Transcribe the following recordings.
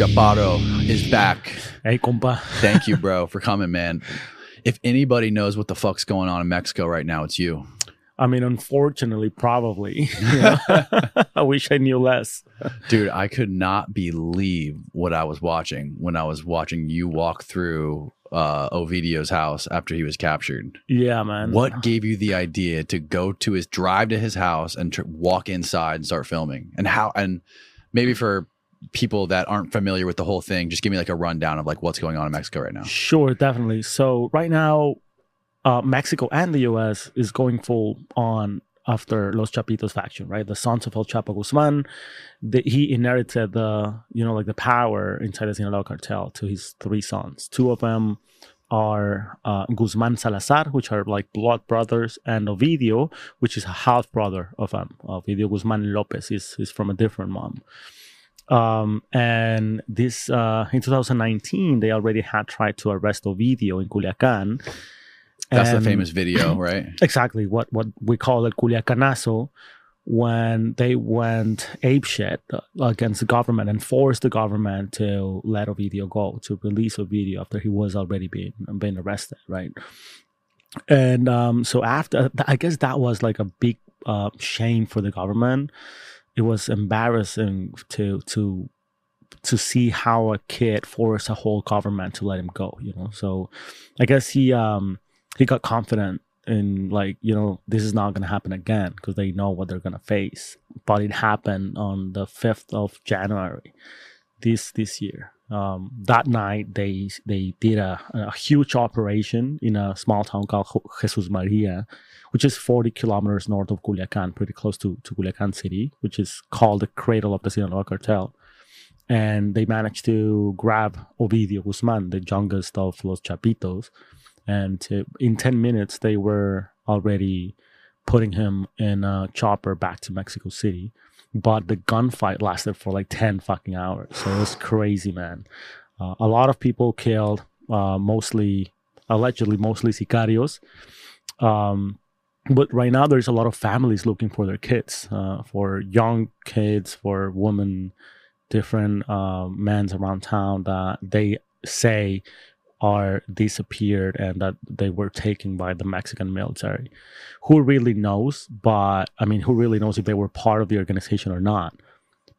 Chaparro is back. Hey, compa. Thank you, bro, for coming, man. If anybody knows what the fuck's going on in Mexico right now, it's you. I mean, unfortunately, probably. I wish I knew less. Dude, I could not believe what I was watching when I was watching you walk through uh, Ovidio's house after he was captured. Yeah, man. What gave you the idea to go to his drive to his house and tr- walk inside and start filming? And how? And maybe for people that aren't familiar with the whole thing, just give me like a rundown of like what's going on in Mexico right now. Sure, definitely. So right now, uh, Mexico and the U.S. is going full on after Los Chapitos faction, right? The sons of El Chapo Guzman, the, he inherited the, you know, like the power inside the Sinaloa cartel to his three sons. Two of them are uh, Guzman Salazar, which are like blood brothers, and Ovidio, which is a half brother of him. Ovidio Guzman Lopez is, is from a different mom. Um, and this, uh, in 2019, they already had tried to arrest Ovidio in Culiacan That's the famous video, right? exactly what what we call it culiacanazo when they went apeshit against the government and forced the government to let Ovidio go to release Ovidio after he was already being been arrested right? And um, so after I guess that was like a big uh, shame for the government it was embarrassing to to to see how a kid forced a whole government to let him go you know? So I guess he um he got confident in like you know this is not going to happen again because they know what they're going to face. But it happened on the 5th of january this this year um, that night they they did a, a huge operation in a small town called jesus maria which is 40 kilometers north of culiacan pretty close to, to culiacan city which is called the cradle of the sinaloa cartel. And they managed to grab ovidio guzman the youngest of los chapitos and to, in 10 minutes they were already putting him in a chopper back to mexico city but the gunfight lasted for like 10 fucking hours. So it was crazy man. Uh, a lot of people killed uh, mostly allegedly mostly sicarios. Um, but right now there's a lot of families looking for their kids uh, for young kids for women different uh, men around town that they say are disappeared and that they were taken by the Mexican military. Who really knows? But I mean, who really knows if they were part of the organization or not?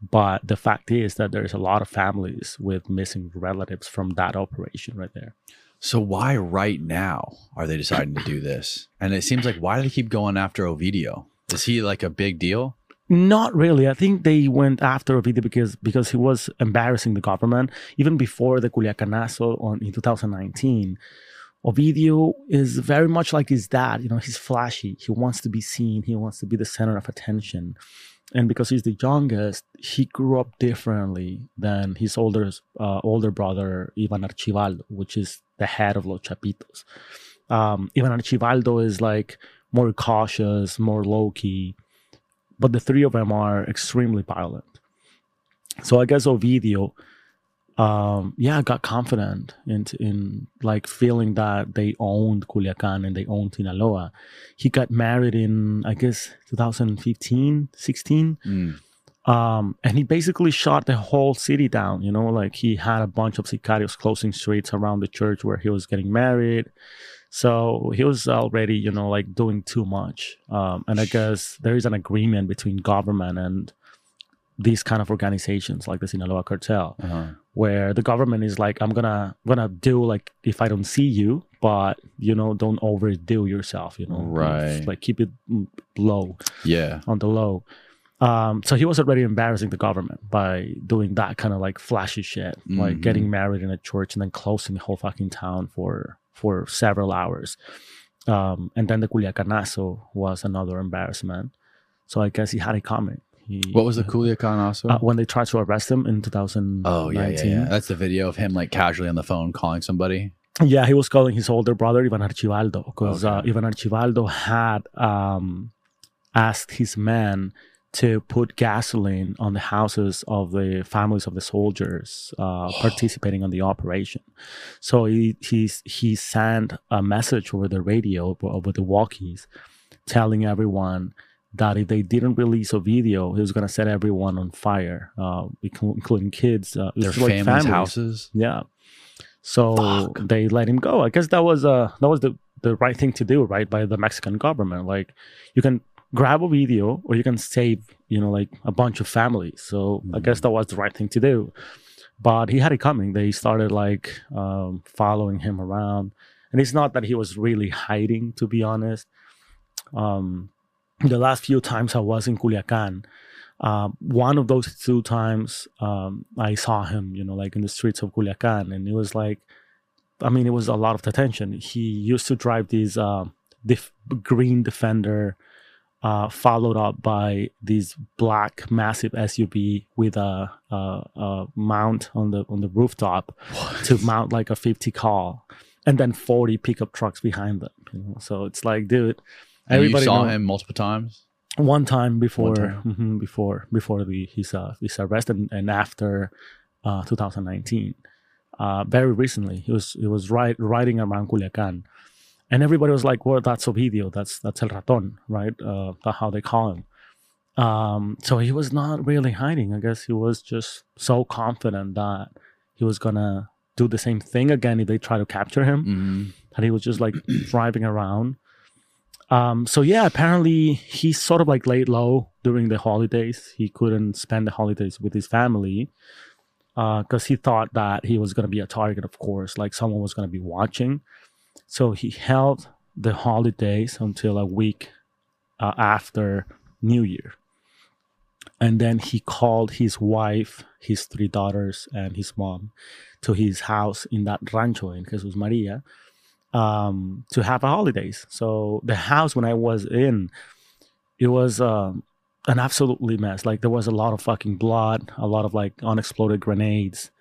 But the fact is that there's a lot of families with missing relatives from that operation right there. So why right now are they deciding to do this? And it seems like why do they keep going after Ovidio? Is he like a big deal? Not really. I think they went after Ovidio because because he was embarrassing the government. Even before the Culiacanazo on in 2019, Ovidio is very much like his dad. You know, he's flashy. He wants to be seen. He wants to be the center of attention. And because he's the youngest, he grew up differently than his older uh, older brother Ivan Archivaldo, which is the head of Los Chapitos. Um, Ivan Archivaldo is like more cautious, more low key but the three of them are extremely violent. So I guess Ovidio, um, yeah, got confident in in like feeling that they owned Culiacan and they owned Sinaloa. He got married in I guess 2015, 16. Mm. Um, and he basically shot the whole city down. You know, like he had a bunch of sicarios closing streets around the church where he was getting married. So he was already, you know, like doing too much. Um, and I guess there is an agreement between government and these kind of organizations like the Sinaloa cartel, Uh-huh. where the government is like, I'm gonna gonna do like if I don't see you, but you know, don't overdo yourself. You know, Right. Like keep it mm, low Yeah. on the low. Um, so he was already embarrassing the government by doing that kind of like flashy shit, like Mhm. getting married in a church and then closing the whole fucking town for for several hours. Um, and then the Culiacanazo was another embarrassment. So I guess he had it coming. He, What was the Culiacanazo? uh, when they tried to arrest him in 2019? oh yeah, yeah, yeah. That's the video of him like casually on the phone calling somebody. Yeah, he was calling his older brother Ivan Archivaldo because uh, Okay. Ivan Archivaldo had um, asked his men to put gasoline on the houses of the families of the soldiers uh, participating on the operation. So he he's, he sent a message over the radio over the walkies, telling everyone that if they didn't release Ovidio, he was gonna set everyone on fire, uh, including kids. Uh, Their like families, families. houses. Yeah. So Fuck. they let him go. I guess that was uh that was the the right thing to do, right, by the Mexican government. Like you can grab Ovidio or you can save, you know, like a bunch of families. So I guess that was the right thing to do. But he had it coming. They started like um, following him around, and it's not that he was really hiding, to be honest. Um, the last few times I was in Culiacan, um, one of those two times um, I saw him, you know, like in the streets of Culiacan, and it was like, I mean, it was a lot of attention. He used to drive these uh, def- green Defender, uh, followed up by this black massive SUV with a, a, a mount on the on the rooftop to mount like a 50 cal, and then 40 pickup trucks behind them. You know? So it's like, dude, And you saw know- him multiple times. one time before time. mhm, before before the his uh, his arrest and, and after uh 2019 uh very recently he was he was right riding around Culiacan and everybody was like well that's Ovidio that's that's el raton right uh that's how they call him um so he was not really hiding i guess he was just so confident that he was gonna do the same thing again if they try to capture him hmm that he was just like driving around. Um, so yeah, apparently he sort of like laid low during the holidays. He couldn't spend the holidays with his family because he thought that he was going to be a target, of course, like someone was going to be watching. So he held the holidays until a week uh, after New Year. And then he called his wife, his three daughters, and his mom to his house in that rancho in Jesus Maria um, to have holidays. So the house when I was in, it was um, an absolutely mess. Like there was a lot of fucking blood, a lot of like unexploded grenades,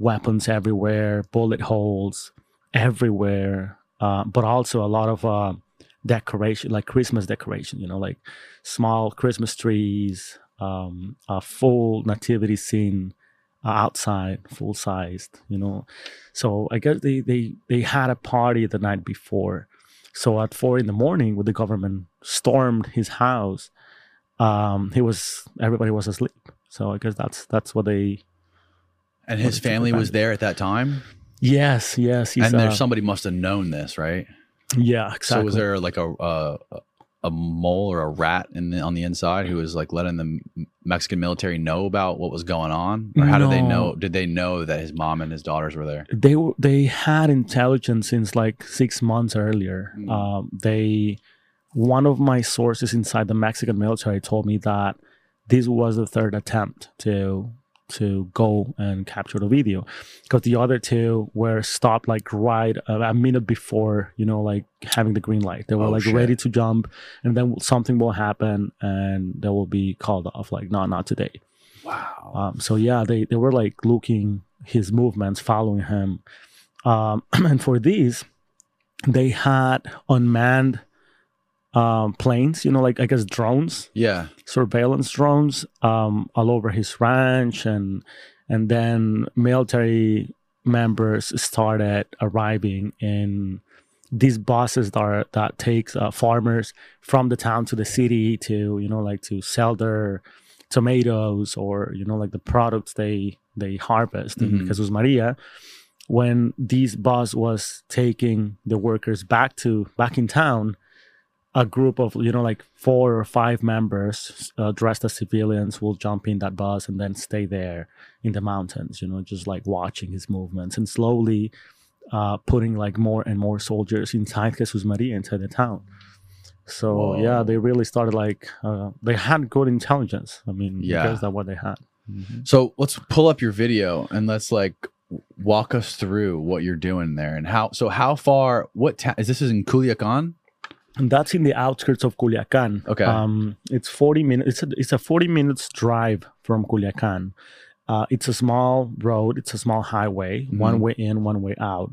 weapons everywhere, bullet holes everywhere, uh, but also a lot of uh, decoration, like Christmas decoration. You know, like small Christmas trees, um, a full nativity scene uh, outside, full sized. You know, so I guess they, they, they had a party the night before. So at four in the morning, when the government stormed his house, um, he was everybody was asleep. So I guess that's that's what they. And his family was there at that time. Yes, yes. And uh, there's somebody must have known this, right? yeah, exactly. So was there like a a, a mole or a rat in the, on the inside who was like letting the Mexican military know about what was going on, or how did they know? Did they know that his mom and his daughters were there? they were they had intelligence since like six months earlier. Mm. Um, they one of my sources inside the Mexican military told me that this was the third attempt to to go and capture Ovidio because the other two were stopped like right a, a minute before you know like having the green light they were Oh, like shit. ready to jump and then something will happen and they will be called off like no not today Wow. um, so yeah, they, they were like looking his movements, following him. Um, and for these, they had unmanned um, planes, you know, like I guess drones, yeah. surveillance drones, um, all over his ranch, and and then military members started arriving in these buses that are, that takes uh, farmers from the town to the city to you know like to sell their tomatoes or you know like the products they they harvest in Mhm. Jesus Maria when this bus was taking the workers back to back in town a group of you know like four or five members uh, dressed as civilians will jump in that bus and then stay there in the mountains you know just like watching his movements and slowly uh, putting like more and more soldiers inside Jesus Maria inside the town so Whoa. yeah they really started like uh, they had good intelligence i mean Yeah. because that's what they had Mhm. So let's pull up your video and let's like walk us through what you're doing there and how. So how far? What ta- is this? Is in Culiacan? And that's in the outskirts of Culiacan. Okay. Um, it's 40 minutes. It's a, it's a 40 minutes drive from Culiacan. Uh, it's a small road. It's a small highway, Mhm. one way in, one way out.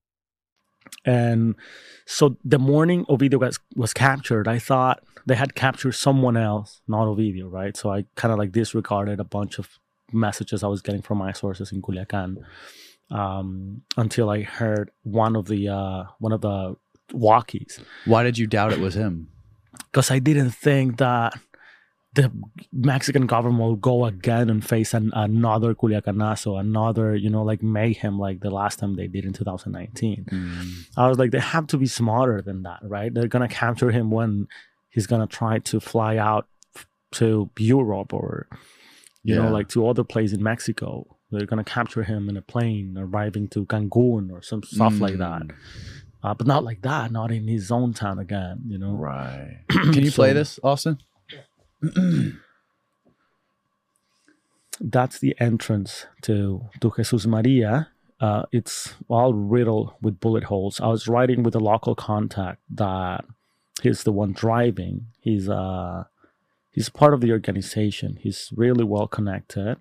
And so the morning Ovidio was, was captured, I thought they had captured someone else, not Ovidio, right? So I kind of like disregarded a bunch of messages I was getting from my sources in Culiacan um, until I heard one of the uh, one of the walkies Why did you doubt it was him? because I didn't think that the Mexican government will go again and face an, another Culiacanazo, another, you know, like mayhem like the last time they did in 2019. Mm. I was like, they have to be smarter than that, right? They're going to capture him when he's going to try to fly out to Europe or, you Yeah. know, like to other places in Mexico. They're going to capture him in a plane arriving to Cancun or some stuff like that. Mm. Uh, but not like that, not in his own town again, you know? Right. Can you play this, Austin? that's the entrance to to Jesus Maria. Uh, it's all riddled with bullet holes. I was writing with a local contact that he's the one driving. He's uh he's part of the organization. He's really well connected,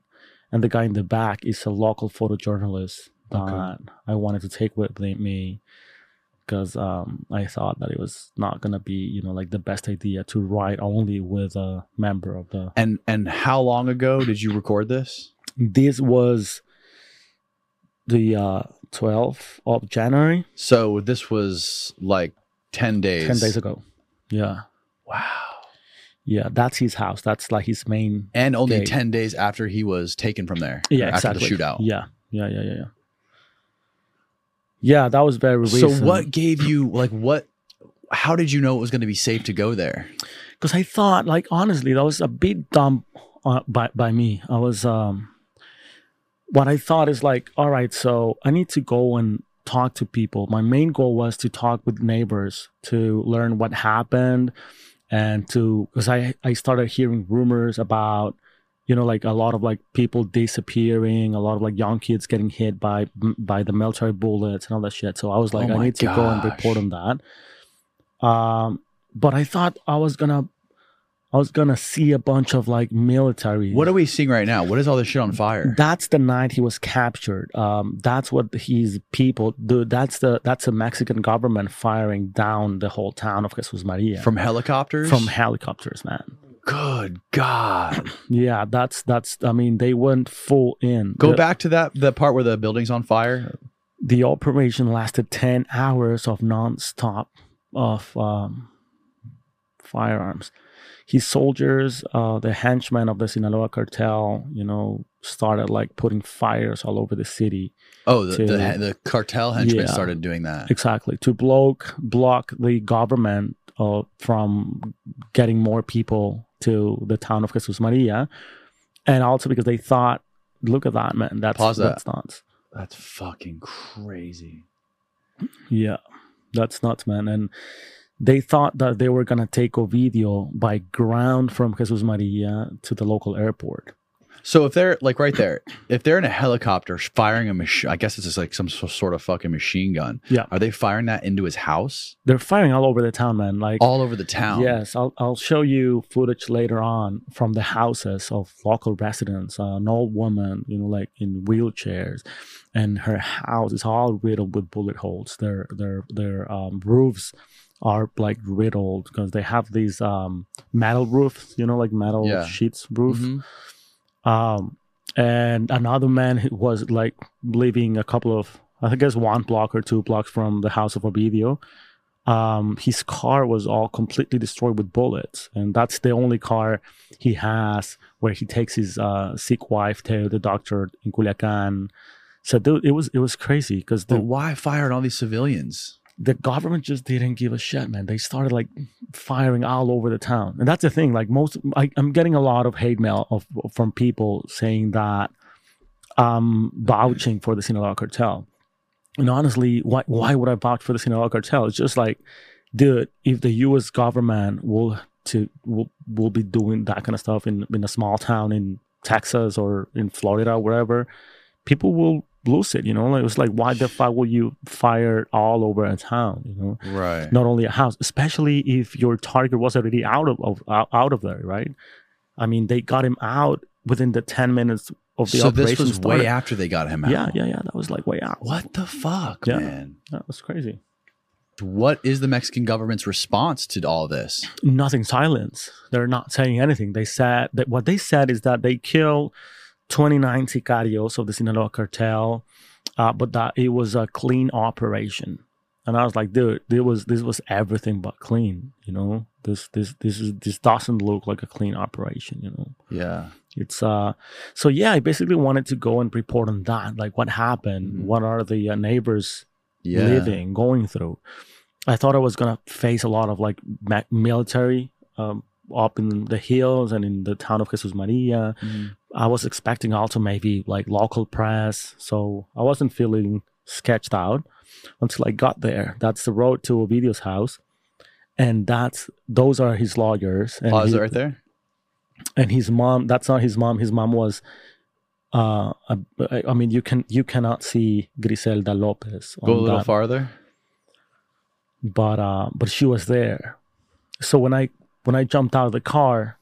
and the guy in the back is a local photojournalist that Okay. I wanted to take with me because um, I thought that it was not gonna be you know like the best idea to ride only with a member of the And and how long ago did you record this? this was the uh 12th of January, So this was like 10 days. 10 days ago. Yeah. Wow. Yeah, that's his house. That's like his main And only Day. 10 days after he was taken from there. Yeah, after exactly. the shootout. Yeah. Yeah, yeah, yeah, yeah. Yeah, that was very So what gave you like what how did you know it was going to be safe to go there? Because I thought, like, honestly, that was a bit dumb uh, by by me. I was um, what I thought is like, all right, so I need to go and talk to people. My main goal was to talk with neighbors to learn what happened, and to because I I started hearing rumors about. You know, like a lot of like people disappearing, a lot of like young kids getting hit by by the military bullets and all that shit. So I was like, Oh I need to go and report on that. Um, but I thought I was gonna I was gonna see a bunch of like military. What are we seeing right now? What is all this shit on fire? That's the night he was captured. Um, that's what his people do. That's the that's the Mexican government firing down the whole town of Jesus Maria From helicopters? from helicopters, man. Good God. Yeah, that's that's. I mean, they went full in. Go the, back to that the part where the building's on fire. The operation lasted ten hours of nonstop of um, firearms. His soldiers, uh, the henchmen of the Sinaloa cartel, you know, started like putting fires all over the city. Oh, the, To- the, the cartel henchmen Yeah. started doing that. Exactly to block block the government uh, from getting more people to the town of Jesus Maria, and also because they thought, look at that man, that's Pause that. that's nuts. That's fucking crazy. Yeah, that's nuts, man. And they thought that they were gonna take Ovidio by ground from Jesus Maria to the local airport. So if they're like right there, if they're in a helicopter firing a machine, I guess it's just like some sort of fucking machine gun. Yeah. Are they firing that into his house? They're firing all over the town, man. Like All over the town. Yes, I'll I'll show you footage later on from the houses of local residents. Uh, an old woman, you know, like in wheelchairs, and her house is all riddled with bullet holes. Their their their um, roofs are like riddled because they have these um, metal roofs, you know, like metal Yeah. sheets roof. Mhm. Um, and another man was like living a couple of, I guess, one block or two blocks from the house of Ovidio. um, his car was all completely destroyed with bullets, and that's the only car he has where he takes his uh, sick wife to the doctor in Culiacan. So dude, it was it was crazy because why fire on all these civilians? The government just didn't give a shit, man. They started like firing all over the town, and that's the thing. Like most, I, I'm getting a lot of hate mail of from people saying that um vouching for the Sinaloa cartel. And honestly, why why would I vouch for the Sinaloa cartel? It's just like, dude, if the U.S. government will to will will be doing that kind of stuff in in a small town in Texas or in Florida, wherever, people will it. You know, like, it was like, why the fuck will you fire all over a town? You know, Right. not only a house, especially if your target was already out of, of out of there, right? I mean, they got him out within the ten minutes of the So operation. this was started. way after they got him out. Yeah, yeah, yeah. That was like way out. What the fuck, Yeah. man? That was crazy. What is the Mexican government's response to all this? Nothing. Silence. They're not saying anything. They said that what they said is that they killed 29 sicarios of the Sinaloa cartel, uh, but that it was a clean operation. And I was like, dude, this was this was everything but clean. You know, this this this is this doesn't look like a clean operation. You know. Yeah. It's uh, so yeah. I basically wanted to go and report on that, like what happened, Mhm. what are the uh, neighbors Yeah. living, going through. I thought I was gonna face a lot of like ma- military um, up in the hills and in the town of Jesus Maria. Mhm. I was expecting also maybe like local press, so I wasn't feeling sketched out until I got there. That's the road to Ovidio's house, and that's those are his lawyers. And Pause he- right there. and his mom that's not his mom his mom was uh I, I mean you can you cannot see griselda lopez Go a little that, farther. but uh but she was there so when i when i jumped out of the car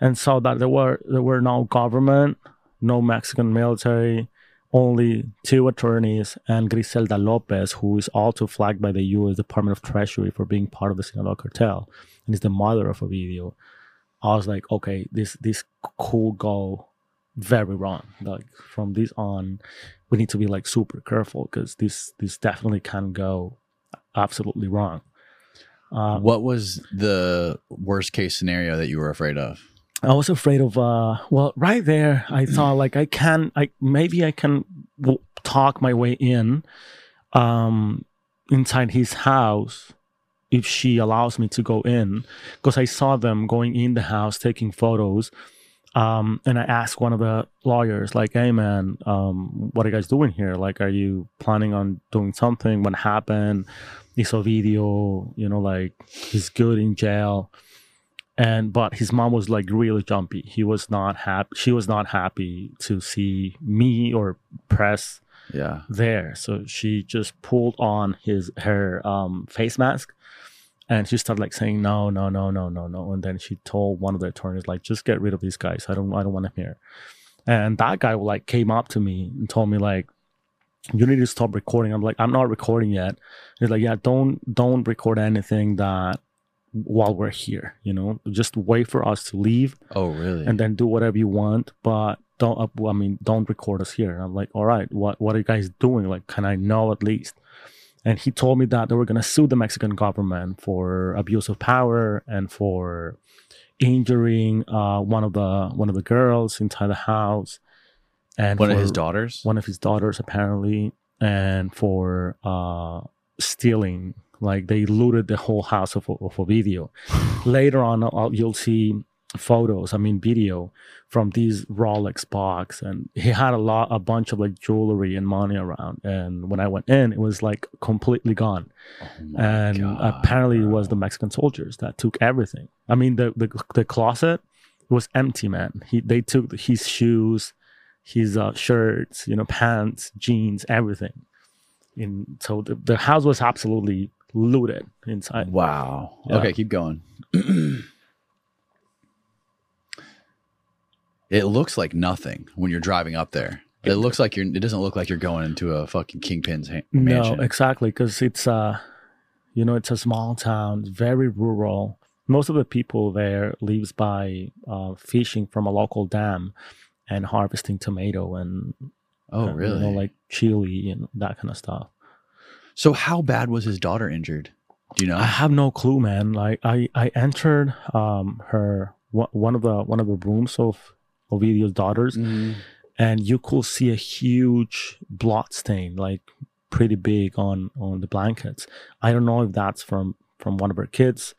and saw that there were there were no government no mexican military only two attorneys and griselda lopez who is also flagged by the u.s department of treasury for being part of the sinaloa cartel and is the mother of ovidio I was like, okay, this this could go very wrong. Like from this on, we need to be like super careful because this this definitely can go absolutely wrong. Uh, what was the worst case scenario that you were afraid of? I was afraid of uh well right there I thought like I can I maybe I can w- talk my way in um inside his house if she allows me to go in because I saw them going in the house taking photos um and I asked one of the lawyers like hey man um what are you guys doing here? Like are you planning on doing something? What happened? Is Ovidio you know like he's good in jail and but his mom was like really jumpy. He was not happy she was not happy to see me or press Yeah. there. So she just pulled on his her um face mask and she started like saying no no no no no no. And then she told one of the attorneys like just get rid of these guys. I don't i don't want them here. And that guy like came up to me and told me like you need to stop recording. I'm like i'm not recording yet. He's like yeah don't don't record anything that while we're here you know just wait for us to leave Oh, really? and then do whatever you want but don't up i mean don't record us here and i'm like all right what what are you guys doing like can i know at least and he told me that they were going to sue the mexican government for abuse of power and for injuring uh one of the one of the girls inside the house and One of his daughters. one of his daughters apparently and for uh stealing like they looted the whole house of, of Ovidio. later on uh, you'll see photos i mean video from these rolex box and he had a lot a bunch of like jewelry and money around and when i went in it was like completely gone. Oh and God, apparently it was the mexican soldiers that took everything. I mean the the, the closet was empty man. He they took his shoes his uh, shirts you know pants jeans everything. In so the, the house was absolutely looted inside Wow. Yeah. Okay, keep going. it looks like nothing when you're driving up there. It looks like you're. It doesn't look like you're going into a fucking kingpin's ha- mansion. No, exactly, because it's uh, you know, it's a small town, very rural. Most of the people there lives by uh, fishing from a local dam and harvesting tomato and oh, really? you know, like chili and that kind of stuff. So, how bad was his daughter injured? Do you know? I have no clue, man. Like I, I entered um her one of the one of the rooms of Ovidio's daughters, Mhm. and you could see a huge blood stain, like pretty big on on the blankets. I don't know if that's from from one of her kids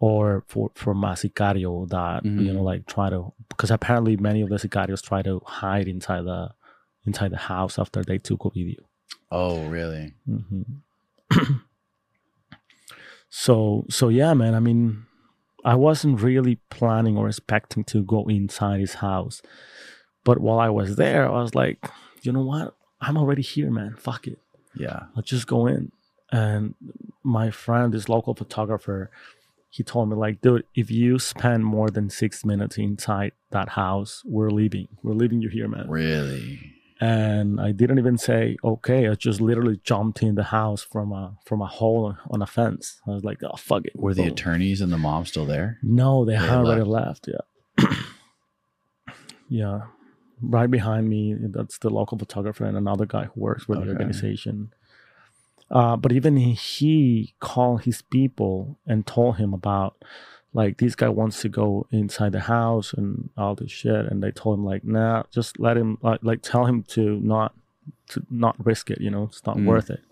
or for for a sicario that you Mhm. know like try to because apparently many of the sicarios try to hide inside the inside the house after they took Ovidio. Oh, really? hmm so so yeah, man. I mean, I wasn't really planning or expecting to go inside his house, but while I was there, I was like, you know what? I'm already here, man. Fuck it. Yeah. I'll just go in. And my friend, this local photographer, he told me like, dude, if you spend more than six minutes inside that house, we're leaving. We're leaving you here, man Really? And I didn't even say okay. I just literally jumped in the house from a from a hole on a fence. I was like, oh fuck it. Were the Boom. attorneys and the mom still there? No, they, They had already left. Yeah, yeah. Right behind me, that's the local photographer and another guy who works with Okay. the organization. Uh, but even he called his people and told him about like this guy wants to go inside the house and all this shit and they told him like nah just let him like, like tell him to not to not risk it you know it's not Mm. worth it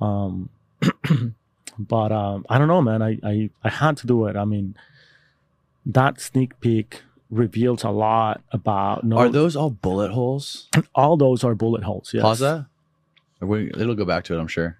um but um i don't know man I, I i had to do it i mean that sneak peek reveals a lot about no Are those all bullet holes? all those are bullet holes yes. Pause that. We, it'll go back to it, I'm sure.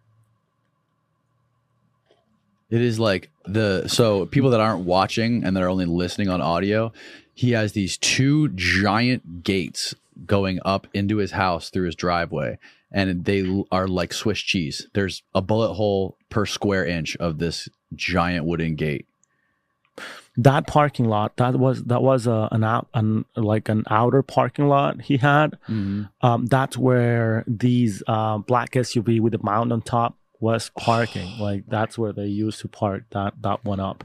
It is like the so people that aren't watching and that are only listening on audio, he has these two giant gates going up into his house through his driveway, and they are like Swiss cheese. There's a bullet hole per square inch of this giant wooden gate. that parking lot that was that was a, an out an like an outer parking lot he had um, that's where these uh, black SUV with the mount on top was parking. like that's where they used to park that that one up.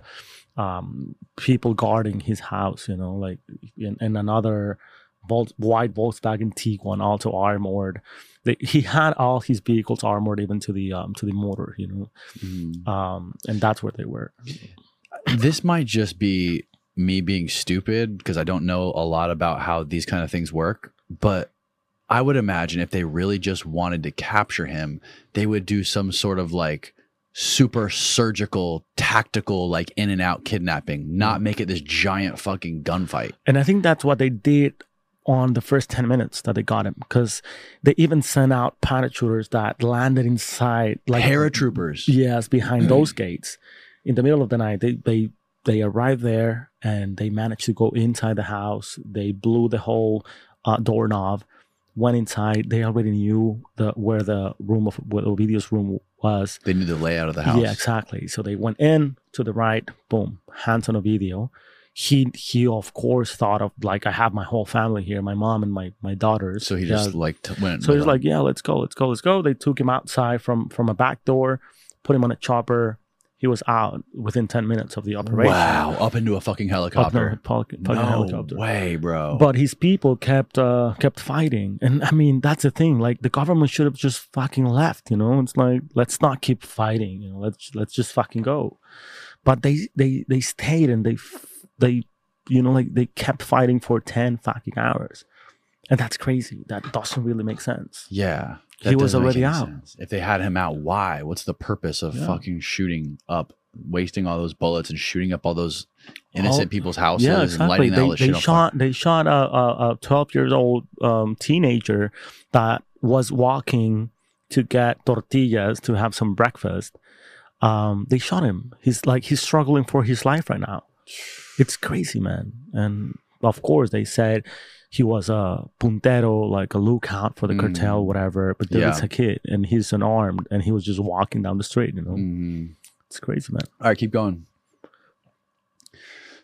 Um, people guarding his house, you know, like in, in another Volt, white Volkswagen Tiguan, also armored. They, he had all his vehicles armored, even to the um, to the motor, you know, um, and that's where they were. this might just be me being stupid because I don't know a lot about how these kind of things work, but I would imagine if they really just wanted to capture him, they would do some sort of like super surgical, tactical, like in and out kidnapping, not make it this giant fucking gunfight. And I think that's what they did on the first 10 minutes that they got him because they even sent out parachuters that landed inside like Paratroopers. yes behind those gates in the middle of the night. They they they arrived there and they managed to go inside the house. They blew the whole uh, doorknob went inside they already knew the where the room of where Ovidio's room was They knew the layout of the house. yeah, exactly. So they went in to the right, boom, hands on Ovidio. He he of course thought of like I have my whole family here, my mom and my my daughters. So he Yeah. just like t- went. so he's like, yeah, let's go, let's go, let's go. They took him outside from from a back door, put him on a chopper. He was out within ten minutes of the operation. wow, up into a fucking helicopter. fucking no helicopter. way, bro. But his people kept uh, kept fighting, and I mean that's the thing. Like the government should have just fucking left. You know, it's like let's not keep fighting. You know, let's let's just fucking go. But they they they stayed and they they you know like they kept fighting for ten fucking hours, and that's crazy. That doesn't really make sense. Yeah. He was already out. sense. If they had him out, why? What's the purpose of Yeah. fucking shooting up, wasting all those bullets and shooting up all those innocent All- people's houses yeah, and exactly. lighting all They, they shot they shot a, a, a 12 years old um, teenager that was walking to get tortillas to have some breakfast. Um, they shot him. He's like he's struggling for his life right now. It's crazy, man. And of course, they said he was a puntero, like a lookout for the Mm. cartel, whatever. But then Yeah. it's a kid, and he's unarmed, and he was just walking down the street. You know, Mhm. it's crazy, man. All right, keep going.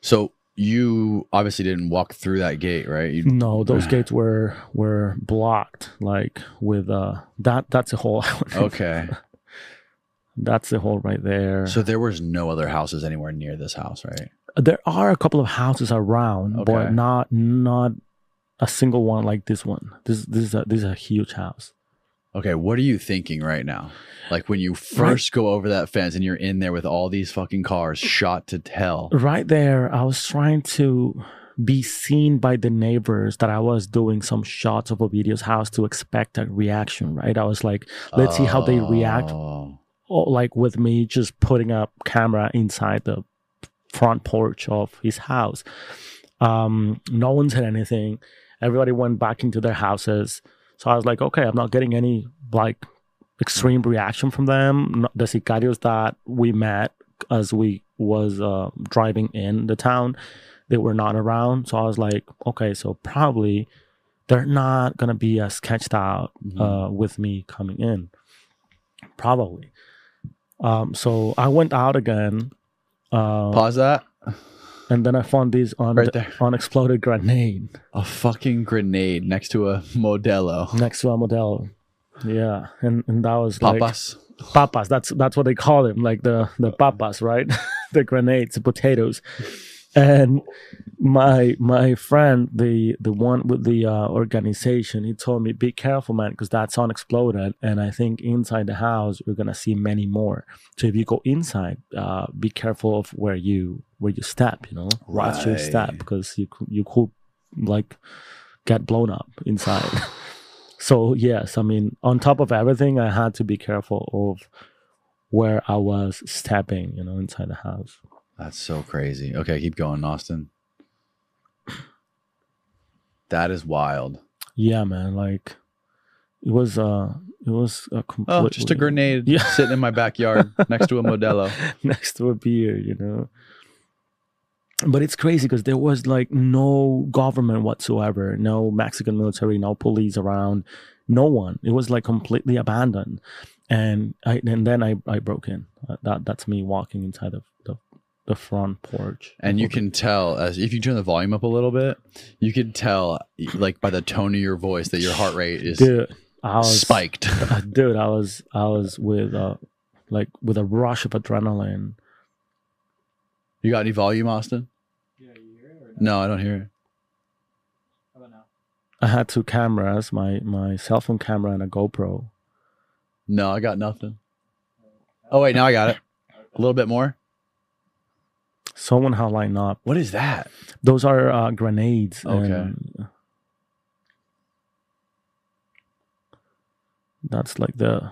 So you obviously didn't walk through that gate, right? You, No, those gates were were blocked, like with uh that. That's a hole. Okay. that's the hole right there. So there was no other houses anywhere near this house, right? there are a couple of houses around, Okay. but not not a single one like this one. This this is a this is a huge house. Okay, what are you thinking right now? Like when you first go over that fence and you're in there with all these fucking cars shot to hell. right there i was trying to be seen by the neighbors that i was doing some shots of ovidio's house to expect a reaction right i was like let's see how they react Oh. or like with me just putting a camera inside the front porch of his house um no one said anything everybody went back into their houses. So i was like okay i'm not getting any like extreme reaction from them. The sicarios that we met as we was uh, driving in the town they were not around. So i was like okay so probably they're not gonna be as sketched out uh, with me coming in. Probably. Um, so i went out again uh, Pause that. And then i found these on Right there. unexploded grenade A fucking grenade next to a Modelo. next to a Modelo yeah and, and that was like Papas. papas that's that's what they call them like the the papas right the grenades the potatoes and my my friend the the one with the uh, organization he told me be careful man because that's unexploded and i think inside the house you're gonna see many more so if you go inside uh, be careful of where you where you step you know? Watch your step because you you could like get blown up inside. So yes i mean on top of everything i had to be careful of where i was stepping you know inside the house That's so crazy. Okay, keep going, Austin. That is wild. yeah man like it was uh it was a complete Oh, just a grenade Yeah. sitting in my backyard next to a Modelo. next to a beer you know but it's crazy because there was like no government whatsoever no mexican military no police around no one it was like completely abandoned and i and then i i broke in Uh, that that's me walking inside of the the front porch And you can tell as if you turn the volume up a little bit, you can tell like by the tone of your voice that your heart rate is dude i was spiked. Uh, dude i was i was with uh like with a rush of adrenaline You got any volume, Austin? yeah i hear it No, I don't hear it. i had two cameras my my cell phone camera and a gopro No, I got nothing. Oh wait, now I got it. A little bit more. Someone had lined up What is that? those are uh, grenades Okay. and that's like the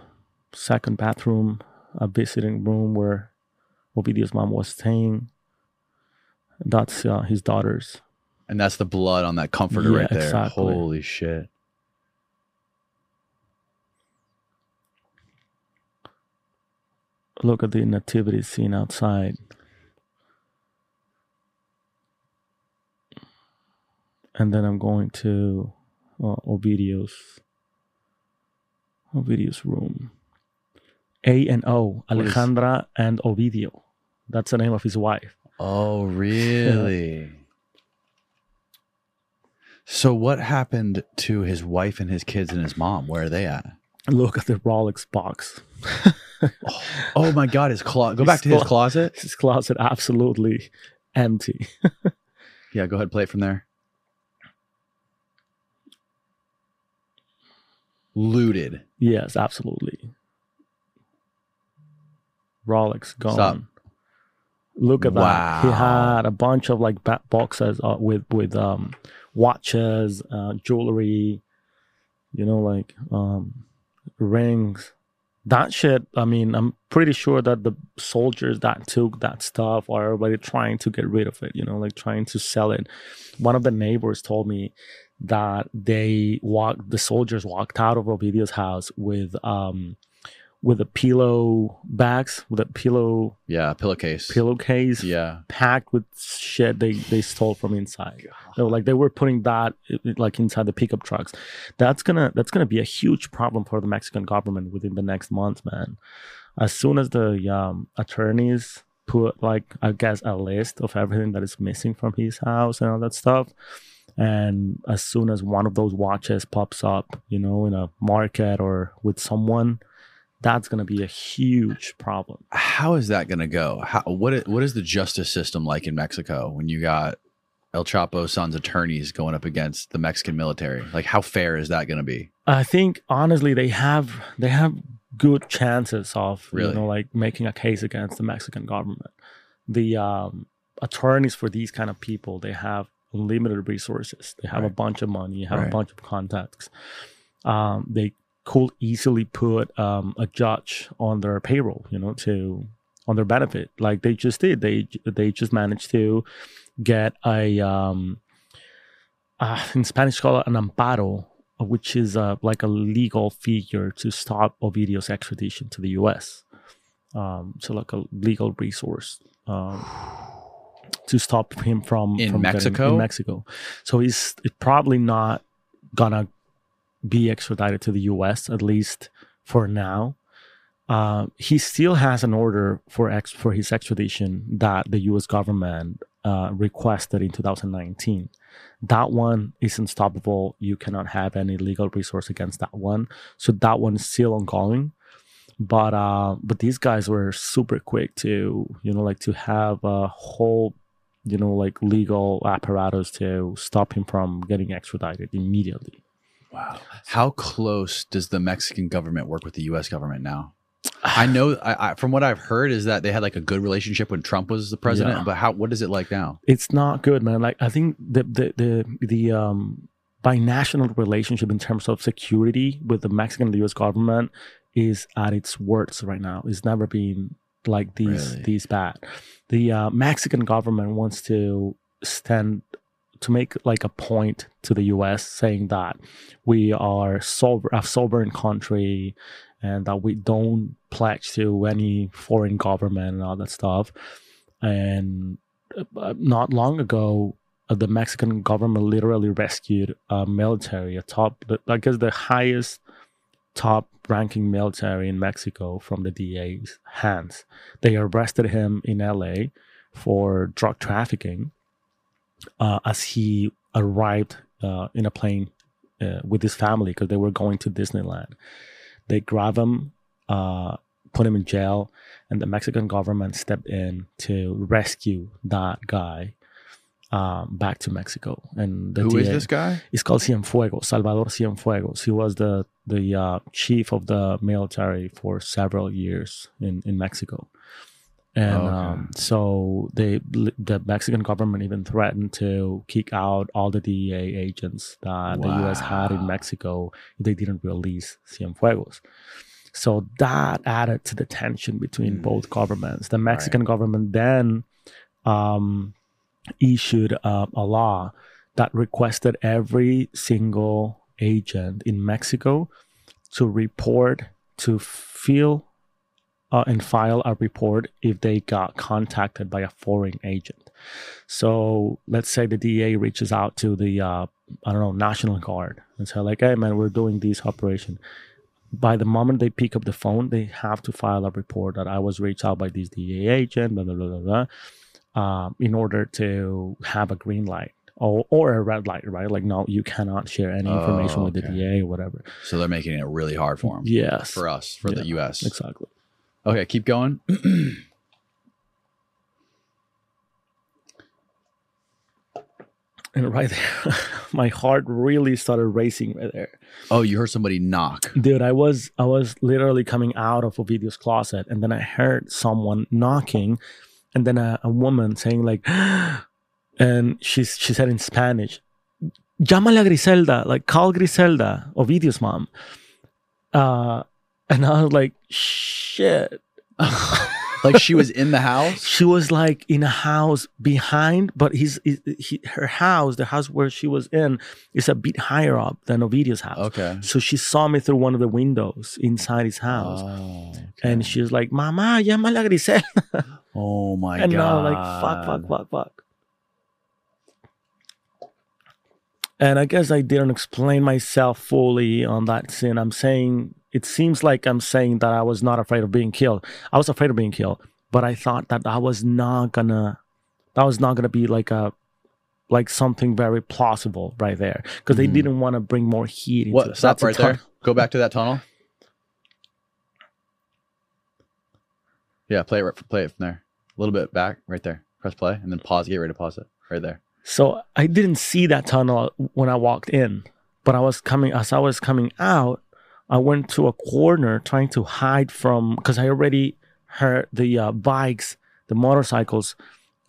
second bathroom a visiting room where ovidio's mom was staying that's uh, his daughter's And that's the blood on that comforter Yeah, right there. exactly. Holy shit. look at the nativity scene outside. And then I'm going to uh, Ovidio's Ovidio's room. A and O, Alejandra and Ovidio. That's the name of his wife. Oh, really? So what happened to his wife and his kids and his mom? Where are they at? Look at the Rolex box. Oh my god, his closet. Go back to his His closet. His closet absolutely empty. Yeah, go ahead, play it from there. Looted. yes, absolutely. Rolex gone. Stop. Look at that. He had a bunch of like boxes uh, with with um watches, uh, jewelry, you know, like um rings. That shit. I mean, I'm pretty sure that the soldiers that took that stuff are already trying to get rid of it. You know, like trying to sell it. One of the neighbors told me that they walked. The soldiers walked out of Ovidio's house with um with a pillow bags with a pillow Yeah, pillowcase. pillowcase Yeah. packed with shit they they stole from inside. They were like they were putting that like inside the pickup trucks. That's gonna that's gonna be a huge problem for the Mexican government within the next month, man. As soon as the um, attorneys put like I guess a list of everything that is missing from his house and all that stuff. And as soon as one of those watches pops up, you know, in a market or with someone, that's gonna be a huge problem. How is that going to go? How What what is the justice system like in Mexico when you got El Chapo son's attorneys going up against the Mexican military. Like, how fair is that going to be? I think honestly they have they have good chances of Really? you know like making a case against the Mexican government. The um, attorneys for these kind of people they have unlimited resources. They have a bunch of money, have Right. a bunch of contacts. Um, they could easily put um, a judge on their payroll, you know, to on their benefit, like they just did. They they just managed to get a um, uh, in Spanish called an amparo, which is uh, like a legal figure to stop Ovidio's extradition to the U.S. Um, so like a legal resource um, to stop him from In from getting- Mexico? in Mexico. So he's probably not gonna be extradited to the U.S. at least for now. Uh, he still has an order for ex for his extradition that the U.S. government uh, requested in 2019. That one is unstoppable. You cannot have any legal resource against that one. So that one is still ongoing. But uh, but these guys were super quick to you know like to have a whole you know like legal apparatus to stop him from getting extradited immediately. Wow. How close does the Mexican government work with the U.S. government now? I know, I, I, from what I've heard, is that they had like a good relationship when Trump was the president. Yeah. But how? What is it like now? it's not good, man. Like I think the the the the um binational relationship in terms of security with the Mexican and the US government is at its worst right now. It's never been like these Really? these bad. The uh, Mexican government wants to stand to make like a point to the US saying that we are sover- a sovereign country and that we don't pledge to any foreign government and all that stuff. And uh, not long ago, the Mexican government literally rescued a military, a top, I guess the highest top ranking military in Mexico from the DEA's hands. They arrested him in LA for drug trafficking uh, as he arrived uh, in a plane uh, with his family because they were going to Disneyland. They grab him, uh, put him in jail, and the Mexican government stepped in to rescue that guy um, back to Mexico. And the Who is DA this guy? It's called Cienfuegos, Salvador Cienfuegos. He was the the uh, chief of the military for several years in in Mexico. And Okay. um, so they, the Mexican government even threatened to kick out all the DEA agents that the U.S. had in Mexico if they didn't release Cienfuegos. So that added to the tension between Mm. both governments. The Mexican government then um, issued uh, a law that requested every single agent in Mexico to report to fill uh, and file a report if they got contacted by a foreign agent. So let's say the DEA reaches out to the uh, I don't know National Guard and say like, "Hey man, we're doing this operation." By the moment they pick up the phone, they have to file a report that I was reached out by this DEA agent, blah blah blah blah, blah um, in order to have a green light or, or a red light, right? Like, no, you cannot share any information Oh, with the. DEA or whatever. So they're making it really hard for them. Yes, For us, for the U.S. exactly. Okay, keep going. And right there, my heart really started racing right there. Oh, you heard somebody knock. Dude, I was I was literally coming out of Ovidio's closet, and then I heard someone knocking, and then a, a woman saying like, and she's she said in Spanish, "Llámale a Griselda, like call Griselda, Ovidio's mom." Uh, and I was like, "Shit." like she was in the house. She was like in a house behind, but his, he, he, her house, the house where she was in, is a bit higher up than Ovidio's house. Okay. So she saw me through one of the windows inside his house. Oh, okay. And she was like, Mama, llámala a Griselda. oh my god. and god. I was like, fuck, fuck, fuck, fuck. And I guess I didn't explain myself fully on that scene. I'm saying, it seems like I'm saying that I was not afraid of being killed. I was afraid of being killed, but I thought that I was not gonna, that was not gonna be like a, like something very plausible right there. Because they Mhm. didn't want to bring more heat. into What? it. Stop right there. Go back to that tunnel. Yeah, play it. right- Play it from there. A little bit back, right there. Press play, and then pause. Get ready to pause it. Right there. So I didn't see that tunnel when I walked in, but I was coming as I was coming out. I went to a corner trying to hide from because I already heard the uh, bikes, the motorcycles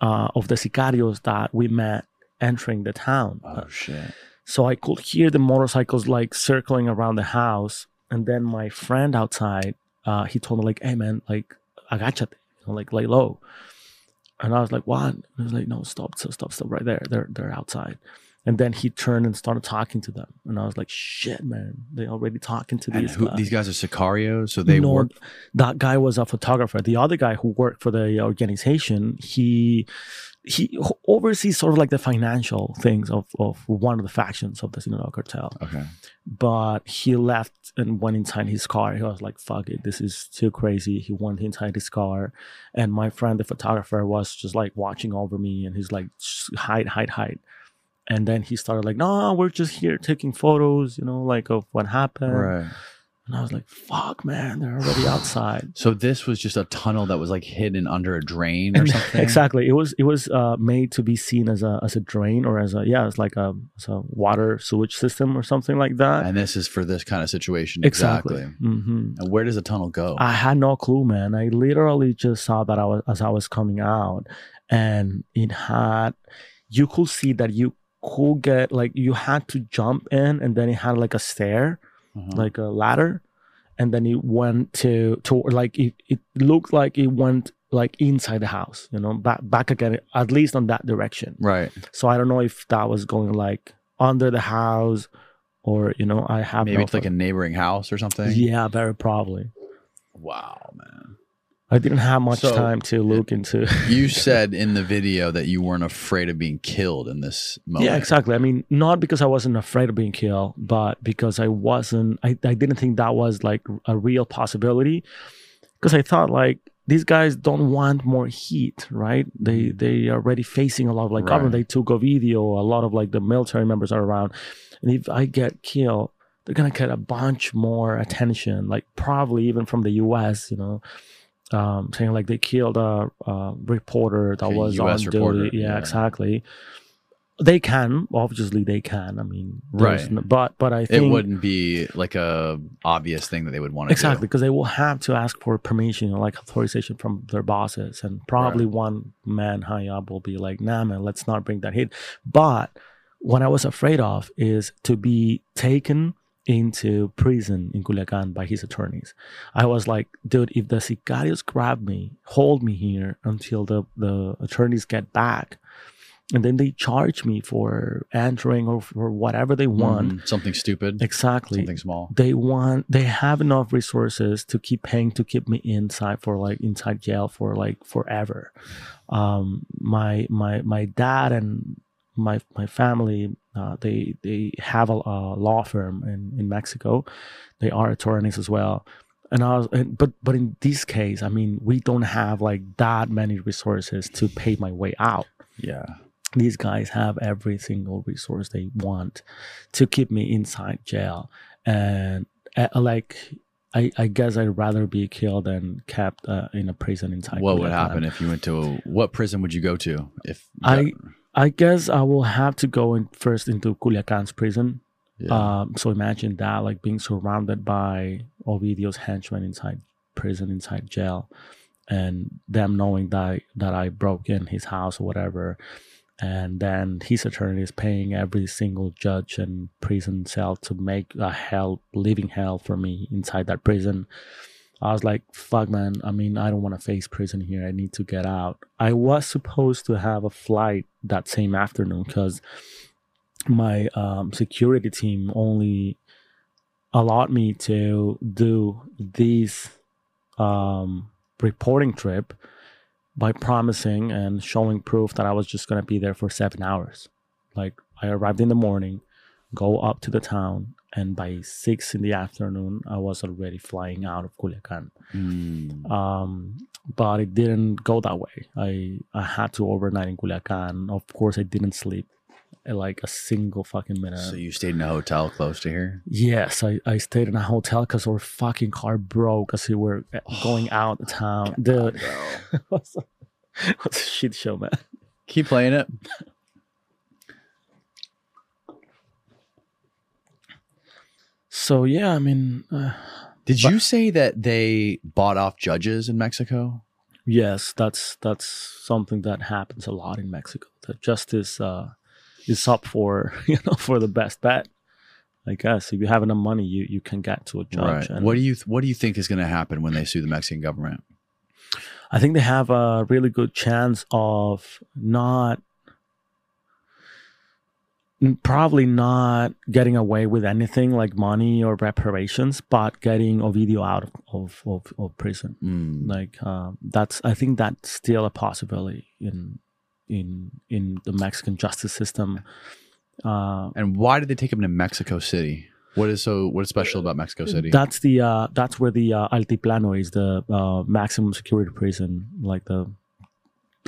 uh, of the sicarios that we met entering the town. Oh shit. So I could hear the motorcycles like circling around the house. And then my friend outside, uh, he told me like, "Hey man, like agachate, you know, like lay low." And I was like, "What?" And he was like, "No, stop, stop, stop, stop right there. They're they're outside." And then he turned and started talking to them, and I was like, "Shit, man! They already talking to these who, guys." these guys are sicarios, so they No, work. That guy was a photographer. The other guy who worked for the organization, he he oversees sort of like the financial things of, of one of the factions of the Sinaloa cartel. Okay. But he left and went inside his car. He was like, "Fuck it, this is too crazy." He went inside his car, and my friend, the photographer, was just like watching over me, and he's like, "Hide, hide, hide." And then he started like, "No, we're just here taking photos, you know, like of what happened." Right. And I was like, fuck, man, they're already outside. So this was just a tunnel that was like hidden under a drain or And something. exactly. It was it was uh, made to be seen as a as a drain or as a yeah, it's like a, as a water sewage system or something like that. And this is for this kind of situation. exactly. Exactly. hmm And where does the tunnel go? I had no clue, man. I literally just saw that I was as I was coming out, and it had you could see that you could get like you had to jump in, and then it had like a stair. Uh-huh. like a ladder and then it went to to like it, it looked like it went like inside the house you know back back again at least on that direction right. so i don't know if that was going like under the house or you know i have Maybe no it's like a neighboring house or something. yeah very probably Wow, man. I didn't have much So, time to look eh, into. You said in the video that you weren't afraid of being killed in this moment. yeah exactly. I mean not because i wasn't afraid of being killed but because i wasn't i, I didn't think that was like a real possibility. Because i thought like these guys don't want more heat right? They mm. they are already facing a lot of like Right. government they took a video a lot of like the military members are around. And if i get killed they're gonna get a bunch more attention like probably even from the us you know um, saying like they killed a, a reporter that was US on reporter, duty. Yeah, yeah. exactly. They can obviously they can. I mean, Right. there's n- but but I think It wouldn't be like a obvious thing that they would want to exactly because they will have to ask for permission or like authorization from their bosses, and probably one man high up will be like, "Nah, man, let's not bring that hit." But what I was afraid of is to be taken into prison in Culiacan by his attorneys. I was like, dude, if the sicarios grab me, hold me here until the, the attorneys get back, and then they charge me for entering or for whatever they want. Mhm. Something stupid. Exactly. Something small. They want they have enough resources to keep paying to keep me inside for like inside jail for like forever. Um my my my dad and my my family uh, they they have a, a law firm in in Mexico. They are attorneys as well. And I was, and, but but in this case, I mean, we don't have like that many resources to pay my way out Yeah. these guys have every single resource they want to keep me inside jail and uh, like I, I guess I'd rather be killed than kept uh, in a prison inside. What would happen if you went to what prison would you go to if I I guess I will have to go in first into Culiacan's prison. Yeah. Um, so imagine that, like being surrounded by Ovidio's henchmen inside prison, inside jail, and them knowing that that I broke in his house or whatever, and then his attorney is paying every single judge and prison cell to make a hell, living hell for me inside that prison. I was like, fuck, man. I mean, I don't want to face prison here. I need to get out. I was supposed to have a flight that same afternoon because my um, security team only allowed me to do this um, reporting trip by promising and showing proof that I was just going to be there for seven hours. Like, I arrived in the morning, go up to the town, and by six in the afternoon, I was already flying out of Culiacan. Mm. Um, but it didn't go that way. I I had to overnight in Culiacan. Of course, I didn't sleep uh, like a single fucking minute. so you stayed in a hotel close to here. yes, I, I stayed in a hotel because our fucking car broke as we were uh, going out of town. Dude, what's a, what's a shit show, man? Keep playing it. so yeah, I mean, uh, Did But- you say that they bought off judges in Mexico? yes, that's that's something that happens a lot in Mexico. That justice uh, is up for you know for the best bet. I guess if you have enough money, you you can get to a judge. Right. What do you What do you think is going to happen when they sue the Mexican government? I think they have a really good chance of not probably not getting away with anything like money or reparations, but getting Ovidio out of, of, of, prison. Mm. Like um, that's I think that's still a possibility in in in the Mexican justice system. Uh, And why did they take him to Mexico City? What is so What is special about Mexico City? That's the uh, that's where the uh, Altiplano is the uh, maximum security prison, like the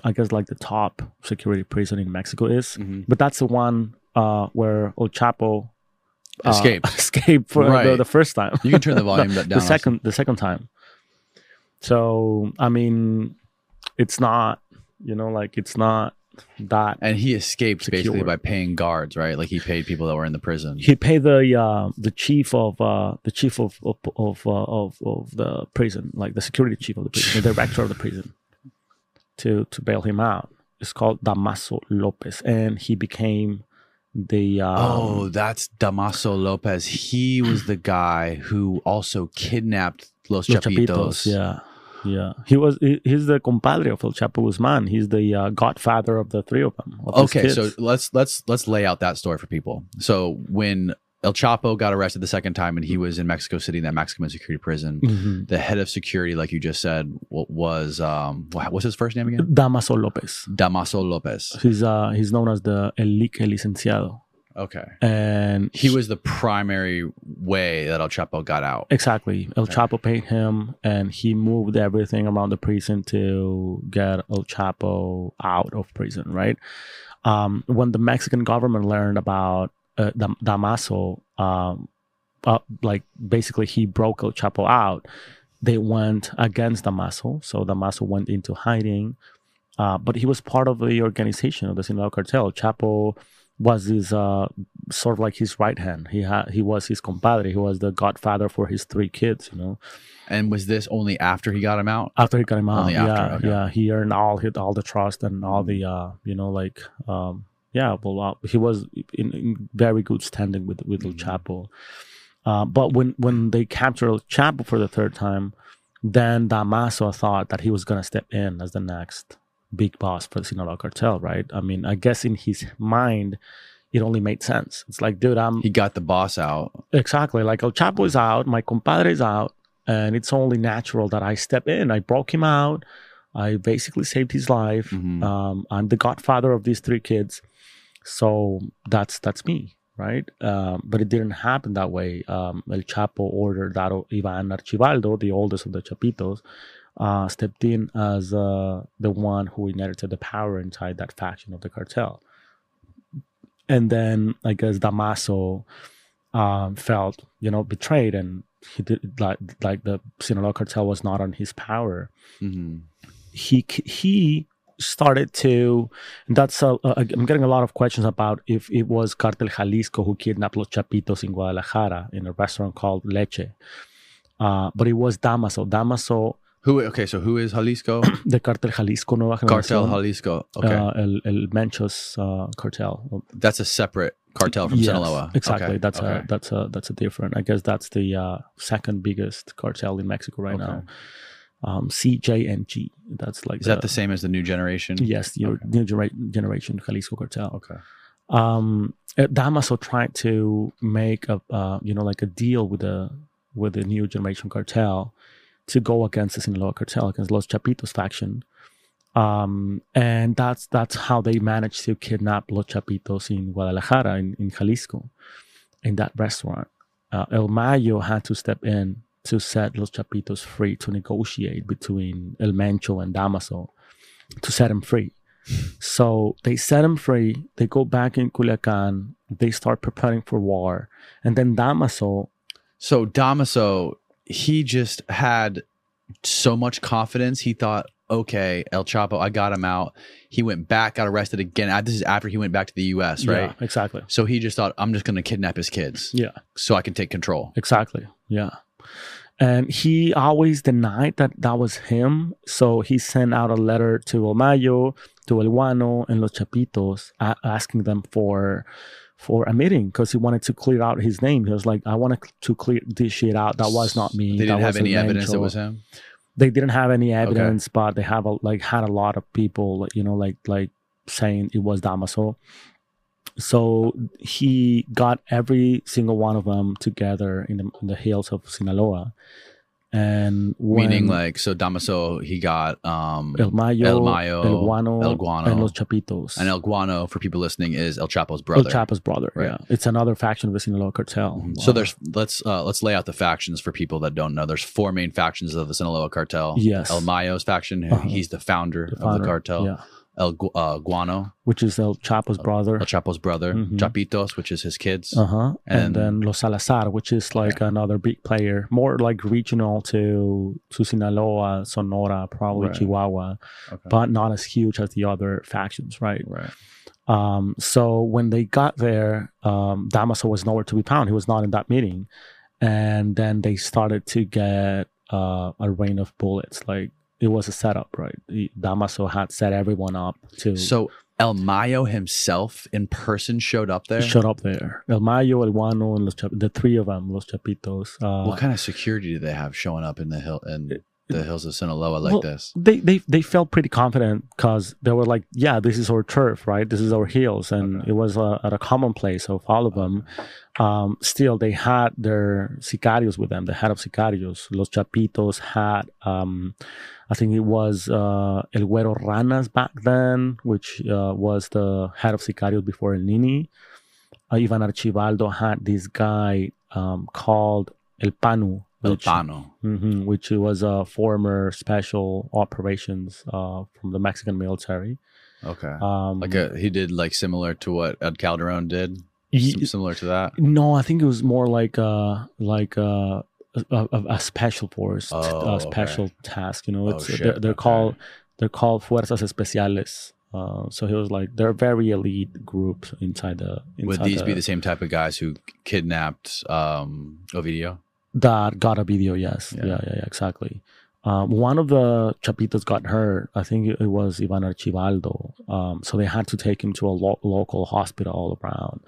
I guess like the top security prison in Mexico is. Mhm. But that's the one uh, where El Chapo uh, Escaped. escaped for the, Right. the first time. You can turn the volume down. the second the second time. So I mean, it's not you know like it's not that and he escaped basically by paying guards, right? Like he paid people that were in the prison. he paid the uh, the chief of uh, the chief of of of, uh, of of the prison, like the security chief of the prison, the director of the prison, to to bail him out. It's called Damaso Lopez, and he became the um, oh, that's Damaso Lopez. He was the guy who also kidnapped Los, Los Chapitos. Chapitos. Yeah, yeah. He was he, he's the compadre of El Chapo Guzman. He's the uh, godfather of the three of them. of Okay, so let's let's let's lay out that story for people. So when El Chapo got arrested the second time and he was in Mexico City in that Mexican security prison, Mhm. the head of security, like you just said, wa- was um wha- what's his first name again? Damaso Lopez. Damaso Lopez. He's uh he's known as the El Licenciado, Okay. and He was the primary way that El Chapo got out. Exactly. El Chapo paid him and he moved everything around the prison to get El Chapo out of prison, right? Um, when the Mexican government learned about uh, Dam- Damaso, um, uh, like basically he broke El Chapo out, they went against Damaso. So Damaso went into hiding, uh, but he was part of the organization of the Sinaloa cartel. Chapo was his uh, sort of like his right hand. He had he was his compadre. He was the godfather for his three kids. You know, And was this only after he got him out? after he got him out, Only yeah, after, okay. yeah, he earned all hit all the trust and all the uh, you know, like um, yeah, well, uh, he was in, in very good standing with with El Mm-hmm. Chapo. Uh, but when when they captured El Chapo for the third time, then Damaso thought that he was gonna step in as the next big boss for the Sinaloa cartel, right? I mean, I guess in his mind, it only made sense. It's like, dude, I'm He got the boss out. Exactly. Like El Chapo is out, my compadre is out, and it's only natural that I step in. I broke him out. I basically saved his life. Mhm. Um, I'm the godfather of these three kids, so that's that's me, right? Um, but it didn't happen that way. Um, El Chapo ordered that Ivan Archibaldo, the oldest of the Chapitos, uh, stepped in as uh, the one who inherited the power inside that faction of the cartel. And then I guess Damaso um, felt, you know, betrayed, and he did like like the Sinaloa cartel was not on his power. Mhm. He he started to. That's a, a, I'm getting a lot of questions about if it was Cartel Jalisco who kidnapped Los Chapitos in Guadalajara in a restaurant called Leche, uh, but it was Damaso. Damaso, Who? Okay, so who is Jalisco? the Cartel Jalisco Nueva Cartel Jalisco. Okay, uh, el, el Mencho's uh, cartel. that's a separate cartel from Yes, Sinaloa. Exactly. Okay, That's okay. a that's a that's a different. I guess that's the uh, second biggest cartel in Mexico right Okay. now. Um, CJNG. That's like Is that the same as the new generation? Yes, your Okay. new genera- generation Jalisco cartel. Okay. Um, uh, Damaso tried to make a uh, you know like a deal with the with the new generation cartel to go against the Sinaloa cartel against Los Chapitos faction. Um, and that's that's how they managed to kidnap Los Chapitos in Guadalajara in, in Jalisco in that restaurant. Uh, El Mayo had to step in to set Los Chapitos free to negotiate between El Mencho and Damaso to set him free. So they set him free. They go back in Culiacan. They start preparing for war. And then Damaso, So Damaso, he just had so much confidence. He thought okay, El Chapo, I got him out. He went back, got arrested again. Ah, This is after he went back to the U.S., right? Yeah, exactly. So he just thought, I'm just going to kidnap his kids Yeah. so I can take control. Exactly. Yeah. And he always denied that that was him. So he sent out a letter to El to El Guano, and Los Chapitos, a- asking them for for a meeting because he wanted to clear out his name. He was like, "I wanted to clear this shit out. That was not me. They didn't That have any evidence that Mencho." was him. They didn't have any evidence, but they have a, like had a lot of people, you know, like like saying it was Damaso. So he got every single one of them together in the, in the hills of Sinaloa, and when Meaning, like, so Damaso, he got um, El Mayo, El Mayo, El Guano, El Guano. and Los Chapitos, and El Guano, for people listening, is El Chapo's brother. El Chapo's brother. Right. Yeah, it's another faction of the Sinaloa cartel. So Wow. there's let's uh, let's lay out the factions for people that don't know. There's four main factions of the Sinaloa cartel. Yes. El Mayo's faction. Uh-huh. He's the founder, The of the cartel. yeah, El Gu- uh, Guano, which is El Chapo's brother. El Chapo's brother. Mhm. Chapitos, which is his kids. Uh huh. And, And- then Los Salazar, which is like another big player, more like regional to to Sinaloa, Sonora, probably Right. Chihuahua, Okay. but not as huge as the other factions, right? Right. Um, so when they got there, um, Damaso was nowhere to be found. He was not in that meeting, and then they started to get uh, a rain of bullets. Like it was a setup, right? Damaso had set everyone up to So El Mayo himself in person showed up there. Showed up there. El Mayo, El Guano, and Los Chap- the three of them, Los Chapitos. Uh, what kind of security do they have showing up in the hill in the hills of Sinaloa like Well, this? they they they felt pretty confident because they were like, yeah, this is our turf, right? This is our hills, and Okay. it was uh, at a common place of all of them. Um, still, they had their sicarios with them, the head of sicarios. Los Chapitos had, um, I think it was uh, El Güero Ranas back then, which uh, was the head of sicarios before El Nini. Uh, Ivan Archibaldo had this guy um, called El Panu. El which- Pano. hmm which was a former special operations uh, from the Mexican military. Okay. Um, like a, he did like similar to what Ed Calderon did. Sim- similar to that. no, I think it was more like like a, a, a special force, Oh, a special okay. task. You know, Oh, it's shit, they're, they're okay. called they're called fuerzas especiales. Uh, so he was like they're very elite groups inside the. Inside Would these be the same type of guys who kidnapped um, Ovidio? that got Ovidio. Yes, Yeah. yeah, yeah, yeah, exactly. Um, one of the chapitos got hurt. I think it was Ivan Archibaldo. Um, so they had to take him to a lo- local hospital all around.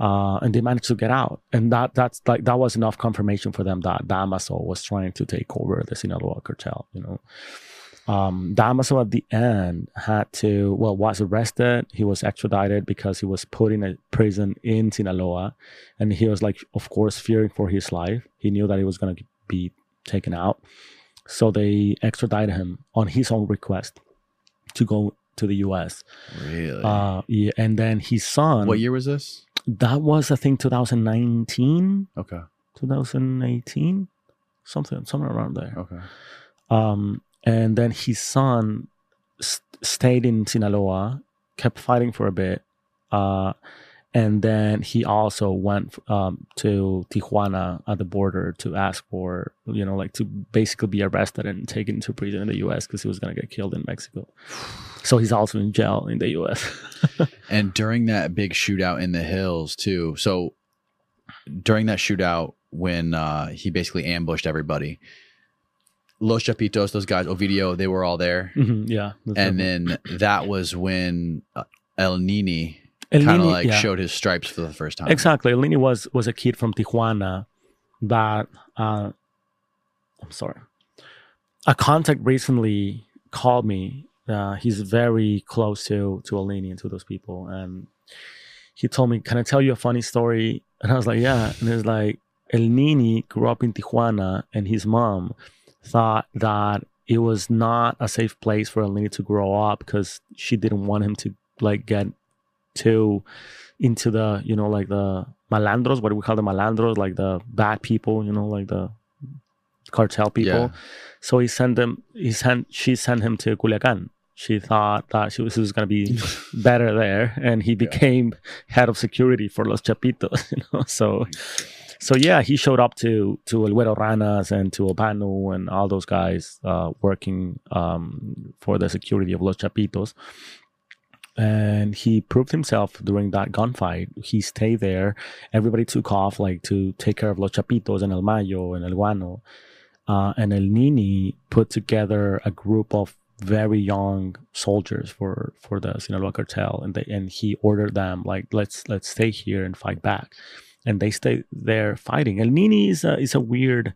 Uh, and they managed to get out, and that that's like that was enough confirmation for them that Damaso was trying to take over the Sinaloa cartel. You know, um, Damaso at the end had to well was arrested. He was extradited because he was put in a prison in Sinaloa, and he was like, of course, fearing for his life. He knew that he was going to be taken out, so they extradited him on his own request to go to the U.S. Really? Uh, yeah, and then his son. what year was this? That was, I think, 2019, Okay. 2018, something, somewhere around there. Okay. Um, and then his son st- stayed in Sinaloa, kept fighting for a bit, uh, and then he also went um, to Tijuana at the border to ask for, you know, like to basically be arrested and taken to prison in the U.S. because he was gonna get killed in Mexico. So he's also in jail in the U.S. And during that big shootout in the hills too. So during that shootout when uh, he basically ambushed everybody, Los Chapitos, those guys, Ovidio, they were all there. Mhm, yeah, And then that was when uh, El Nini kind of like yeah. showed his stripes for the first time. Exactly. El Nini was was a kid from Tijuana that uh I'm sorry. A contact recently called me. Uh, he's very close to to El Nini and to those people, and he told me, "Can I tell you a funny story?" And I was like, "Yeah." And it's like El Nini grew up in Tijuana, and his mom thought that it was not a safe place for El Nini to grow up because she didn't want him to like get too into the you know like the malandros what do we call the malandros like the bad people you know like the cartel people Yeah. so he sent them he sent she sent him to culiacan she thought that she was, was going to be better there and he became head of security for los chapitos you know so so yeah, he showed up to to El Güero Ranas and to Obanu and all those guys uh, working um, for the security of Los Chapitos. And he proved himself during that gunfight. He stayed there. Everybody took off like to take care of Los Chapitos and El Mayo and El Guano. Uh, and El Nini put together a group of very young soldiers for for the Sinaloa cartel, and they and he ordered them like let's let's stay here and fight back, and they stay there fighting. El Nini is a is a weird,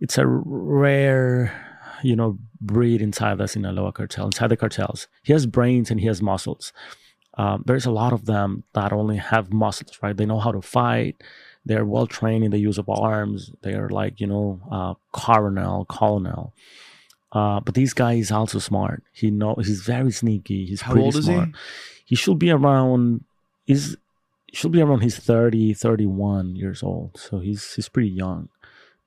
it's a rare, you know, breed inside the Sinaloa cartel, inside the cartels. He has brains and he has muscles. Um, there's a lot of them that only have muscles, right? They know how to fight. They're well trained in the use of arms. They are like you know, uh, colonel, colonel uh, but this guy is also smart. He know he's very sneaky. He's How pretty old is smart. he? He should be around is should be around his 30, 31 years old. So he's he's pretty young.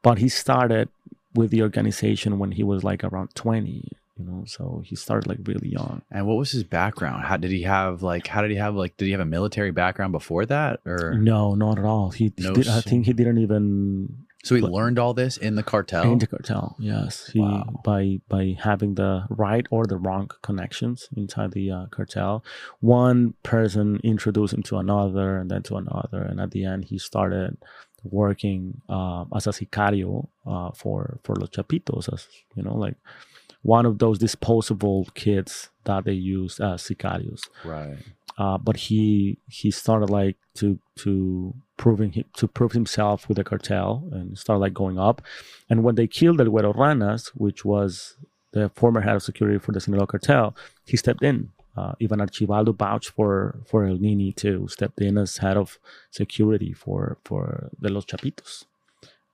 But he started with the organization when he was like around 20, you know. So he started like really young. And what was his background? How did he have like? How did he have like? Did he have a military background before that, or No, not at all. He, he did, I think he didn't even so he but- learned all this in the cartel? in the cartel. Yes, he Wow. by by having the right or the wrong connections inside the uh, cartel. One person introduced him to another, and then to another, and at the end, he started working uh, as a sicario uh, for for los chapitos, as you know, like one of those disposable kids that they use as sicarios. Right. uh, but he he started like to to proving him to prove himself with the cartel and started like going up. And when they killed El Güero Ranas which was the former head of security for the Sinaloa cartel he stepped in uh, Ivan Archibaldo vouched for for El Nini to stepped in as head of security for for the Los Chapitos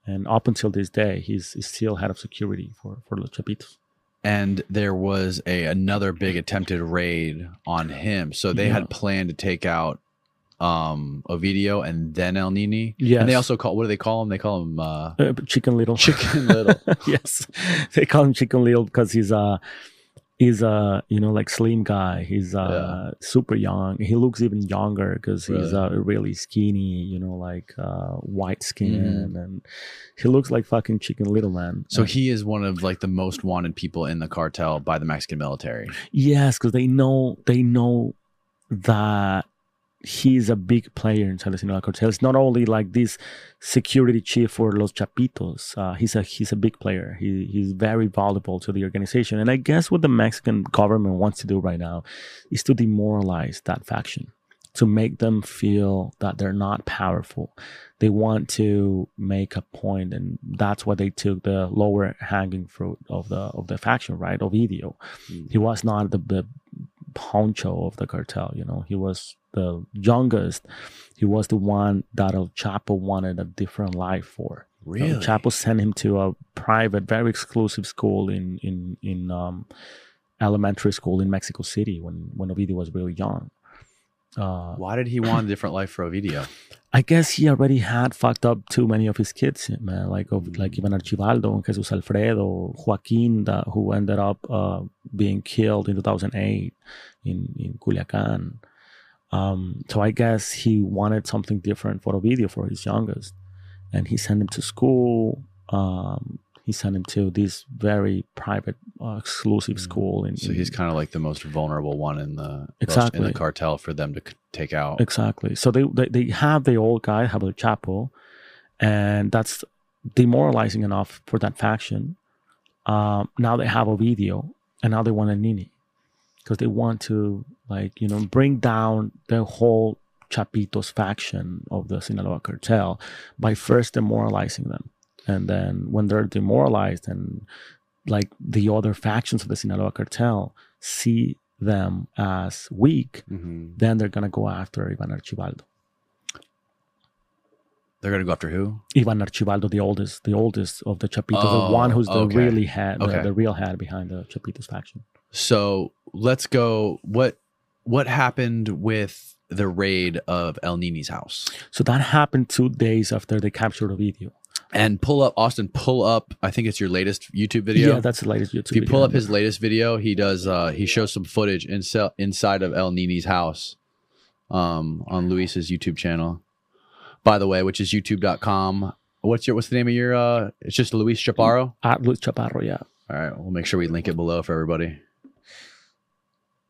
and up until this day he's, he's still head of security for for Los Chapitos And there was a another big attempted raid on him. So they Yeah. had planned to take out um Ovidio and then El Nini. Yes. And they also call what do they call him? They call him uh Uh, Chicken Little. Chicken Little. yes, they call him Chicken Little because he's a he's a you know like slim guy. He's uh super young. He looks even younger because he's Really? uh, really skinny. You know, like uh, white skin, and he looks like fucking Chicken Little man. So Uh, he is one of like the most wanted people in the cartel by the Mexican military. Yes, because they know they know that he's a big player in Sinaloa cartel. It's not only like this security chief for Los Chapitos. Uh, he's a he's a big player. He he's very valuable to the organization. And I guess what the Mexican government wants to do right now is to demoralize that faction, to make them feel that they're not powerful. They want to make a point, and that's why they took the lower hanging fruit of the of the faction, right? Ovidio. He was not the, the poncho of the cartel, you know. He was the youngest. He was the one that El Chapo wanted a different life for. El Chapo sent him to a private, very exclusive school in in in um, elementary school in Mexico City when when Ovidio was really young. Uh, Why did he want a different life for Ovidio? I guess he already had fucked up too many of his kids, man. Like of, Mm. like Ivan Archibaldo and Jesus Alfredo, Joaquin, that, who ended up uh, being killed in 2008 in in Culiacan. Um, so I guess he wanted something different for Ovidio for his youngest, and he sent him to school. Um, he sent him to this very private, uh, exclusive school. In. So he's kind of like the most vulnerable one in the exactly. in the cartel for them to c- take out. Exactly. So they, they they have the old guy, have El Chapo, and that's demoralizing enough for that faction. Um, now they have Ovidio, and now they want a Nini, because they want to like you know bring down the whole Chapitos faction of the Sinaloa cartel by first demoralizing them, and then when they're demoralized and like the other factions of the Sinaloa cartel see them as weak, Mhm. then they're gonna go after Ivan Archibaldo. They're gonna go after who? Ivan Archibaldo, the oldest, the oldest of the Chapitos, Oh, the one who's the okay. really head, the, Okay. the real head behind the Chapitos faction. So let's go. What what happened with the raid of El Nini's house? So that happened two days after they captured Ovidio. And pull up Austin. Pull up. I think it's your latest YouTube video. Yeah, that's the latest YouTube. if you pull video. up his latest video, he does. uh He shows some footage inside inside of El Nini's house, um, on Luis's YouTube channel. by the way, which is youtube.com. What's your what's the name of your uh it's just Luis Chaparro? At Luis Chaparro, yeah. All right, we'll make sure we link it below for everybody.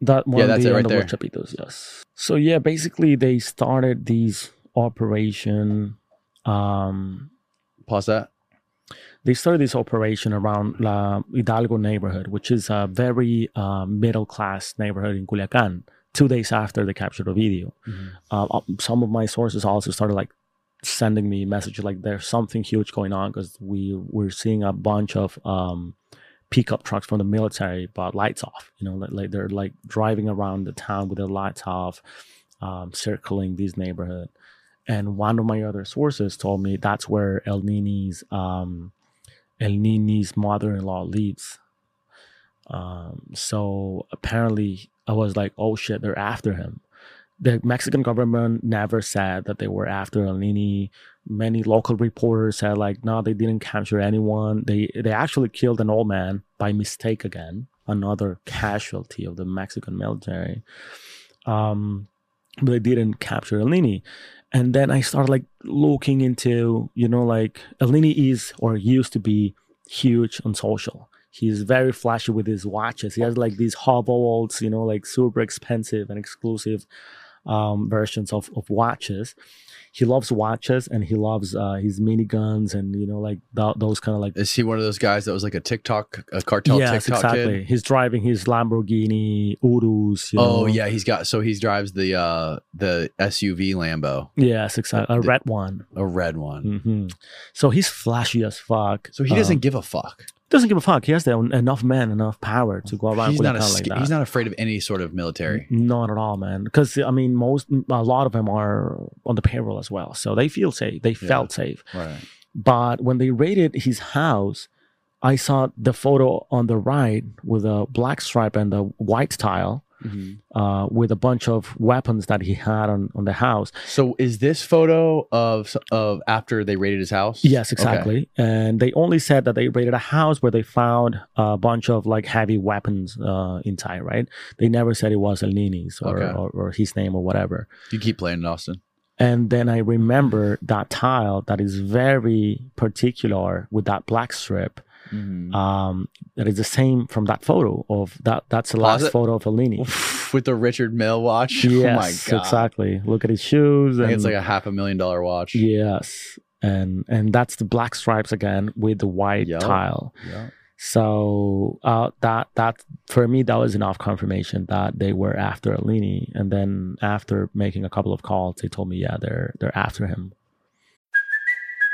That one, Yeah, that's it right there. Chapitos, yes. So yeah, basically they started these operation. Um, Pause that. they started this operation around La Hidalgo neighborhood, which is a very uh, middle class neighborhood in Culiacan. Two days after they captured Ovidio, uh, uh, some of my sources also started like sending me messages like there's something huge going on because we we're seeing a bunch of um, pickup trucks from the military but lights off. You know, like, like they're like driving around the town with their lights off, um, circling this neighborhood. And one of my other sources told me that's where El Nini's um, El Nini's mother-in-law lives. Um, so apparently, I was like, "Oh shit, they're after him." The Mexican government never said that they were after El Nini. Many local reporters said like, "No, they didn't capture anyone. They they actually killed an old man by mistake again, another casualty of the Mexican military." Um, but they didn't capture El Nini. And then I started like looking into, you know, like El Nini is or used to be huge on social. He's very flashy with his watches. He has like these Hublots, you know, like super expensive and exclusive um, versions of, of watches. He loves watches and he loves uh, his miniguns and you know like th- those kind of like Is he one of those guys that was like a TikTok, a cartel yes, TikTok exactly. kid? He's driving his Lamborghini Urus. You Oh know? yeah, he's got so he drives the uh the SUV Lambo, yes, exactly. A The- red one. a red one. hmm So he's flashy as fuck. So he doesn't Um, give a fuck. Doesn't give a fuck. He has the, enough men, enough power to go around He's with not a a like that. he's not afraid of any sort of military. Not at all, man. Because I mean, most a lot of them are on the payroll as well, so they feel safe. They Yeah. felt safe. Right. But when they raided his house, I saw the photo on the right with a black stripe and the white tile, uh, with a bunch of weapons that he had on, on the house. So is this photo of of after they raided his house? Yes, Okay. exactly. And they only said that they raided a house where they found a bunch of like heavy weapons uh, inside, right? They never said it was El Nini's or, Okay. or, or his name or whatever. You keep playing it, Austin. And then I remember that tile that is very particular with that black strip. Um, that is the same from that photo of that. That's the last Closet? photo of El Nini. With the Richard Mille watch. Yes, oh my god. exactly. Look at his shoes. And, it's like a half a million dollar watch. yes, and and that's the black stripes again with the white Yup. tile. Yeah. So uh, that that for me that was enough confirmation that they were after El Nini. And then after making a couple of calls, they told me yeah they're they're after him.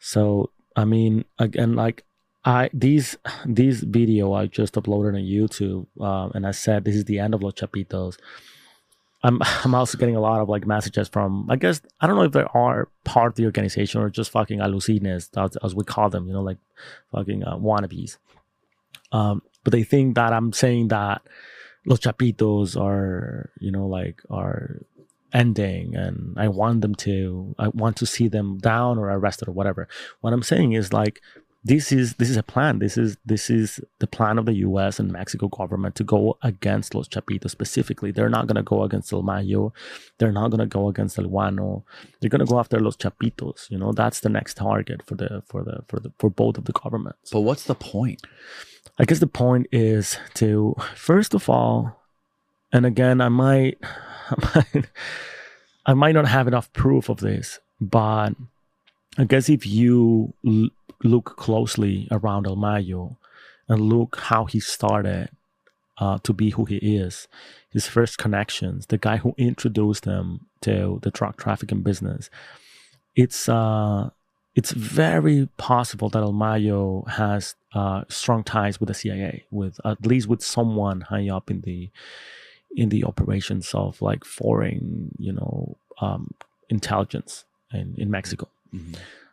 So I mean, again, like I these these video I just uploaded on YouTube, um, and I said this is the end of Los Chapitos. I'm I'm also getting a lot of like messages from I guess I don't know if they are part of the organization or just fucking alucines as, as we call them, you know, like fucking uh, wannabes. Um, but they think that I'm saying that Los Chapitos are you know like are ending and I want them to I want to see them down or arrested or whatever. What I'm saying is like this is this is a plan. This is this is the plan of the US and Mexico government to go against Los Chapitos specifically. They're not gonna go against El Mayo. They're not gonna go against El Guano. They're gonna go after Los Chapitos. You know, that's the next target for the for the for the for both of the governments. But what's the point? I guess the point is to first of all, and again, I might, I might, not have enough proof of this, but I guess if you l- look closely around El Mayo and look how he started uh, to be who he is, his first connections, the guy who introduced him to the drug trafficking business, it's uh, it's very possible that El Mayo has uh, strong ties with the CIA, with at least with someone high up in the in the operations of like foreign, you know, um, intelligence in, in Mexico.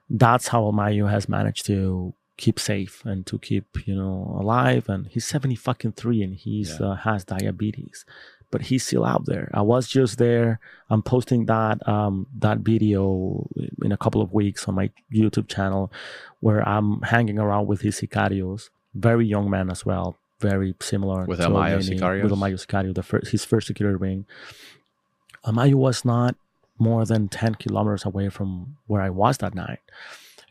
That's how Mayo has managed to keep safe and to keep you know alive. And he's seventy fucking three, and he's Yeah. uh, has diabetes, but he's still out there. I was just there. I'm posting that um, that video in a couple of weeks on my YouTube channel, where I'm hanging around with his sicarios, very young man as well, very similar With to El Mayo Elneny, Sicarios? With El Mayo Sicario, the first, his first security ring. El Mayo was not more than 10 kilometers away from where I was that night.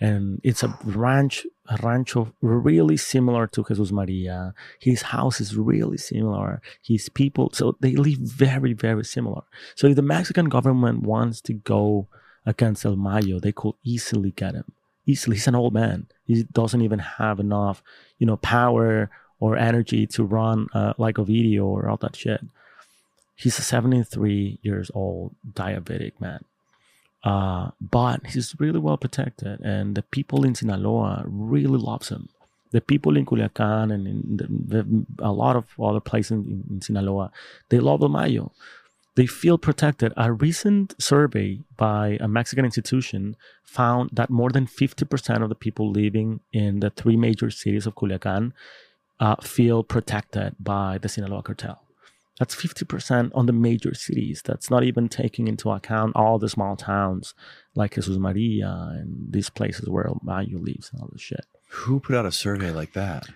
And it's a ranch, a rancho really similar to Jesus Maria. His house is really similar. His people, so they live very, very similar. So if the Mexican government wants to go against El Mayo, they could easily get him. Easily, he's an old man. He doesn't even have enough, you know, power or energy to run uh, like a video or all that shit. He's a 73 years old diabetic man. Uh, but he's really well protected, and the people in Sinaloa really loves him. The people in Culiacan and in the, the, a lot of other places in, in Sinaloa, they love El Mayo. They feel protected. A recent survey by a Mexican institution found that more than 50% of the people living in the three major cities of Culiacan uh, feel protected by the Sinaloa cartel. That's 50% on the major cities. That's not even taking into account all the small towns like Jesus Maria and these places where El Mayo lives and all this shit. Who put out a survey like that?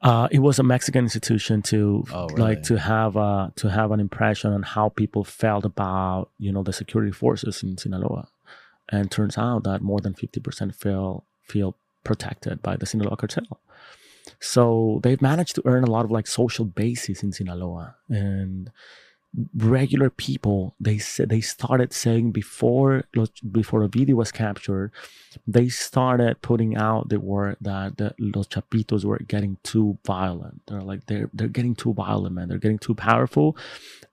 Uh, it was a Mexican institution to Oh, really? like to have a, to have an impression on how people felt about you know the security forces in Sinaloa, and turns out that more than fifty percent feel feel protected by the Sinaloa cartel. So they've managed to earn a lot of like social bases in Sinaloa and regular people. They said they started saying before before a video was captured, they started putting out the word that the Los Chapitos were getting too violent. They're like they're they're getting too violent, man. They're getting too powerful,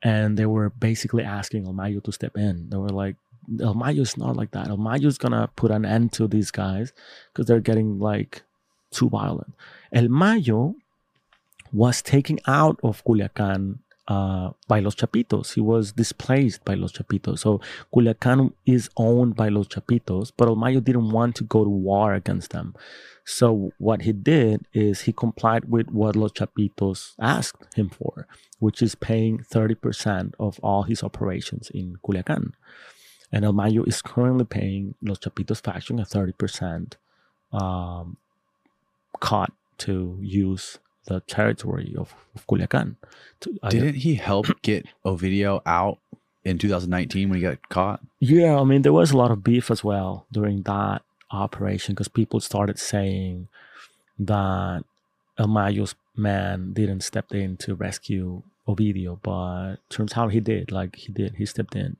and they were basically asking El Mayo to step in. They were like. El Mayo's not like that. El Mayo's gonna put an end to these guys because they're getting like too violent. El Mayo was taken out of Culiacan uh, by Los Chapitos. He was displaced by Los Chapitos. So Culiacan is owned by Los Chapitos, but El Mayo didn't want to go to war against them. So what he did is he complied with what Los Chapitos asked him for, which is paying 30% of all his operations in Culiacan. And El Mayo is currently paying Los Chapitos faction a 30% um, cut to use the territory of, of Culiacan. To, Didn't he help get Ovidio out in 2019 when he got caught? Yeah, I mean, there was a lot of beef as well during that operation because people started saying that El Mayo's man didn't step in to rescue Ovidio, but turns out he did. Like he did, he stepped in.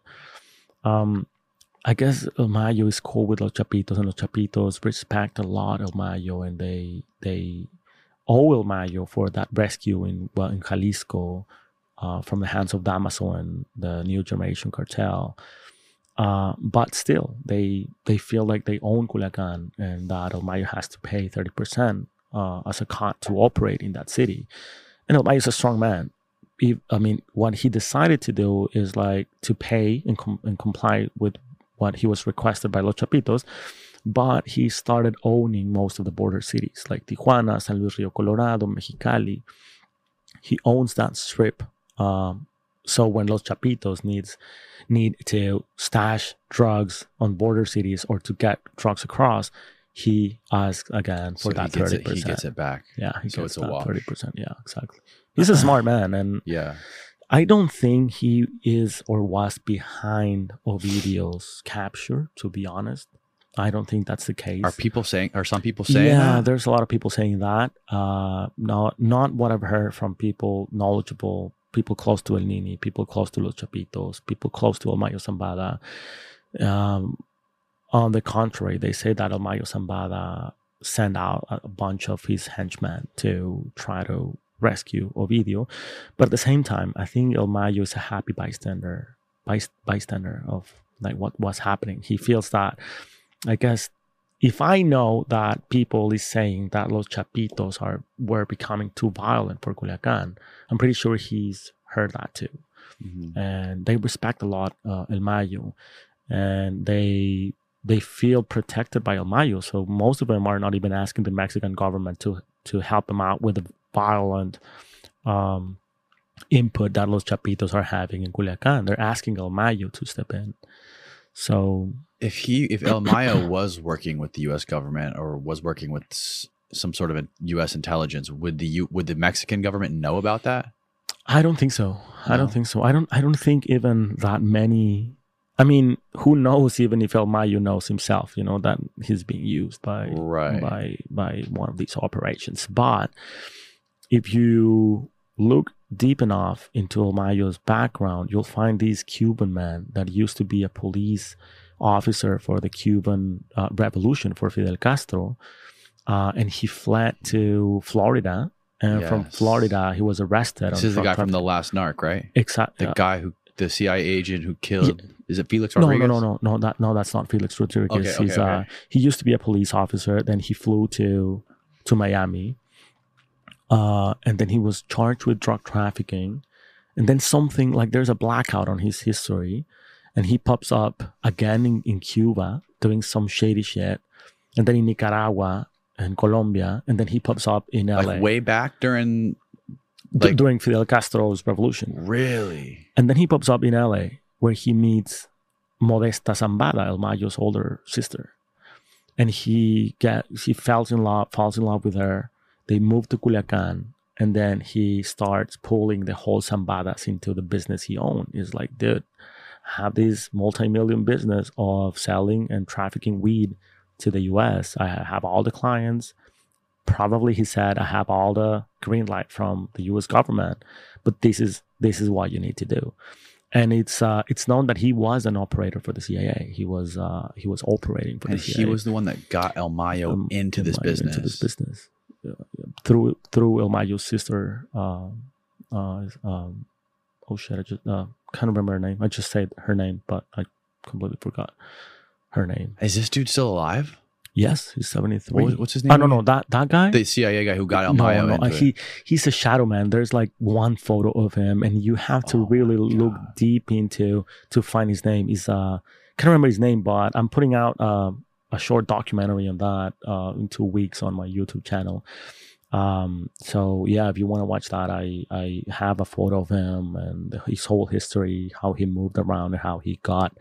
Um, I guess El Mayo is cool with Los Chapitos, and Los Chapitos respect a lot El Mayo, and they they owe El Mayo for that rescue in well in Jalisco uh, from the hands of Damaso and the New Generation Cartel. Uh, but still, they they feel like they own Culiacan and that El Mayo has to pay 30% uh, as a cut to operate in that city. And El Mayo is a strong man. I mean, what he decided to do is like to pay and, com- and comply with what he was requested by Los Chapitos, but he started owning most of the border cities like Tijuana, San Luis Rio Colorado, Mexicali. He owns that strip. Um, so when Los Chapitos needs need to stash drugs on border cities or to get drugs across, he asks again for So that thirty it. He gets it back. Yeah, he So gets it's a that thirty percent. Yeah, exactly. He's a smart man, and Yeah. I don't think he is or was behind Ovidio's capture. To be honest, I don't think that's the case. Are people saying? Are some people saying yeah, that? there's a lot of people saying that. Uh, not not what I've heard from people knowledgeable, people close to El Nini, people close to Los Chapitos, people close to El Mayo Zambada. Um, on the contrary, they say that El Mayo Zambada sent out a a bunch of his henchmen to try to rescue Ovidio, but at the same time, I think El Mayo is a happy bystander, bys- bystander of like what was happening. He feels that, I guess, if I know that people is saying that Los Chapitos are were becoming too violent for Culiacan, I'm pretty sure he's heard that too Mhm. and they respect a lot uh, El Mayo, and they they feel protected by El Mayo. So most of them are not even asking the Mexican government to to help them out with the violent um, input that Los Chapitos are having in Culiacan. They're asking El Mayo to step in. So if he if El Mayo was working with the U.S. government or was working with some sort of a U.S. intelligence, would the U, would the Mexican government know about that? I don't think so. I don't think so. I don't. I don't think even that many. I mean, who knows? Even if El Mayo knows himself, you know that he's being used by Right. by by one of these operations. But if you look deep enough into El Mayo's background, you'll find this Cuban man that used to be a police officer for the Cuban uh, Revolution for Fidel Castro, uh, and he fled to Florida. And from Florida, he was arrested. This is the guy from the last narc, right? exactly. The guy who the CIA agent who killed is it Felix No, Rodriguez? no, no, no, no. That no, that's not Felix Rodriguez. Okay, okay, He's Uh, he used to be a police officer. Then he flew to to Miami, uh, and then he was charged with drug trafficking, and then something like there's a blackout on his history, and he pops up again in, in Cuba doing some shady shit, and then in Nicaragua and Colombia, and then he pops up in LA Like way back during d- during Fidel Castro's revolution. really And then he pops up in LA where he meets Modesta Zambada, El Mayo's older sister. And he get he falls in love, falls in love with her. They move to Culiacan, and then he starts pulling the whole Zambadas into the business he owns. He's like, dude, have this multi-million business of selling and trafficking weed to the US. I have all the clients. Probably he said, I have all the green light from the US government but this is this is what you need to do and it's uh it's known that he was an operator for the CIA he was uh he was operating for and the CIA he was the one that got El Mayo um, into this Mayo business. into this business. Through through El Mayo's sister um uh um oh shit I just uh can't remember her name I just said her name but I completely forgot her name Is this dude still alive? yes he's 73 What what's his name I don't know that that guy The CIA guy who got El no, Mayo no, uh, it. he he's a shadow man. There's like one photo of him, and you have to Oh really look deep into to find his name. He's uh can't remember his name, but I'm putting out uh, a short documentary on that uh, in two weeks on my YouTube channel. Um, so yeah, if you want to watch that, I I have a photo of him and his whole history, how he moved around, and how he got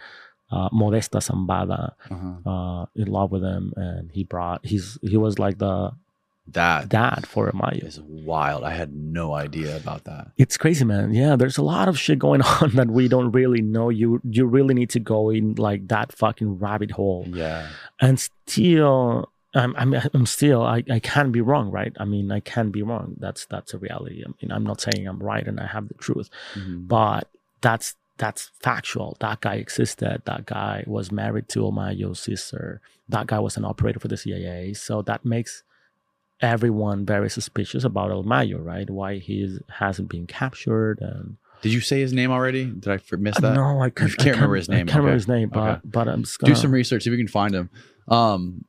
uh, Modesta Zambada Uh-huh. uh, in love with him, and he brought he's he was like the That dad for Mayo. is wild. I had no idea about that. It's crazy, man. Yeah, there's a lot of shit going on that we don't really know. You you really need to go in like that fucking rabbit hole, Yeah. and still, I'm I'm, I'm still I, I can be wrong, right? I mean, I can be wrong. That's that's a reality. I mean, I'm not saying I'm right and I have the truth, Mhm. but that's that's factual. That guy existed. That guy was married to Omayo's sister. That guy was an operator for the CIA. So that makes everyone very suspicious about El Mayo, right? Why he hasn't been captured and Did you say his name already? Did I miss that? Uh, no, I can't, You can't remember his name. I can't remember his name, but Okay. but I'm just gonna Do some research. If you can find him. Um,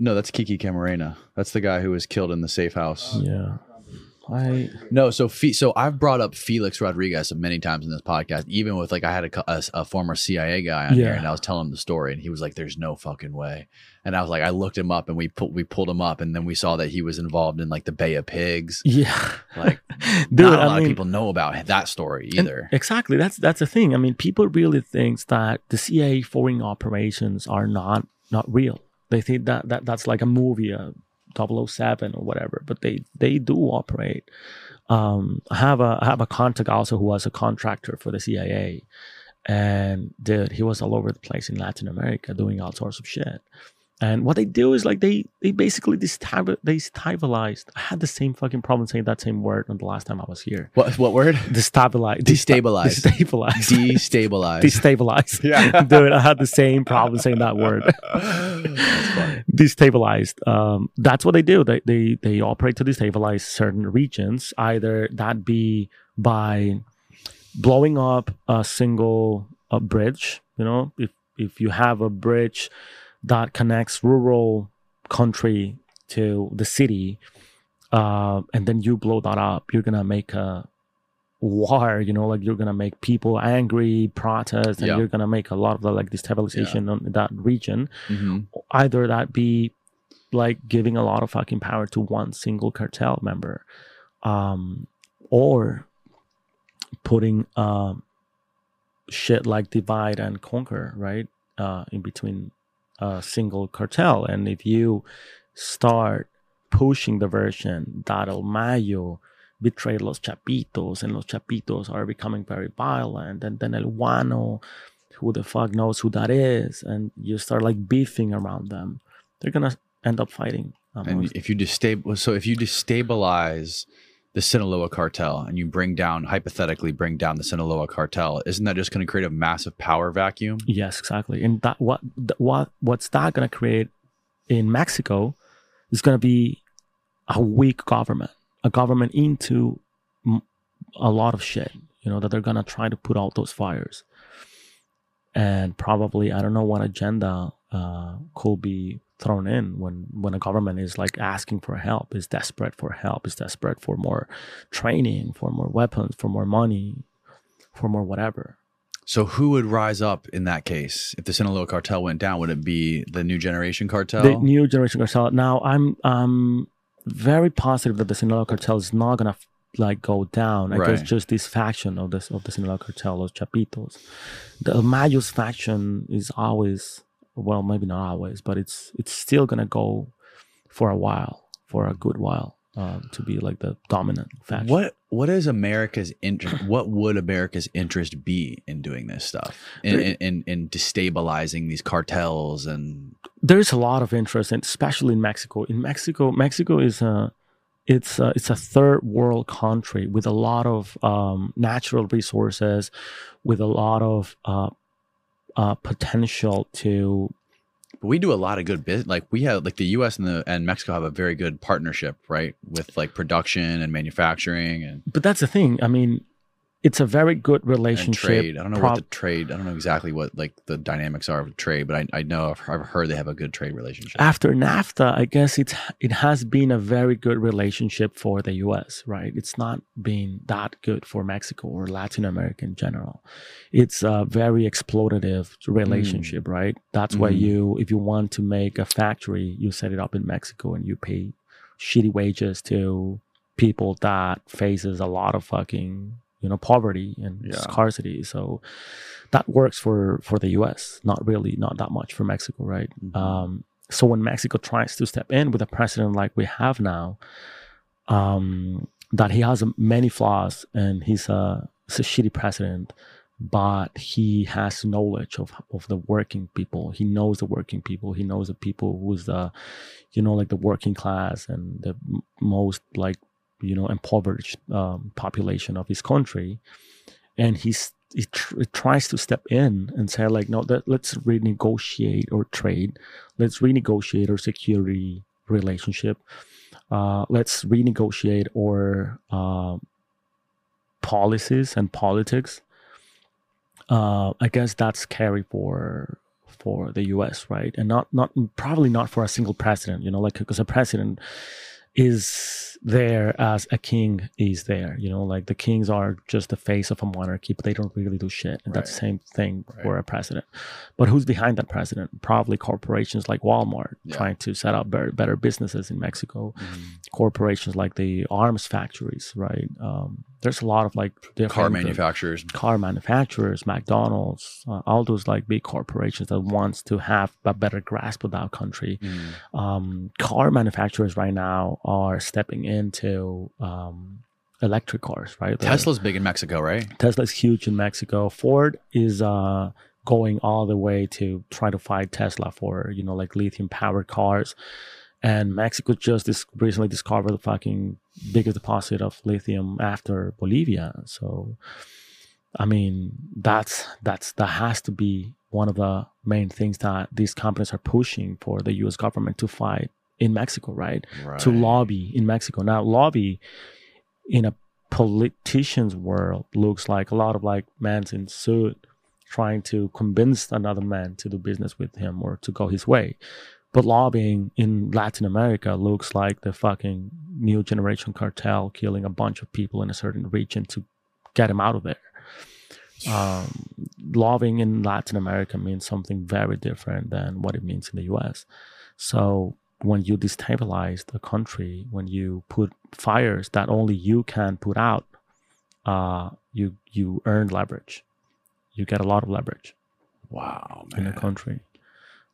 no, that's Kiki Camarena. That's the guy who was killed in the safe house. Yeah, I No, so so I've brought up Felix Rodriguez many times in this podcast, even with like I had a, a, a former CIA guy on here, and I was telling him the story, and he was like, "There's no fucking way," and I was like, I looked him up, and we pulled we pulled him up, and then we saw that he was involved in like the Bay of Pigs. yeah, Like, dude. Not a I lot mean, of people know about that story either. exactly. That's that's the thing. I mean, people really think that the CIA foreign operations are not not real. They think that, that that's like a movie, a 007 or whatever. But they they do operate. Um, I have a I have a contact also who was a contractor for the CIA, and dude, he was all over the place in Latin America doing all sorts of shit. And what they do is like they they basically destabil- they stabilized. I had the same fucking problem saying that same word on the last time I was here. what what word? Destabilize. Destabilize. Destabilize. Destabilize. Destabilize. Yeah. Dude, I had the same problem saying that word. Destabilized. Um, that's what they do. They, they they operate to destabilize certain regions. Either that be by blowing up a single a bridge. You know, if if you have a bridge that connects rural country to the city, uh, and then you blow that up, you're gonna make a war you know like you're gonna make people angry protest and Yeah. you're gonna make a lot of the like destabilization on that region. Hmm either that be like giving a lot of fucking power to one single cartel member um or putting um shit like divide and conquer right uh in between a single cartel. And if you start pushing the version that El Mayo betrayed los chapitos and los chapitos are becoming very violent and then El Guano who the fuck knows who that is and you start like beefing around them they're gonna end up fighting uh, And if you destabilize, so if you destabilize the Sinaloa cartel and you bring down, hypothetically, bring down the Sinaloa cartel, isn't that just going to create a massive power vacuum? yes exactly and that what what what's that gonna create in mexico is gonna be a weak government a government into a lot of shit you know that they're gonna try to put out those fires and probably i don't know what agenda uh, could be thrown in when when a government is like asking for help is desperate for help is desperate for more training for more weapons for more money for more whatever So who would rise up in that case if the Sinaloa cartel went down? Would it be the New Generation cartel? the new generation cartel. Now I'm um very positive that the Sinaloa cartel is not gonna like go down. I guess Right. just this faction of this of the Sinaloa cartel, los Chapitos. The Mayos faction is always well, maybe not always, but it's it's still gonna go for a while, for a good while, um, to be like the dominant faction. What what is America's interest? What would America's interest be in doing this stuff? In, in, in, in destabilizing these cartels and there's a lot of interest, and especially in Mexico. In Mexico, Mexico is a it's a, it's a third world country with a lot of um, natural resources, with a lot of uh, uh, potential to But we do a lot of good business. Like we have, like the U.S. and the and Mexico have a very good partnership, right? With like production and manufacturing and, but that's the thing. I mean, it's a very good and relationship. trade. I don't know prob- what the trade. I don't know exactly what like the dynamics are of trade, but I, I know I've, I've heard they have a good trade relationship. after NAFTA, I guess it's it has been a very good relationship for the U.S. Right? It's not been that good for Mexico or Latin America in general. It's a very exploitative relationship, right? That's why Mhm. you, if you want to make a factory, you set it up in Mexico and you pay shitty wages to people that faces a lot of fucking you know poverty and Yeah. scarcity. So that works for for the U.S. Not really, not that much for Mexico, right? Mhm. Um, so when Mexico tries to step in with a president like we have now, um, that he has many flaws and he's a, he's a shitty president, but he has knowledge of of the working people. He knows the working people. He knows the people who's the, you know, like the working class and the most like you know impoverished um, population of his country, and he's he, tr- tries to step in and say like no that, let's renegotiate or trade. Let's renegotiate our security relationship. Uh, let's renegotiate our um policies and politics. Uh, i guess that's scary for for the us right? And not not probably not for a single president you know like because a president is there as a king is there you know like the kings are just the face of a monarchy but they don't really do shit and that's the same thing for a president but who's behind that president probably corporations like walmart Yeah. trying to set up better, better businesses in mexico Mhm. corporations like the arms factories right um, there's a lot of like car different, manufacturers. car manufacturers, McDonald's, uh, all those like big corporations that wants to have a better grasp of that country. Mm. Um, car manufacturers right now are stepping into um, electric cars, right? Tesla's big in Mexico, right? Tesla's huge in Mexico. Ford is uh, going all the way to try to fight Tesla for you know like lithium powered cars. And Mexico just dis- recently discovered the fucking biggest deposit of lithium after Bolivia. So, I mean, that's that's that has to be one of the main things that these companies are pushing for the U.S. government to fight in Mexico, right? to lobby in Mexico. Now, lobby in a politician's world looks like a lot of like mans in suit trying to convince another man to do business with him or to go his way. But lobbying in Latin America looks like the fucking new generation cartel killing a bunch of people in a certain region to get him out of there. Um, loving in Latin America means something very different than what it means in the US. So when you destabilize the country, when you put fires that only you can put out, uh, you you earn leverage. You get a lot of leverage Wow, in man. the country.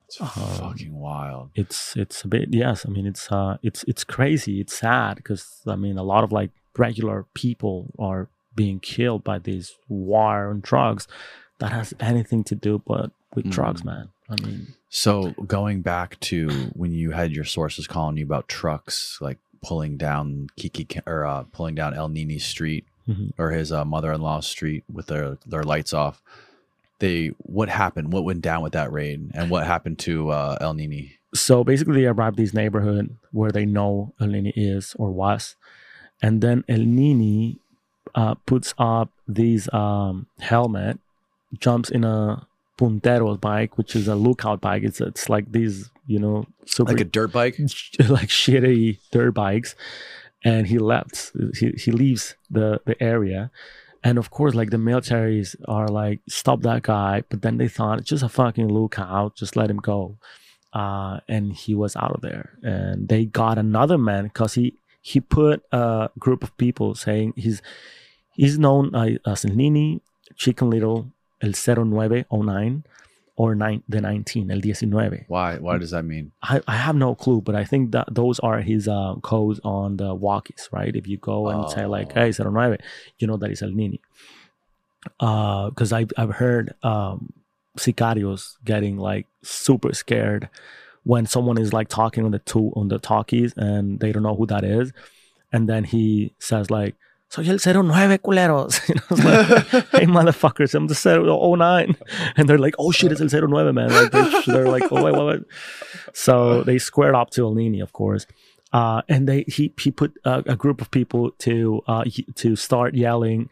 It's fucking wild. It's it's a bit yes. I mean it's uh it's it's crazy. It's sad because I mean a lot of like regular people are being killed by this war on drugs that has anything to do but with drugs, man. I mean So going back to when you had your sources calling you about trucks like pulling down Kiki or uh, pulling down El Nini Street Mhm. or his uh, mother-in-law street with their their lights off. They what happened? What went down with that raid? And what happened to uh, El Nini? so basically they arrive this neighborhood where they know El Nini is or was, and then El Nini uh, puts up this um, helmet, jumps in a puntero's bike, which is a lookout bike. It's it's like these you know super Like a dirt bike? like shitty dirt bikes, and he left. He he leaves the the area. And of course, like the militaries are like, stop that guy. But then they thought, it's just a fucking lookout, just let him go uh, and he was out of there. And they got another man because he he put a group of people saying he's he's known uh, as Nini, Chicken Little, El 0909, or nine, the 19, El 19. Why? Why does that mean? I, I have no clue, but I think that those are his uh, codes on the walkies, right? If you go and say like, "Hey, 09," you know that is El Nini. Because I've I've heard um, sicarios getting like super scared when someone is like talking on the two on the talkies and they don't know who that is, and then he says like. Soy el 09 culeros. Like, hey motherfuckers, I'm the 09. And they're like, oh shit, it's el 09, man. Like they, they're like, oh wait, wait, wait. So they squared up to El Nini, of course. Uh, and they he he put a, a group of people to uh, to start yelling,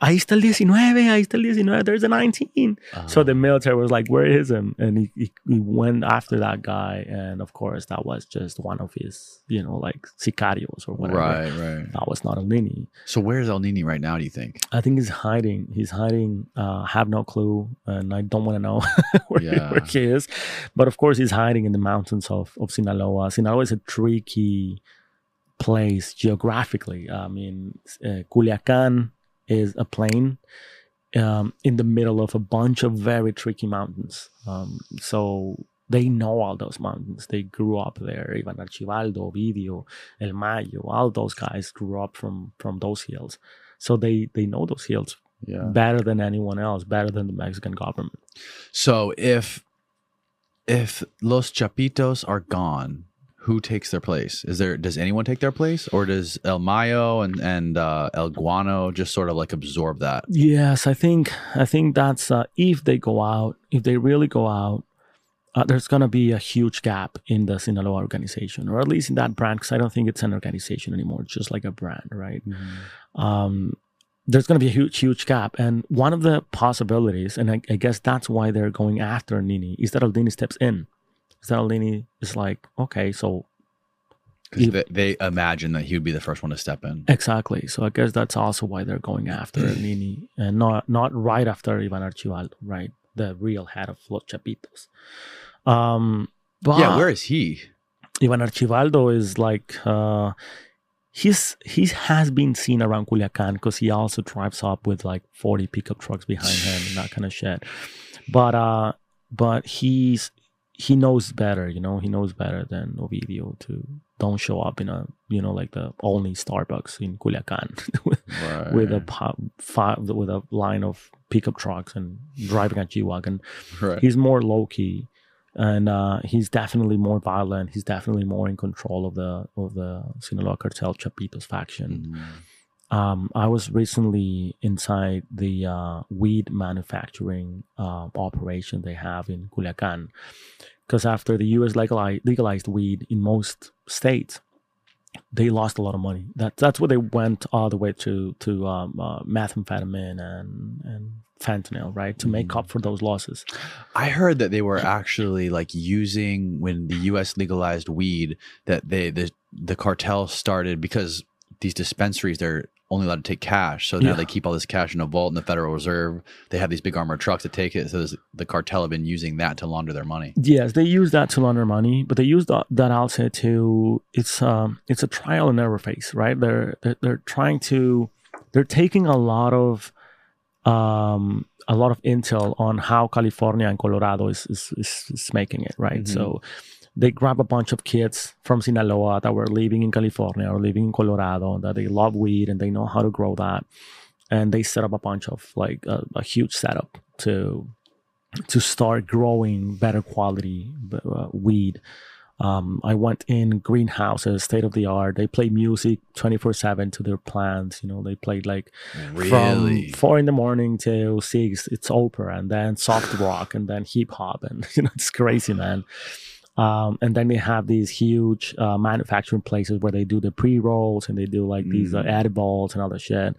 ahí está el 19, ahí está el 19, there's a 19. So the military was like, where is him? And he, he, he went after that guy. And of course, that was just one of his, you know, like sicarios or whatever. Right, right. That was not El Nini. So where's El Nini right now? Do you think? I think he's hiding. He's hiding. Uh, have no clue, and I don't want to know where, he- Yeah. where he is. But of course, he's hiding in the mountains of of Sinaloa. Sinaloa is a tricky place geographically. I mean, uh, Culiacan is a plane um, in the middle of a bunch of very tricky mountains. Um, so they know all those mountains. They grew up there. Even Archibaldo, Ovidio, El Mayo, all those guys grew up from from those hills. So they they know those hills Yeah. better than anyone else, better than the Mexican government. So if if Los Chapitos are gone, who takes their place? Is there does anyone take their place, or does El Mayo and and uh, El Guano just sort of like absorb that? Yes, I think I think that's uh, if they go out, if they really go out, uh, there's gonna be a huge gap in the Sinaloa organization, or at least in that brand, because I don't think it's an organization anymore. It's just like a brand, right? Um, there's gonna be a huge, huge gap, and one of the possibilities, and I, I guess that's why they're going after Nini, is that El Nini steps in. Is is like, okay, so 'Cause they, they imagine that he would be the first one to step in. Exactly. So I guess that's also why they're going after Nini and not not right after Ivan Archibaldo, right? The real head of Los Chapitos. Um, but Yeah, where is he? Ivan Archibaldo is like uh, he's he has been seen around Culiacan because he also drives up with like forty pickup trucks behind him and that kind of shit. But uh, but he's he knows better, you know. He knows better than Ovidio to don't show up in a you know like the only Starbucks in Culiacan Right. with a po- fi- with a line of pickup trucks and driving a G wagon. Right. He's more low key, and uh, he's definitely more violent. He's definitely more in control of the of the Sinaloa cartel Chapitos faction. Mhm. Um, I was recently inside the uh, weed manufacturing uh, operation they have in Culiacan, because after the U.S. legalized, legalized weed in most states, they lost a lot of money. That that's where they went all the way to to um, uh, methamphetamine and and fentanyl, right, to make up for those losses. I heard that they were actually like using when the U.S. legalized weed that they the the cartel started because these dispensaries they're only allowed to take cash. So now Yeah. they keep all this cash in a vault in the Federal Reserve. They have these big armored trucks that take it. So the cartel have been using that to launder their money. Yes, they use that to launder money, but they use that, that also to it's um it's a trial and error phase, right? They're, they're they're trying to they're taking a lot of um a lot of intel on how California and Colorado is is, is, is making it, right? Mhm. So they grab a bunch of kids from Sinaloa that were living in California or living in Colorado that they love weed and they know how to grow that, and they set up a bunch of like a, a huge setup to to start growing better quality uh, weed. Um, I went in greenhouses, state of the art. They play music 24 7 to their plants. You know, they played like Really? from four in the morning till six, it's opera and then soft rock and then hip hop. And, you know, it's crazy, man. Um, and then they have these huge uh, manufacturing places where they do the pre rolls and they do like these uh, Mm. edibles and other shit.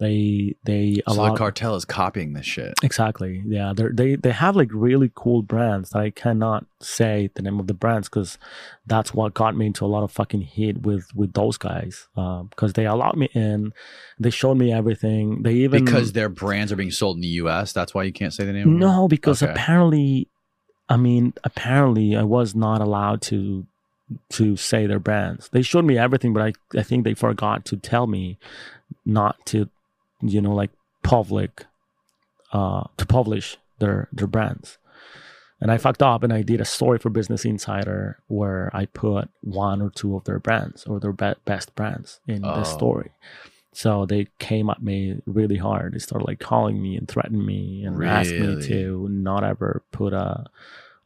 They, they, so allow- the cartel is copying this shit. Exactly. Yeah, they they they have like really cool brands that I cannot say the name of the brands because that's what got me into a lot of fucking heat with with those guys because they allowed me in, they showed me everything. They even Because their brands are being sold in the U.S. That's why you can't say the name. of them? no, because Okay. apparently, I mean, apparently I was not allowed to to say their brands. They showed me everything, but I I think they forgot to tell me not to, you know, like public, uh, to publish their their brands. And I fucked up, and I did a story for Business Insider where I put one or two of their brands or their be- best brands in the Oh. story. So they came at me really hard. They started like calling me and threatening me and asked me to not ever put a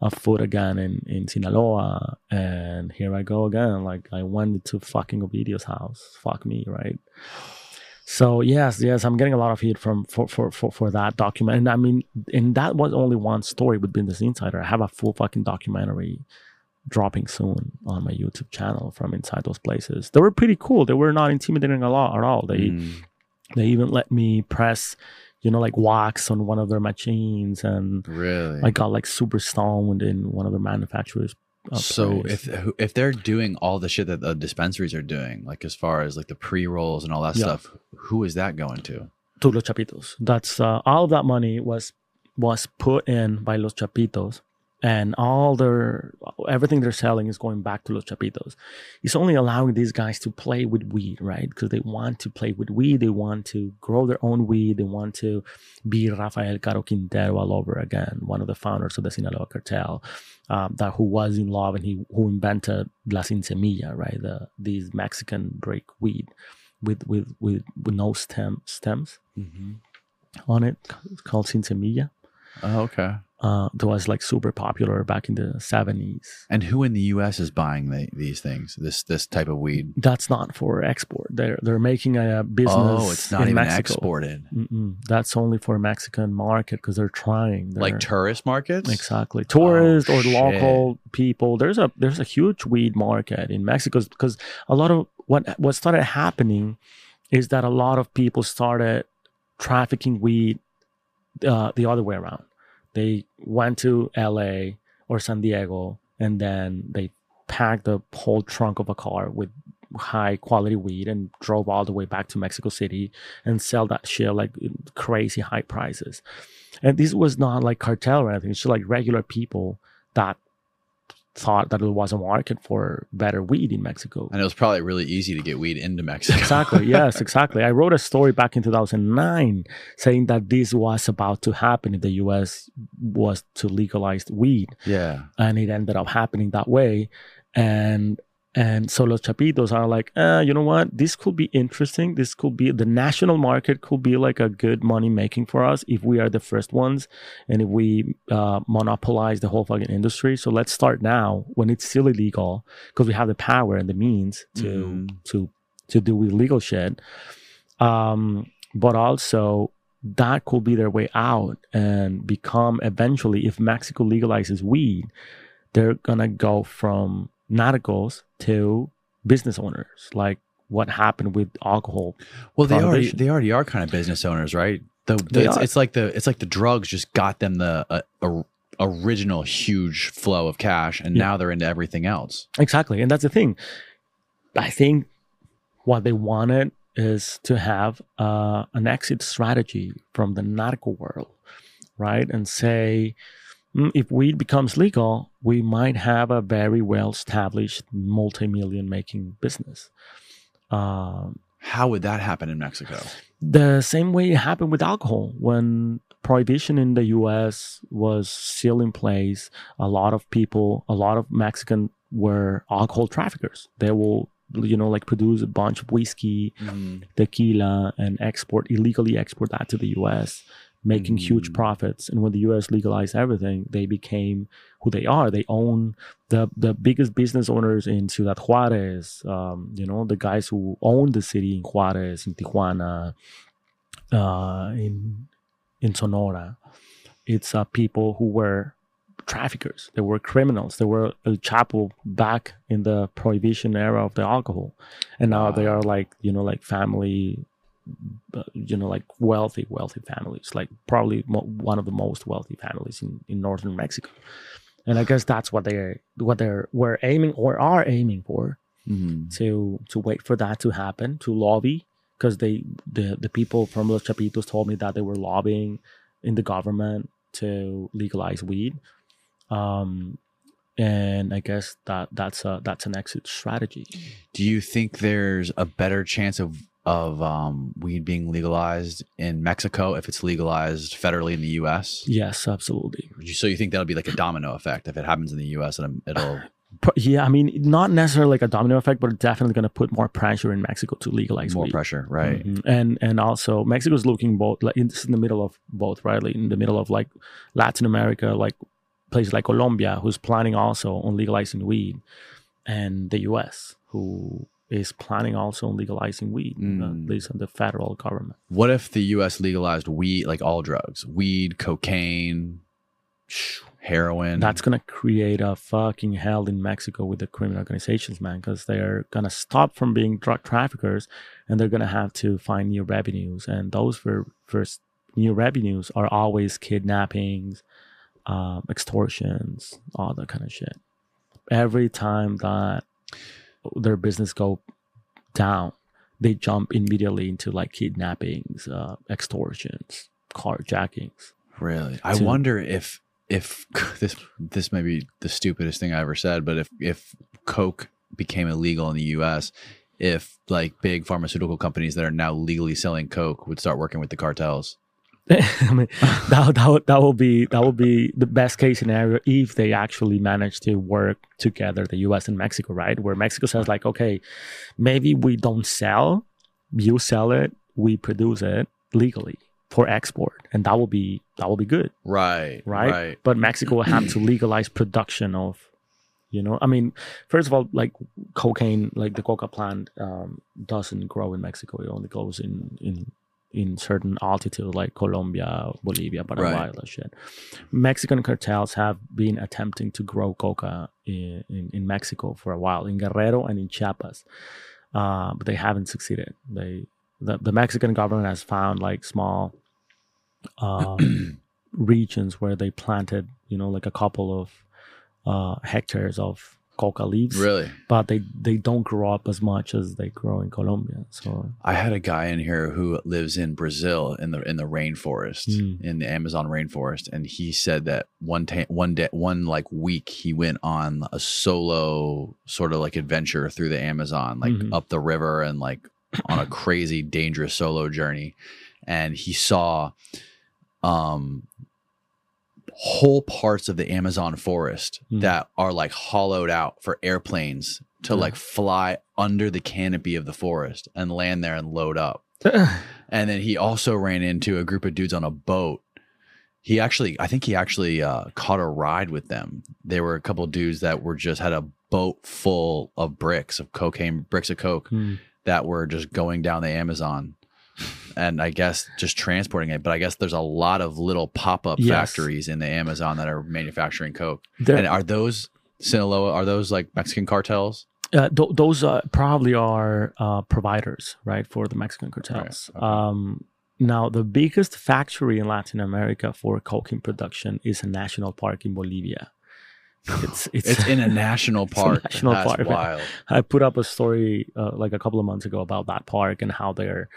a foot again in, in Sinaloa. And here I go again. Like I went to fucking Ovidio's house. Fuck me, right? So yes, yes, I'm getting a lot of heat from for for for, for that document. And I mean, and that was only one story with Business Insider. I have a full fucking documentary dropping soon on my YouTube channel from inside those places. They were pretty cool. They were not intimidating a lot at all. They Mm. they even let me press, you know, like wax on one of their machines, and Really? I got like super stoned in one of their manufacturers. uh, so if if they're doing all the shit that the dispensaries are doing, like as far as like the pre rolls and all that Yeah. stuff, who is that going to? to Los Chapitos. That's uh, all of that money was was put in by Los Chapitos, and all their everything they're selling is going back to Los Chapitos. It's only allowing these guys to play with weed, right? Because they want to play with weed, they want to grow their own weed, they want to be Rafael Caro Quintero all over again, one of the founders of the Sinaloa cartel, um, that who was in love and he who invented La Sin Semilla, right? The these Mexican break weed with with with, with no stem stems on it it's called Sin Semilla. Oh, okay. Uh, that was like super popular back in the 70s. And who in the U.S. is buying the, these things? This this type of weed? That's not for export. They're they're making a business. Oh, it's not even Mexico. exported. Mm-mm. That's only for Mexican market because they're trying. Like tourist markets? Exactly, tourists or shit. local people. There's a there's a huge weed market in Mexico because a lot of what what started happening is that a lot of people started trafficking weed uh, the other way around. They went to L.A. or San Diego and then they packed the whole trunk of a car with high quality weed and drove all the way back to Mexico City and sell that shit like crazy high prices. And this was not like cartel or anything. It's just like regular people that thought that there was a market for better weed in Mexico. And it was probably really easy to get weed into Mexico. Exactly. Yes, exactly. I wrote a story back in 2009 saying that this was about to happen if the US was to legalize weed yeah. and it ended up happening that way and and so los chapitos are like uh, you know what? This could be interesting. This could be the national market could be like a good money making for us if we are the first ones and if we uh, monopolize the whole fucking industry. So let's start now when it's still illegal because we have the power and the means to Mhm. to to do illegal shit. Um but also that could be their way out and become eventually if mexico legalizes weed they're gonna go from narcos to business owners like what happened with alcohol Well, they already they already are kind of business owners, right? The, the- it's, it's like the it's like the drugs just got them the uh, a, original huge flow of cash, and Yeah. now they're into everything else. exactly and that's the thing i think what they wanted is to have uh, an exit strategy from the narco world, right? And say, "Mm, if weed becomes legal, we might have a very well established multi million making business. Um, How would that happen in Mexico? the same way it happened with alcohol when prohibition in the US was still in place a lot of people a lot of Mexican were alcohol traffickers they will you know like produce a bunch of whiskey tequila and export illegally export that to the US making huge Mm. profits. And when the US legalized everything they became who they are. They own the the biggest business owners in Ciudad Juarez um, you know the guys who own the city in Juarez in Tijuana uh, in in Sonora. It's uh, people who were traffickers. They were criminals. They were El Chapo back in the prohibition era of the alcohol. And now they are like you know like family you know like wealthy wealthy families like probably mo- one of the most wealthy families in, in northern mexico. And i guess that's what they're what they're we're aiming or are aiming for Mhm. to to wait for that to happen to lobby because they the the people from los chapitos told me that they were lobbying in the government to legalize weed. Um and i guess that that's a that's an exit strategy. Do you think there's a better chance of of um, weed being legalized in Mexico if it's legalized federally in the U.S.? yes absolutely So you think that'll be like a domino effect if it happens in the U.S. and it'll yeah i mean not necessarily like a domino effect but it's definitely going to put more pressure in mexico to legalize more weed. pressure, right? Mhm. And and also Mexico's looking both like in, this in the middle of both, right? Like in the middle of like Latin America, like places like Colombia, who's planning also on legalizing weed, and the U.S. who is planning also on legalizing weed, Mm. at least in the federal government. What if the U.S. legalized weed, like all drugs, weed, cocaine, heroin? That's gonna create a fucking hell in Mexico with the criminal organizations, man, because they're gonna stop from being drug traffickers, and they're gonna have to find new revenues, and those for first new revenues are always kidnappings, um, extortions, all that kind of shit. Every time that their business go down, they jump immediately into like kidnappings, uh, extortions, carjackings. Really, I wonder if if this this may be the stupidest thing I ever said, but if if Coke became illegal in the U.S., if like big pharmaceutical companies that are now legally selling Coke would start working with the cartels. I mean, that that would- that will be that will be the best case scenario if they actually manage to work together, the U.S. and Mexico, right? Where Mexico says like, okay, maybe we don't sell, you sell it, we produce it legally for export, and that will be that will be good, Right, right? right. But Mexico will have to legalize production of, you know, I mean, first of all, like cocaine, like the coca plant um, doesn't grow in Mexico; it only grows in in in certain altitude like Colombia, Bolivia, Paraguay, Right. that shit. Mexican cartels have been attempting to grow coca in, in, in Mexico for a while, in Guerrero and in Chiapas, uh, but they haven't succeeded. They the, the Mexican government has found like small um, regions where they planted, you know, like a couple of uh, hectares of coca leaves, Really, but they they don't grow up as much as they grow in Colombia. So I had a guy in here who lives in Brazil in the in the rainforest, Mm. in the Amazon rainforest, and he said that one ta- one day one like week he went on a solo sort of like adventure through the Amazon, like Mhm. up the river and like on a crazy dangerous solo journey, and he saw um whole parts of the Amazon forest Mm. that are like hollowed out for airplanes to Yeah. like fly under the canopy of the forest and land there and load up. And then he also ran into a group of dudes on a boat. He actually, I think he actually uh, caught a ride with them. There were a couple of dudes that were just had a boat full of bricks of cocaine, bricks of coke Hmm. that were just going down the Amazon. And I guess just transporting it. But I guess there's a lot of little pop up Yes. factories in the Amazon that are manufacturing coke. There- And are those Sinaloa? Are those like Mexican cartels? uh, th- those uh, probably are uh, providers, right, for the Mexican cartels. okay. Um, now, the biggest factory in Latin America for cocaine production is a national park in Bolivia. It's it's, It's in a national It's a park. national That's park, wild. I put up a story uh, like a couple of months ago about that park and how they're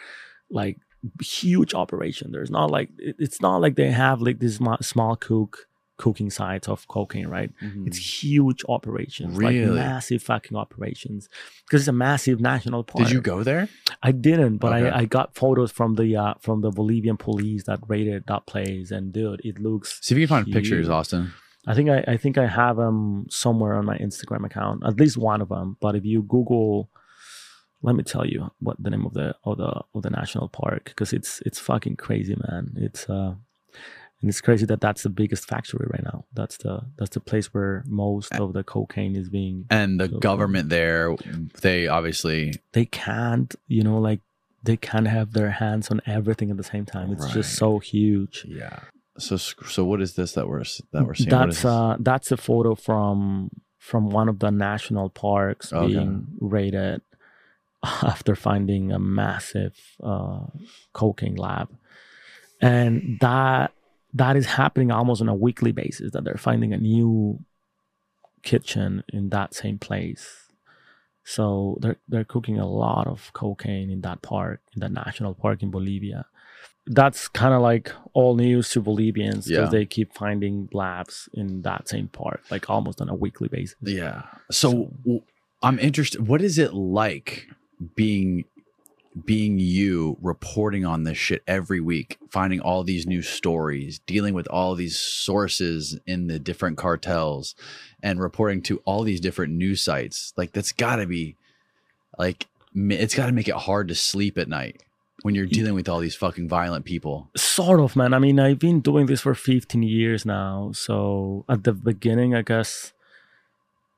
like huge operation. There's not like it- it's not like they have like these small, small cook cooking sites of cocaine, right? It's huge operations, like Mm-hmm. Really? massive fucking operations, because it's a massive national park. Did you go there? I didn't, but Okay. I, I got photos from the uh, from the Bolivian police that raided that place, and dude, it looks. See if you can find pictures. Austin. I think I, I think I have them somewhere on my Instagram account, at least one of them. But if you Google, let me tell you what the name of the of the of the national park because it's it's fucking crazy, man. It's uh, and it's crazy that that's the biggest factory right now. That's the that's the place where most of the cocaine is being. And the government there, they obviously They can't, you know, like they can't have their hands on everything at the same time. It's Right. just so huge. yeah. So so what is this that we're that we're seeing? That's uh that's a photo from from one of the national parks Okay. being raided after finding a massive uh, cocaine lab, and that that is happening almost on a weekly basis. That they're finding a new kitchen in that same place. So they're they're cooking a lot of cocaine in that park, in the national park in Bolivia. That's kind of like all news to Bolivians because Yeah. they keep finding labs in that same park, like almost on a weekly basis. Yeah. So w- I'm interested. What is it like being being you reporting on this shit every week, finding all these new stories, dealing with all these sources in the different cartels, and reporting to all these different news sites? Like that's got to be like it's got to make it hard to sleep at night when you're dealing with all these fucking violent people. sort of man i mean i've been doing this for 15 years now so at the beginning i guess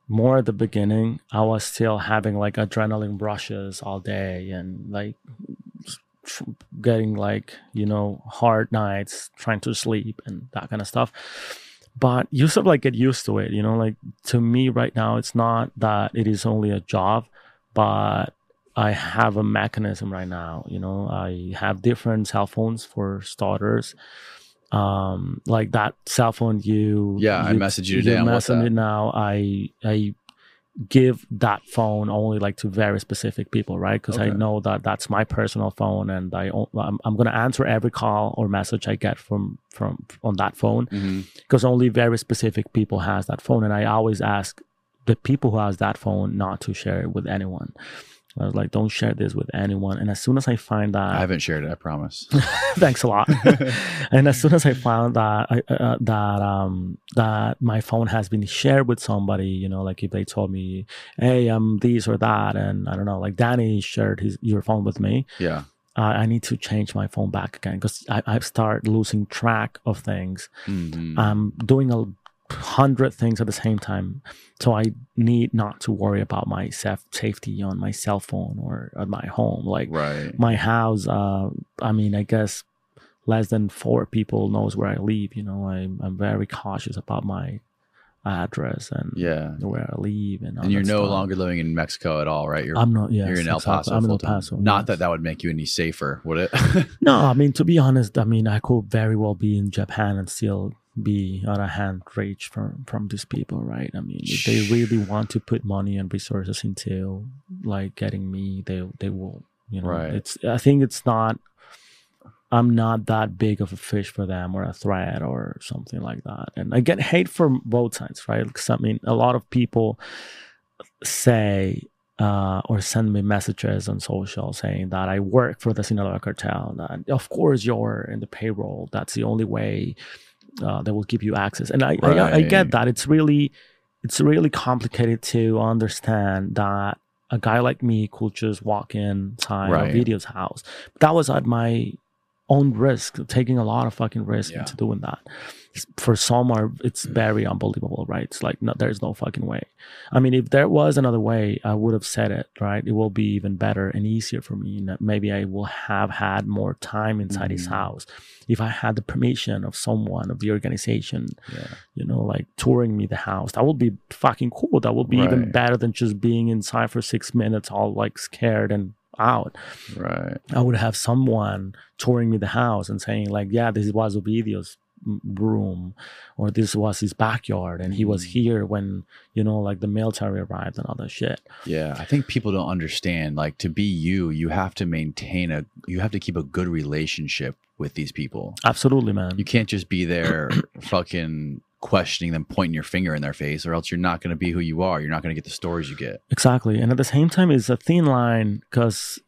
more at the beginning i was still having like adrenaline rushes all day and like getting like you know hard nights trying to sleep and that kind of stuff but you sort of like get used to it you know like to me right now it's not that it is only a job but I have a mechanism right now. You know, I have different cell phones for starters. Um, like that cell phone you Yeah, I you, messaged you today on messaged WhatsApp. me now. I I give that phone only like to very specific people, right? Because I know that that's my personal phone, and I I'm, I'm gonna answer every call or message I get from from on that phone because only very specific people has that phone and i always ask the people who has that phone not to share it with anyone i was like don't share this with anyone and as soon as i find that, I haven't shared it. I promise. thanks a lot and as soon as i found that uh, that um that my phone has been shared with somebody you know like if they told me hey i'm this or that and i don't know like danny shared his your phone with me yeah. uh, i need to change my phone back again because I, i start losing track of things Mhm. I'm doing a hundred things at the same time. So I need not to worry about my saf- safety on my cell phone or at my home. Like right. my house, uh, I mean, I guess less than four people knows where I live. You know, I'm, I'm very cautious about my address and Yeah. where I live. And, And you're no stuff. longer living in Mexico at all, right? You're I'm not. Yes, you're in El exactly. Paso. I'm in El. Paso. Not yes. that that would make you any safer, would it? No, I mean to be honest, I mean I could very well be in Japan and still be out of hand reach from from these people, right? I mean, if they really want to put money and resources into like getting me, they they will. You know, Right. it's. I think it's not. I'm not that big of a fish for them or a threat or something like that. And I get hate from both sides, right? Because I mean, a lot of people say uh, or send me messages on social saying that I work for the Sinaloa cartel. And of course you're in the payroll. That's the only way uh, they will give you access. And I, I, I get that. It's really it's really complicated to understand that a guy like me could just walk inside Right. Ovidio's house. That was at my own risk, taking a lot of fucking risk Yeah. into doing that. For some, are it's very unbelievable, right? It's like no, there's no fucking way. I mean, if there was another way, I would have said it, right? It will be even better and easier for me. And maybe I will have had more time inside his Mhm. house if I had the permission of someone of the organization, yeah. you know, like touring me the house. That would be fucking cool. That would be even better than just being inside for six minutes, all like scared and out. Right. I would have someone touring me the house and saying like, "Yeah, this was Ovidio's room or this was his backyard and he was Mm. here when you know like the military arrived and all that shit Yeah, I think people don't understand. Like to be you, you have to maintain a, you have to keep a good relationship with these people. absolutely man You can't just be there fucking questioning them, pointing your finger in their face, or else you're not going to be who you are. You're not going to get the stories you get. Exactly. And at the same time, it's a thin line because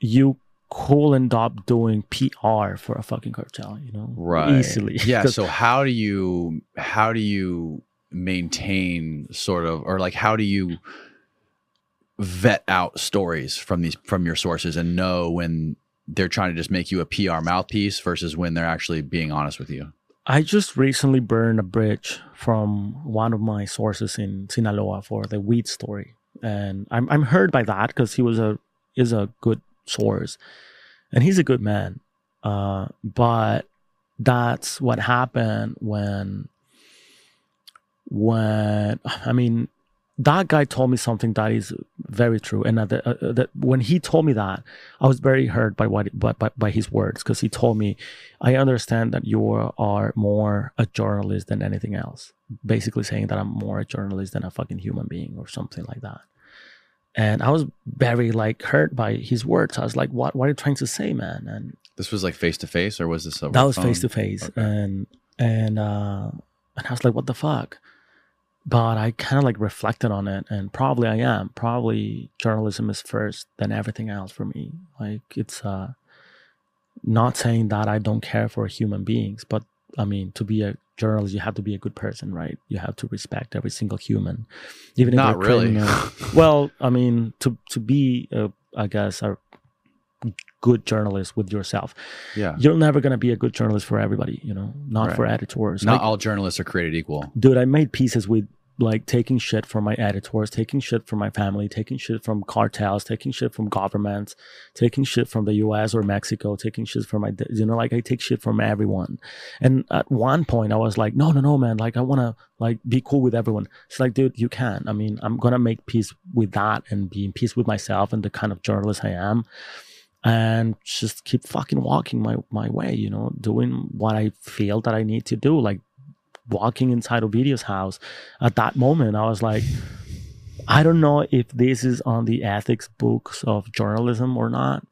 you could end up doing PR for a fucking cartel, you know? Right. Easily. Yeah. So how do you, how do you maintain sort of, or like, how do you vet out stories from these, from your sources and know when they're trying to just make you a PR mouthpiece versus when they're actually being honest with you? I just recently burned a bridge from one of my sources in Sinaloa for the weed story. And I'm, I'm hurt by that because he was a is a good source and he's a good man. Uh, but that's what happened when when I mean that guy told me something that is very true, and that, uh, that when he told me that, I was very hurt by what by, by, by his words because he told me, "I understand that you are more a journalist than anything else." Basically saying that I'm more a journalist than a fucking human being or something like that. And I was very like hurt by his words. I was like, "What? What are you trying to say, man?" And This was like face to face, or was this over that was face to face and and uh and i was like what the fuck but i kind of like reflected on it and probably i am probably journalism is first than everything else for me like it's uh not saying that i don't care for human beings but i mean to be a journalist you have to be a good person right you have to respect every single human even if Not really. criminal. well i mean to to be i guess a good journalist with yourself Yeah. you're never gonna be a good journalist for everybody, you know, not for editors. Not Like, all journalists are created equal. dude, I made pieces with like taking shit from my editors, taking shit from my family, taking shit from cartels, taking shit from governments, taking shit from the US or Mexico, taking shit from my, you know, like I take shit from everyone. And at one point I was like, no, no, no, man, like I wanna like be cool with everyone. It's like, dude, you can't. I mean, I'm gonna make peace with that and be in peace with myself and the kind of journalist I am and just keep fucking walking my my way, you know, doing what I feel that I need to do. Like walking inside Ovidio's house at that moment, I was like, I don't know if this is on the ethics books of journalism or not,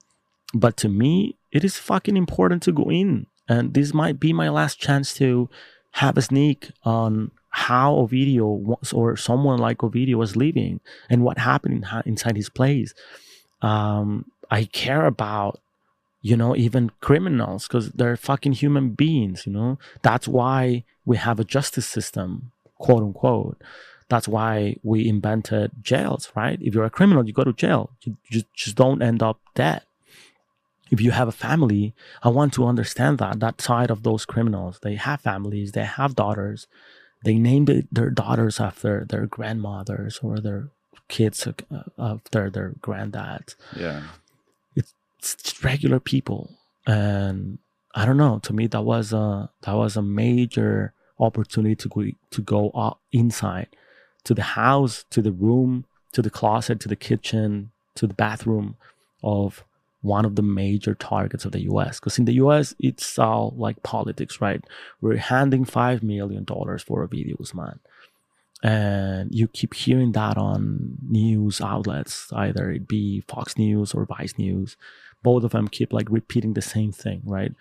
but to me, it is fucking important to go in. And this might be my last chance to have a sneak on how Ovidio was, or someone like Ovidio was living and what happened in, inside his place. Um, I care about, you know, even criminals because they're fucking human beings, you know? That's why we have a justice system, quote unquote. That's why we invented jails, right? If you're a criminal, you go to jail. You just, just don't end up dead. If you have a family, I want to understand that, that side of those criminals. They have families, they have daughters. They named their daughters after their grandmothers or their kids uh, after their granddads Yeah. Just regular people. And i don't know to me that was a that was a major opportunity to go to go inside to the house to the room to the closet to the kitchen to the bathroom of one of the major targets of the US because in the US it's all like politics right? We're handing 5 million dollars for Ovidio, man and you keep hearing that on news outlets either it be fox news or vice news both of them keep like repeating the same thing right?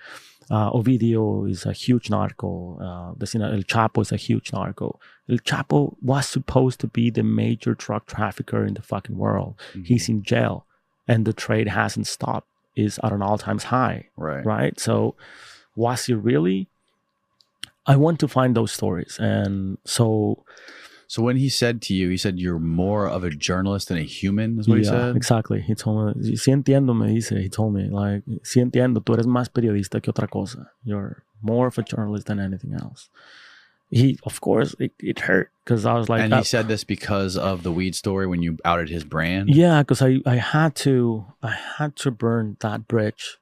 Uh, ovidio is a huge narco uh, the you know, el chapo is a huge narco. El chapo was supposed to be the major drug trafficker in the fucking world. He's in jail and the trade hasn't stopped is at an all-time high Right. right? So was he really? I want to find those stories and so So when he said to you, he said you're more of a journalist than a human, is what he said. Exactly. He told me, sí entiendo, me dice. He told me, like, sí entiendo, tú eres más periodista que otra cosa. You're more of a journalist than anything else. He, of course, it, it hurt because I was like, and he said this because of the weed story when you outed his brand. yeah, because I, I had to, I had to burn that bridge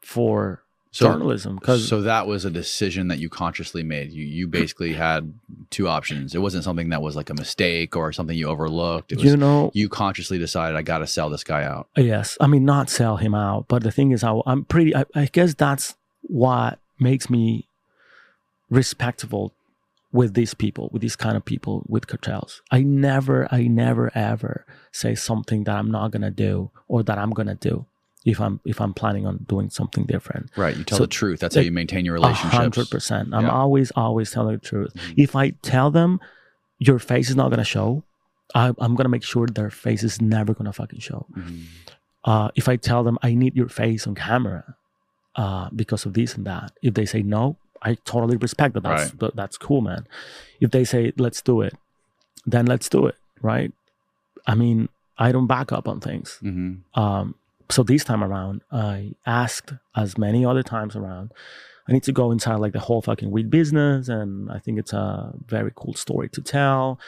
for So- journalism because So that was a decision that you consciously made. You you basically had two options. It wasn't something that was like a mistake or something you overlooked. It was you know, you consciously decided I got to sell this guy out. Uh, yes, I mean not sell him out, but the thing is, I, I'm pretty. I, I guess that's what makes me respectful with these people, with these kind of people, with cartels. I never, I never ever say something that I'm not gonna do or that I'm gonna do if I'm if I'm planning on doing something different. Right. You tell So, the truth. That's how you maintain your A relationships. hundred percent. I'm Yeah. always, always telling the truth. Mhm. If I tell them your face is not gonna show, I, I'm gonna make sure their face is never gonna fucking show. Mhm. Uh, if I tell them I need your face on camera uh, because of this and that, if they say no, I totally respect that. That's Right. that- that's cool, man. If they say let's do it, then let's do it, right? I mean, I don't back up on things. Mhm. Um, so this time around, I asked as many other times around. I need to go inside like the whole fucking weed business, and I think it's a very cool story to tell.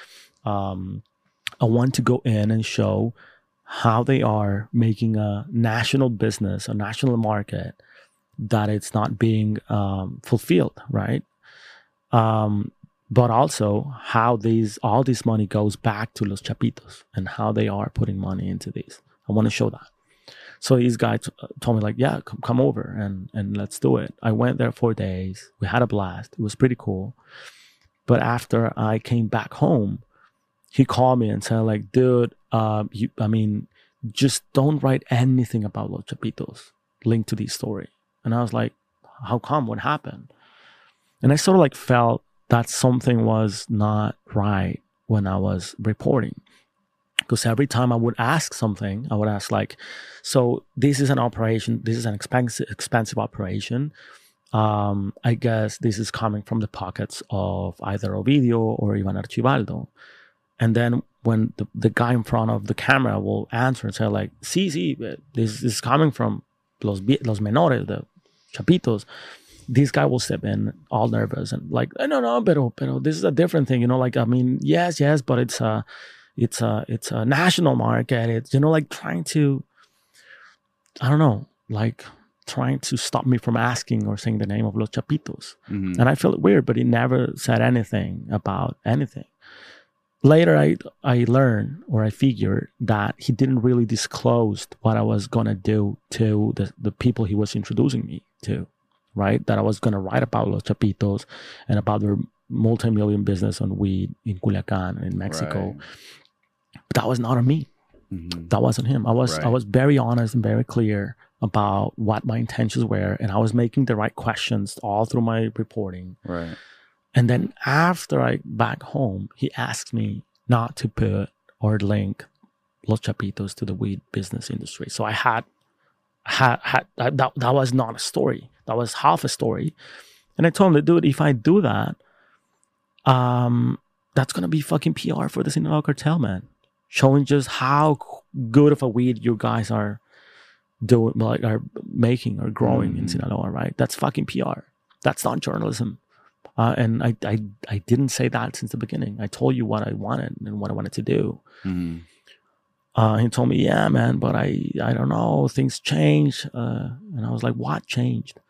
Um, I want to go in and show how they are making a national business, a national market that it's not being um, fulfilled, right? Um, but also how these all this money goes back to Los Chapitos and how they are putting money into these. I want to show that. So these guys t- told me like, yeah, come, come over and and let's do it. I went there four days. We had a blast. It was pretty cool. But after I came back home, he called me and said like, dude, uh, you, I mean, just don't write anything about Los Chapitos linked to this story. And I was like, how come? What happened? And I sort of like felt that something was not right when I was reporting. Because every time I would ask something, I would ask like, so this is an operation, this is an expensive expensive operation. Um, I guess this is coming from the pockets of either Ovidio or Ivan Archibaldo. And then when the, the guy in front of the camera will answer and say like, sí, sí, this, this is coming from los, los menores, the chapitos, this guy will step in all nervous and like, "Eh, no, no, pero, pero this is a different thing, you know, like, I mean, yes, yes, but it's a, it's a, it's a national market. It's, you know, like trying to, I don't know, like trying to stop me from asking or saying the name of Los Chapitos. Mhm. And I felt weird, but he never said anything about anything. Later, I I learned or I figured that he didn't really disclose what I was gonna do to the, the people he was introducing me to, right? That I was gonna write about Los Chapitos and about their multi-million business on weed in Culiacan in Mexico. Right. But that was not on me Mhm. that wasn't him. I was I was very honest and very clear about what my intentions were, and I was making the right questions all through my reporting. Right. And then after I back home, he asked me not to put or link Los Chapitos to the weed business industry. So I had had had that that, that was not a story. That was half a story. And I told him, dude, if I do that, um, that's gonna be fucking PR for the Sinaloa cartel, man. Showing just how good of a weed you guys are doing, like are making or growing in Mhm. Sinaloa, right? That's fucking PR. That's not journalism. Uh, and I, I, I didn't say that since the beginning. I told you what I wanted and what I wanted to do. Mhm. Uh, he told me, "Yeah, man, but I, I don't know. Things change." Uh, and I was like, "What changed?"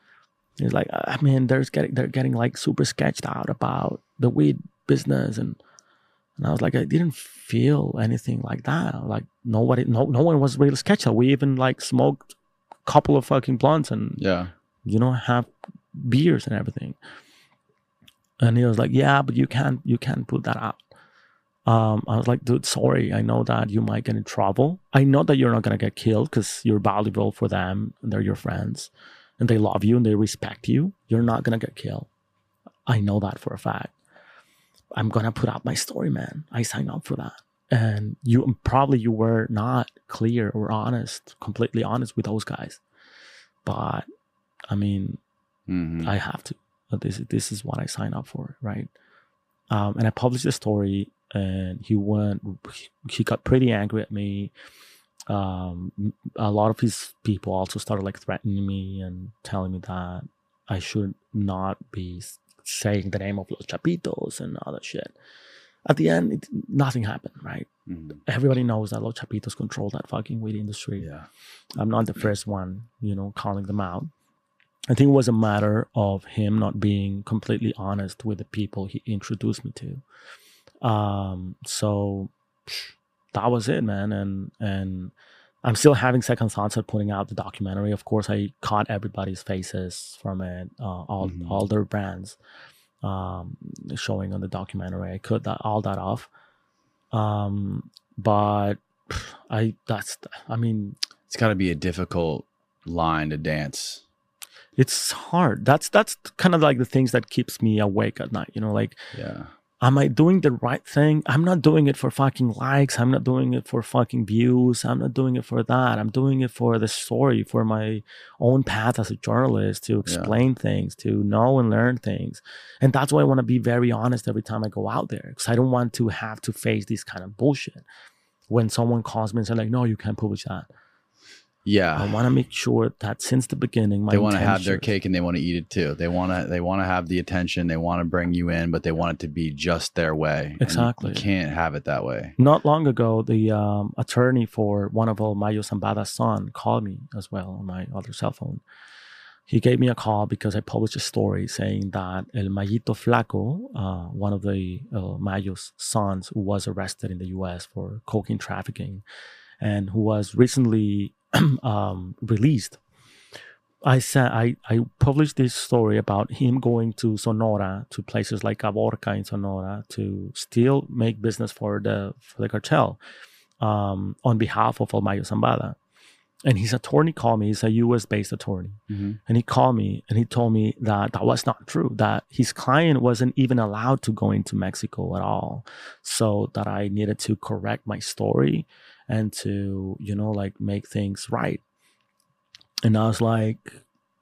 He's like, "I mean, there's getting, they're getting like super sketched out about the weed business," and and I was like, I didn't feel anything like that. Like nobody, no, no one was really sketchy. We even like smoked a couple of fucking blunts and Yeah. you know have beers and everything. And he was like yeah but you can't you can't put that out. Um i was like dude sorry. I know that you might get in trouble. I know that you're not going to get killed because you're valuable for them. And they're your friends. And they love you and they respect you. You're not going to get killed. I know that for a fact i'm going to put out my story man i signed up for that and you probably you were not clear or honest completely honest with those guys but I mean, Mhm. I have to. Uh, This is this is what I signed up for, right? Um, and I published the story, and he went. He got pretty angry at me. Um, a lot of his people also started like threatening me and telling me that I should not be saying the name of Los Chapitos and all that shit. At the end, it, nothing happened, right? Mhm. Everybody knows that Los Chapitos control that fucking weed industry. Yeah. I'm not the first one, you know, calling them out. I think it was a matter of him not being completely honest with the people he introduced me to. Um, so that was it, man. And and I'm still having second thoughts at putting out the documentary. Of course, I caught everybody's faces from it, uh, all Mhm. all their brands. um, showing on the documentary. I cut that all that off. Um, but I that's I mean It's got to be a difficult line to dance. it's hard. That's that's kind of like the things that keeps me awake at night. You know, like Yeah. Am I doing the right thing? I'm not doing it for fucking likes. I'm not doing it for fucking views. I'm not doing it for that. I'm doing it for the story, for my own path as a journalist to explain things, to know and learn things. And that's why I want to be very honest every time I go out there because I don't want to have to face this kind of bullshit. When someone calls me and says like, "No, you can't publish that," Yeah. I want to make sure that since the beginning, my they want to have their cake and they want to eat it too. They want to they want to have the attention. They want to bring you in, but they want it to be just their way. You- Exactly. You can't have it that way. Not long ago, the um, attorney for one of El Mayo Zambada's son called me as well on my other cell phone. He gave me a call because I published a story saying that El Mayito Flaco, uh, one of the El Mayo's sons who was arrested in the US for cocaine trafficking and who was recently um, released. I said I, I published this story about him going to Sonora to places like Caborca in Sonora to still make business for the for the cartel um, on behalf of El Mayo Zambada. And his attorney called me. He's a U.S. based attorney, and he called me and he told me that that was not true. That his client wasn't even allowed to go into Mexico at all. So that I needed to correct my story and to you know like make things right and I was like,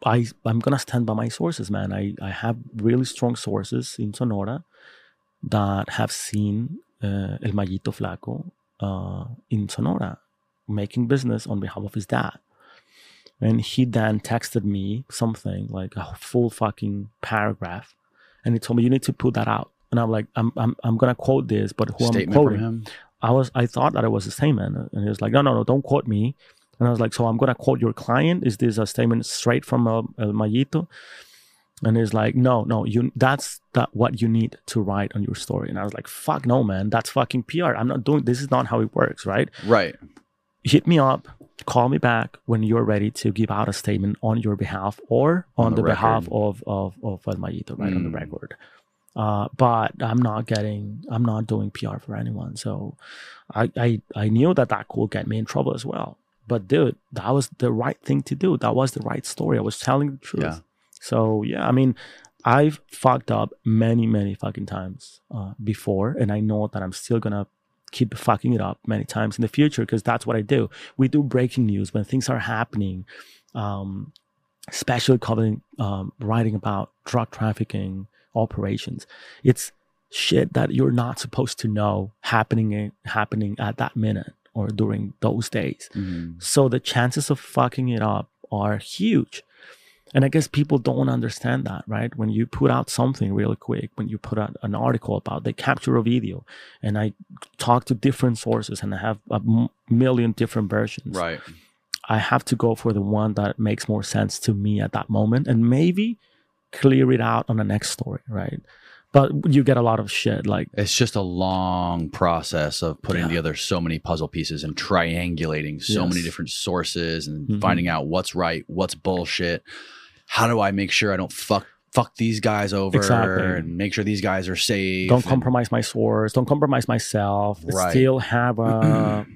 I I'm gonna stand by my sources, man. I I have really strong sources in Sonora that have seen uh, El Mayito Flaco uh, in Sonora making business on behalf of his dad. And he then texted me something like a full fucking paragraph, and he told me you need to put that out. And I'm like, I'm I'm I'm gonna quote this, but who I'm Statement quoting? I was I thought that it was a statement, and he was like, no, no, no, don't quote me. And I was like, so I'm gonna quote your client. Is this a statement straight from uh, El Mayito? And he's like, no, no, you that's that what you need to write on your story. And I was like, fuck no, man, that's fucking PR. I'm not doing this. Is not how it works, right? Right. Hit me up, call me back when you're ready to give out a statement on your behalf or on, On the, the behalf of of of El Mayito, right on the Mm. record. Uh, but I'm not getting, I'm not doing PR for anyone. So I, I, I knew that that could get me in trouble as well. But dude, that was the right thing to do. That was the right story. I was telling the truth. Yeah. So yeah, I mean, I've fucked up many, many fucking times uh, before, and I know that I'm still gonna keep fucking it up many times in the future because that's what I do. We do breaking news when things are happening, um, especially covering, um, writing about drug trafficking operations. It's shit that you're not supposed to know happening happening at that minute or during those days. Mhm. So the chances of fucking it up are huge. And I guess people don't understand that, right? When you put out something really quick, when you put out an article about, they capture Ovidio, and I talk to different sources, and I have a m- million different versions. Right. I have to go for the one that makes more sense to me at that moment, and maybe clear it out on the next story, right? But you get a lot of shit like It's just a long process of putting Yeah. together so many puzzle pieces and triangulating so many different sources and Mhm. finding out what's right, what's bullshit. How do I make sure I don't fuck fuck these guys over Exactly. and make sure these guys are safe? don't compromise my source don't compromise myself Right. still have a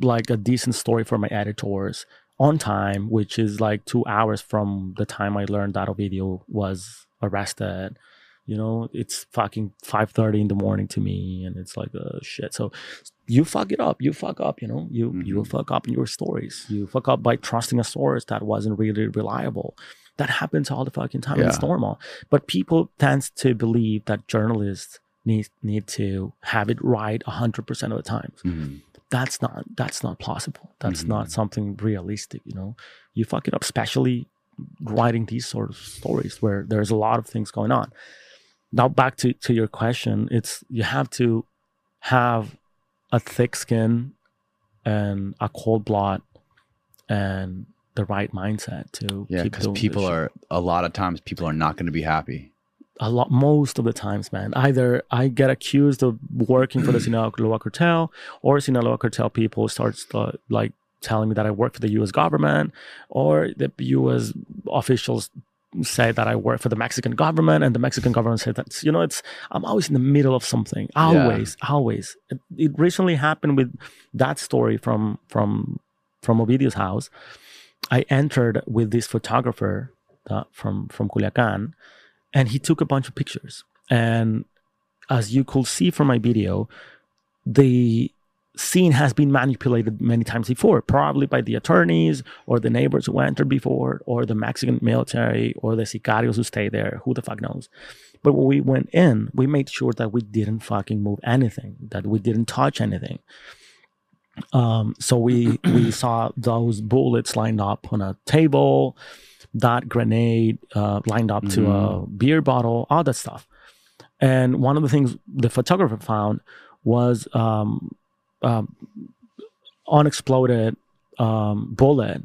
like a decent story for my editors on time which is like two hours from the time i learned that Ovidio was arrested. You know it's fucking 5.30 in the morning to me and it's like uh, shit. So you fuck it up. You fuck up you know? You you Mhm. fuck up in your stories. You fuck up by trusting a source that wasn't really reliable. That happens all the fucking time and it's normal but people tend to believe that journalists need need to have it right 100% of the time Mhm. That's not that's not possible that's Mhm. not something realistic you know you fuck it up especially writing these sort of stories where there's a lot of things going on now back to to your question it's you have to have a thick skin and a cold blood and the right mindset to Yeah, keep because people are a lot of times people are not going to be happy. A lot most of the times man either i get accused of working for the sinaloa cartel or sinaloa cartel people starts uh, like telling me that i work for the us government or the us officials say that I work for the Mexican government, and the Mexican government said that you know it's I'm always in the middle of something. Always, always. It, it recently happened with that story from from from Ovidio's house. I entered with this photographer uh, from from Culiacan, and he took a bunch of pictures. And as you could see from my video, the scene has been manipulated many times before, probably by the attorneys or the neighbors who entered before, or the Mexican military or the sicarios who stay there. Who the fuck knows? But when we went in, we made sure that we didn't fucking move anything, that we didn't touch anything. Um, so we we saw those bullets lined up on a table, that grenade uh, lined up to a beer bottle, all that stuff. And one of the things the photographer found was um, um, unexploded um, bullet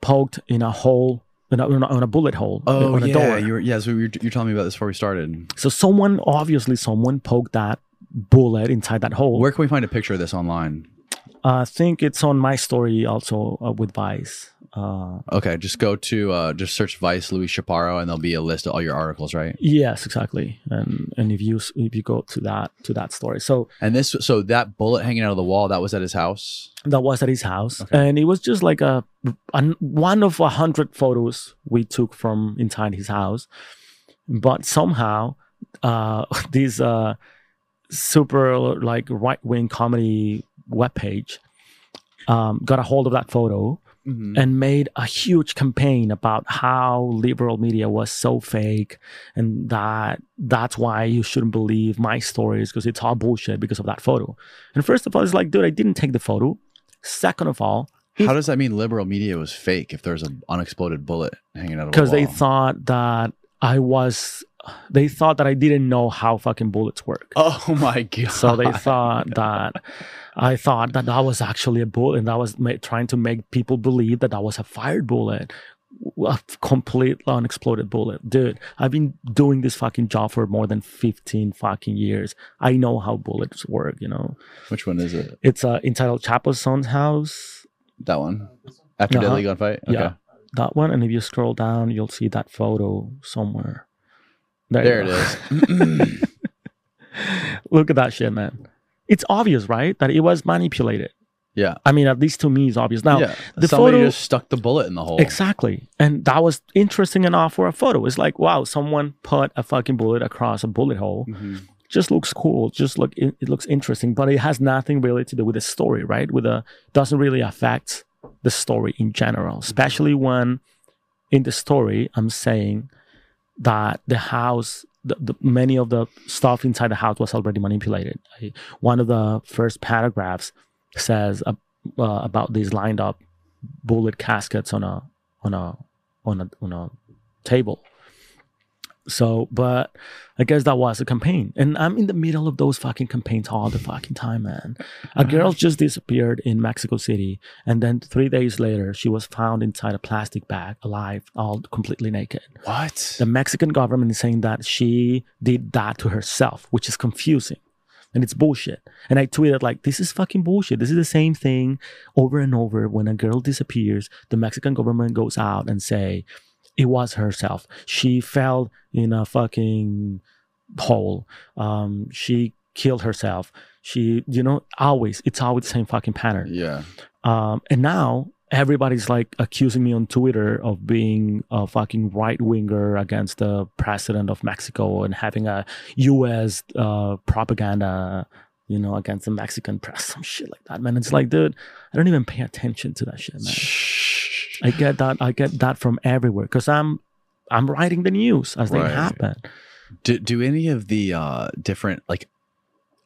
poked in a hole in a, in a, bullet hole Oh on yeah, door. you were yeah. So you were, you were telling me about this before we started. So someone obviously someone poked that bullet inside that hole. Where can we find a picture of this online? I think it's on my story also uh, with Vice. Uh, Okay, just go to uh, just search Vice Luis Chaparro, and there'll be a list of all your articles, right? yes, exactly. And and if you if you go to that to that story, so And this, so that bullet hanging out of the wall, that was at his house. that was at his house, Okay. and it was just like a, a one of a hundred photos we took from inside his house. But somehow, uh, this uh, super like right wing comedy webpage um, got a hold of that photo Mm-hmm. and made a huge campaign about how liberal media was so fake and that that's why you shouldn't believe my stories because it's all bullshit because of that photo. And first of all, it's like, dude, I didn't take the photo. Second of all, How does that mean liberal media was fake if there's an unexploded bullet hanging out of because they thought that I was, they thought that I didn't know how fucking bullets work. Oh my god! So they thought that I thought that that was actually a bullet, and that was ma- trying to make people believe that that was a fired bullet, a complete unexploded bullet. Dude, I've been doing this fucking job for more than fifteen fucking years. I know how bullets work. You know, Which one is it? it's uh, entitled Chapo's son's house. That one. After Uh-huh. Deadly Gunfight. Okay. Yeah, that one. And if you scroll down, you'll see that photo somewhere. You There it is. Look at that shit, man. It's obvious, right? That it was manipulated. yeah. I mean, at least to me, it's obvious. Now, yeah. the Somebody photo just stuck the bullet in the hole. exactly, and that was interesting enough for a photo. It's like, wow, someone put a fucking bullet across a bullet hole. Mhm. Just looks cool. Just look, it, it looks interesting, but it has nothing really to do with the story, right? With a doesn't really affect the story in general, especially when in the story I'm saying that the house, the, the many of the stuff inside the house was already manipulated. I, one of the first paragraphs says uh, uh, about these lined up bullet caskets on a on a on a on a table. So, but I guess that was a campaign, and I'm in the middle of those fucking campaigns all the fucking time, man. A uh-huh. girl just disappeared in Mexico City, and then three days later, she was found inside a plastic bag, alive, all completely naked. What? The Mexican government is saying that she did that to herself, which is confusing. And it's bullshit. And I tweeted like, this is fucking bullshit. This is the same thing over and over. When a girl disappears, the Mexican government goes out and say, it was herself. She fell in a fucking hole. Um, she killed herself. She, you know, always, it's always the same fucking pattern. yeah. Um, and now everybody's like accusing me on Twitter of being a fucking right winger against the president of Mexico and having a U.S. Uh, propaganda, you know, against the Mexican press, some shit like that, man. It's like, dude, I don't even pay attention to that shit, man. I get that, I get that from everywhere because I'm, I'm writing the news as they happen. Do do any of the uh different like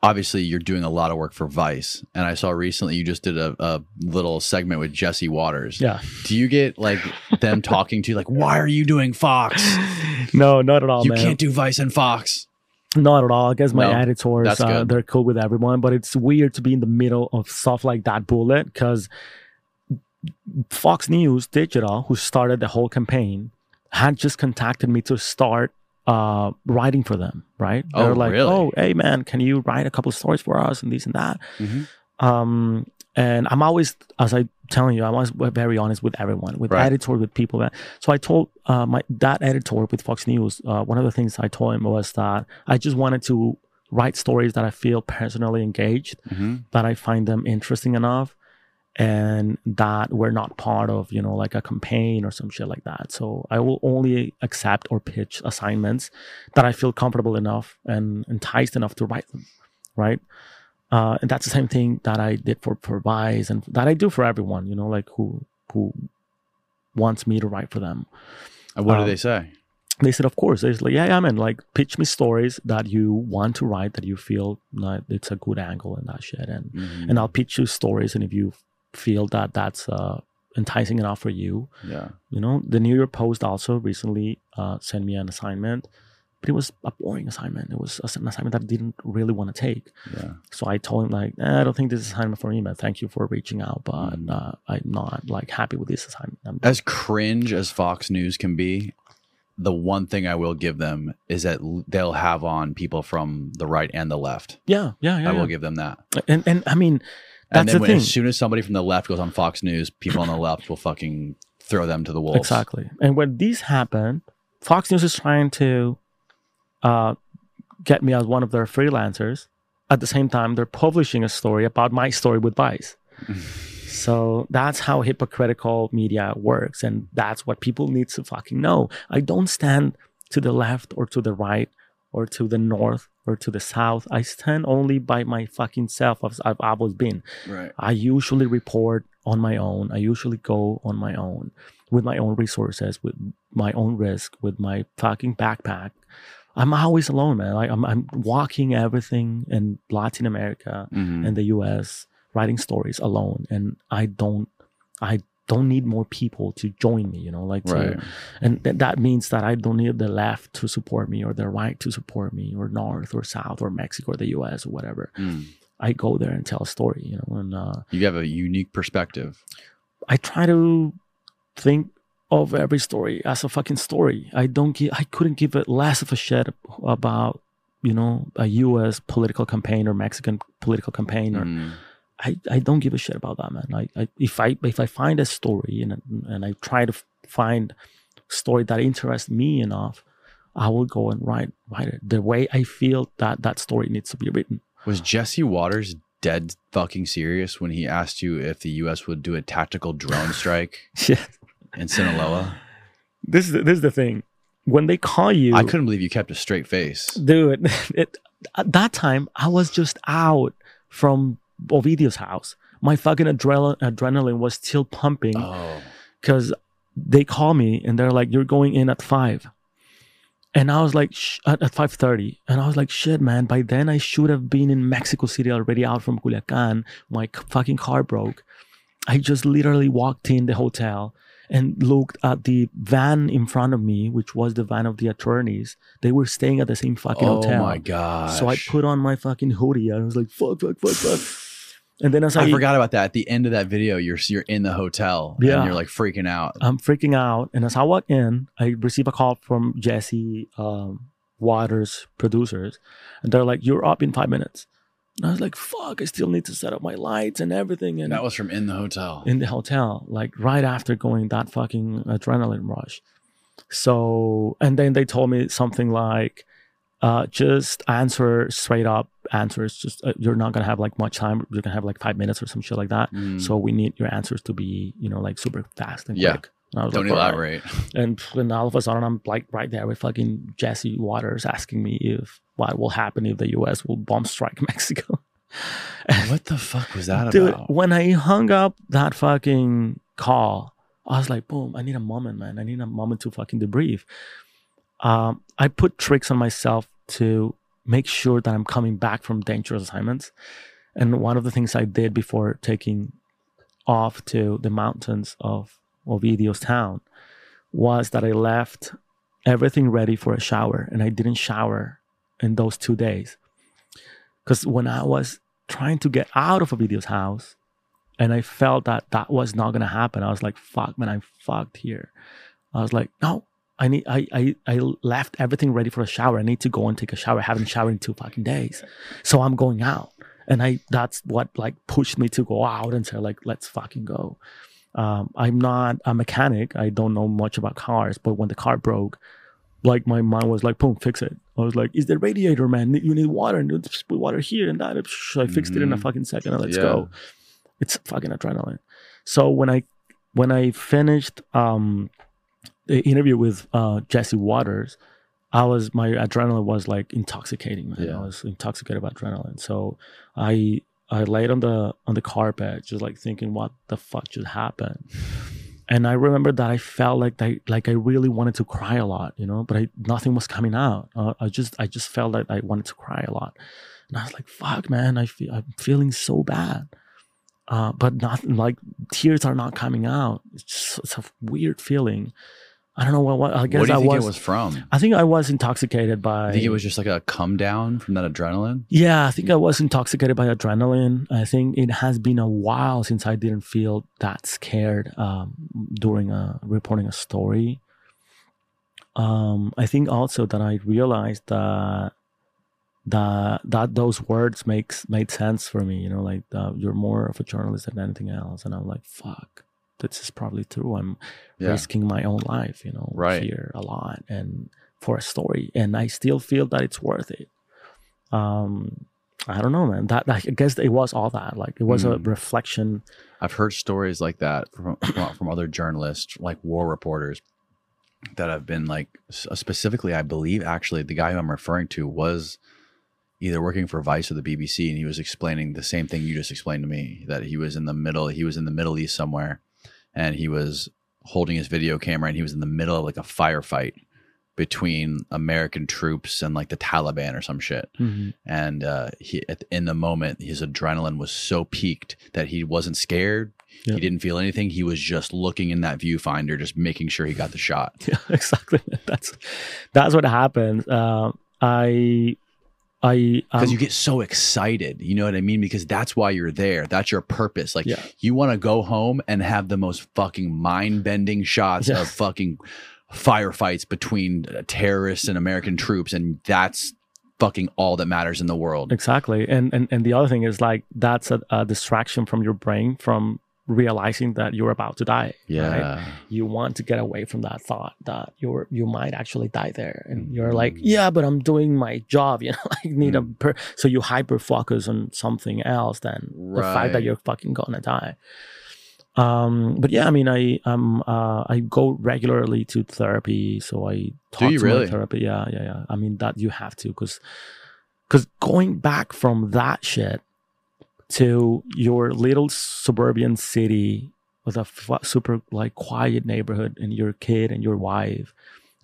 obviously you're doing a lot of work for Vice and I saw recently you just did a, a little segment with Jesse Watters. Yeah. Do you get like them talking to you like why are you doing Fox? No, not at all, you man. can't do Vice and Fox. Not at all. I guess my No, editors, uh, they're cool with everyone, but it's weird to be in the middle of stuff like that bullet because Fox News Digital, who started the whole campaign, had just contacted me to start uh, writing for them, right? Oh, They're like, really? oh, hey, man, can you write a couple of stories for us and this and that? Mhm. Um, and I'm always, as I telling you, I was very honest with everyone, with Right. editor, with people. That, so I told uh, my that editor with Fox News. Uh, one of the things I told him was that I just wanted to write stories that I feel personally engaged, Mhm. that I find them interesting enough, and that we're not part of you know like a campaign or some shit like that. So I will only accept or pitch assignments that I feel comfortable enough and enticed enough to write them, right? Uh, and that's the same thing that I did for for Vice and that I do for everyone, you know, like who who wants me to write for them. And what Um, do they say? They said, of course. They said, like, yeah, yeah, man, like pitch me stories that you want to write that you feel like it's a good angle and that shit, and Mhm. and I'll pitch you stories, and if you feel that that's uh, enticing enough for you, yeah. you know, the New York Post also recently uh, sent me an assignment, but it was a boring assignment. It was an assignment that I didn't really want to take. Yeah. So I told him like, eh, I don't think this is assignment for me, man. Thank you for reaching out, but Mm. uh, I'm not like happy with this assignment. I'm- As cringe as Fox News can be, the one thing I will give them is that they'll have on people from the right and the left. yeah, yeah, yeah. I will yeah. give them that. And and I mean, And that's then the when, thing. as soon as somebody from the left goes on Fox News, people on the left will fucking throw them to the wolves. Exactly. And when these happen, Fox News is trying to uh, get me as one of their freelancers. At the same time, they're publishing a story about my story with Vice. so that's how hypocritical media works. And that's what people need to fucking know. I don't stand to the left or to the right or to the north or to the south. I stand only by my fucking self as I've always been. Right. I usually report on my own. I usually go on my own with my own resources, with my own risk, with my fucking backpack. I'm always alone, man. Like I'm, I'm walking everything in Latin America Mhm. and the US, writing stories alone, and I don't, I don't need more people to join me. You know, like to, Right. and th- that means that I don't need the left to support me or the right to support me or north or south or Mexico or the US or whatever. Mm. I go there and tell a story, you know, and uh, You have a unique perspective. I try to think of every story as a fucking story. I don't give, I couldn't give it less of a shit about, you know, a U.S. political campaign or Mexican political campaign. Or Mm. I, I don't give a shit about that, man. I, I if I if I find a story and and I try to find story that interests me enough, I will go and write write it the way I feel that that story needs to be written. Was Jesse Watters dead fucking serious when he asked you if the U.S. would do a tactical drone strike in Sinaloa? This is the, this is the thing. When they call you, I couldn't believe you kept a straight face. dude it, at that time i was just out from ovidio's house my fucking adrenaline adrenaline was still pumping Oh, because they call me and they're like you're going in at five. And i was like Sh-, at, at 5.30 and i was like shit man by then i should have been in mexico city already out from culiacan. My c- fucking car broke. I just literally walked in the hotel and looked at the van in front of me which was the van of the attorneys. They were staying at the same fucking oh hotel. Oh my god! so I put on my fucking hoodie and I was like, fuck, fuck, fuck, fuck. And then as I, I forgot about that. At the end of that video, you're you're in the hotel Yeah. and you're like freaking out. I'm freaking out. And as I walk in, I receive a call from Jesse um, Watters producers. And they're like, you're up in five minutes. And I was like, fuck, I still need to set up my lights and everything. And that was from in the hotel. in the hotel, like right after going that fucking adrenaline rush. So, and then they told me something like, uh, just answer straight up answers. Just uh, you're not gonna have like much time. You're gonna have like five minutes or some shit like that. Mm. So we need your answers to be, you know, like super fast and Yeah. quick. And I was Don't like, "All right." elaborate. And then all of a sudden, I'm like right there with fucking Jesse Watters asking me if what will happen if the U.S. will bomb strike Mexico. what the fuck was that Dude, about? when I hung up that fucking call, I was like, boom, I need a moment, man. I need a moment to fucking debrief. Um, I put tricks on myself to make sure that I'm coming back from dangerous assignments. And one of the things I did before taking off to the mountains of Ovidio's town was that I left everything ready for a shower and I didn't shower in those two days. Because when I was trying to get out of Ovidio's house and I felt that that was not going to happen, I was like, fuck, man, I'm fucked here. I was like, no, I need, I, I, I left everything ready for a shower. I need to go and take a shower. I haven't showered in two fucking days. So I'm going out and I that's what like pushed me to go out and say like let's fucking go. Um, I'm not a mechanic. I don't know much about cars, but when the car broke, like my mind was like, boom, fix it. I was like, is the radiator, man? You need water and just put water here and that. I fixed it in a Mhm. fucking second and let's Yeah. go. It's fucking adrenaline. So when I when I finished um the interview with uh Jesse Watters, I was my adrenaline was like intoxicating, man. Yeah. I was intoxicated by adrenaline. So I I laid on the on the carpet, just like thinking, what the fuck just happened? And I remember that I felt like I like I really wanted to cry a lot, you know, but I nothing was coming out. Uh, I just I just felt like I wanted to cry a lot, and I was like, "Fuck, man, I feel I'm feeling so bad." Uh, but nothing like tears are not coming out. It's just it's a weird feeling. I don't know what. what I guess what do you I think was, it was from? I think I was intoxicated by. I think it was just like a come down from that adrenaline. Yeah, I think I was intoxicated by adrenaline. I think it has been a while since I didn't feel that scared um, during a, reporting a story. Um, I think also that I realized that that that those words makes made sense for me. You know, like uh, you're more of a journalist than anything else, and I'm like, fuck, this is probably true. I'm Yeah. risking my own life, you know, Right. here a lot and for a story, and I still feel that it's worth it. Um, I don't know, man. That, I guess it was all that. Like it was a Mm. reflection. I've heard stories like that from from from other journalists, like war reporters, that have been like specifically. I believe actually the guy who I'm referring to was either working for Vice or the BBC, and he was explaining the same thing you just explained to me. That he was in the middle. He was in the Middle East somewhere, and he was holding his video camera, and he was in the middle of like a firefight between American troops and like the Taliban or some shit and uh, he at, in the moment his adrenaline was so peaked that he wasn't scared Yeah. he didn't feel anything he was just looking in that viewfinder just making sure he got the shot Yeah, exactly. That's that's what happened. Uh, I I because um, you get so excited you know what i mean because that's why you're there that's your purpose like Yeah. you want to go home and have the most fucking mind-bending shots Yeah. of fucking firefights between uh, terrorists and american troops and that's fucking all that matters in the world exactly. And and and the other thing is like that's a, a distraction from your brain from realizing that you're about to die. yeah. Right? you want to get away from that thought that you're you might actually die there. And you're like yeah but i'm doing my job you know i need a per so you hyper focus on something else than the fact that you're fucking gonna die. Um but yeah i mean i um uh i go regularly to therapy so i talk you to my really? therapy yeah yeah yeah. I mean that you have to because because going back from that shit to your little suburban city with a f- super like quiet neighborhood and your kid and your wife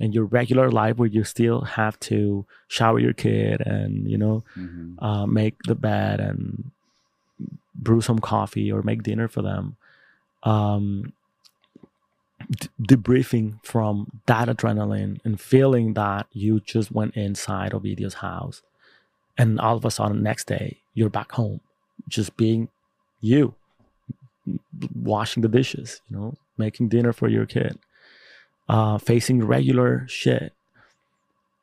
and your regular life where you still have to shower your kid and you know Mhm. uh, make the bed and brew some coffee or make dinner for them um d- debriefing from that adrenaline and feeling that you just went inside of Ovidio's house and all of a sudden next day you're back home just being you washing the dishes you know making dinner for your kid uh facing regular shit.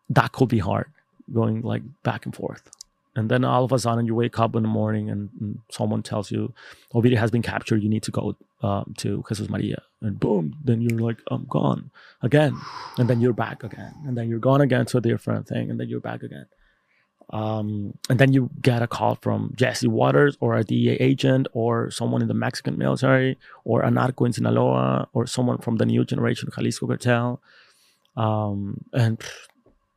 That could be hard going like back and forth. And then all of a sudden you wake up in the morning and, and someone tells you Ovidio has been captured. You need to go um, to Jesus Maria. And boom then you're like I'm gone again. And then you're back again. And then you're gone again to a different thing. And then you're back again um, and then you get a call from Jesse Watters or a DEA agent or someone in the Mexican military or a narco in Sinaloa or someone from the new generation Jalisco cartel. Um, and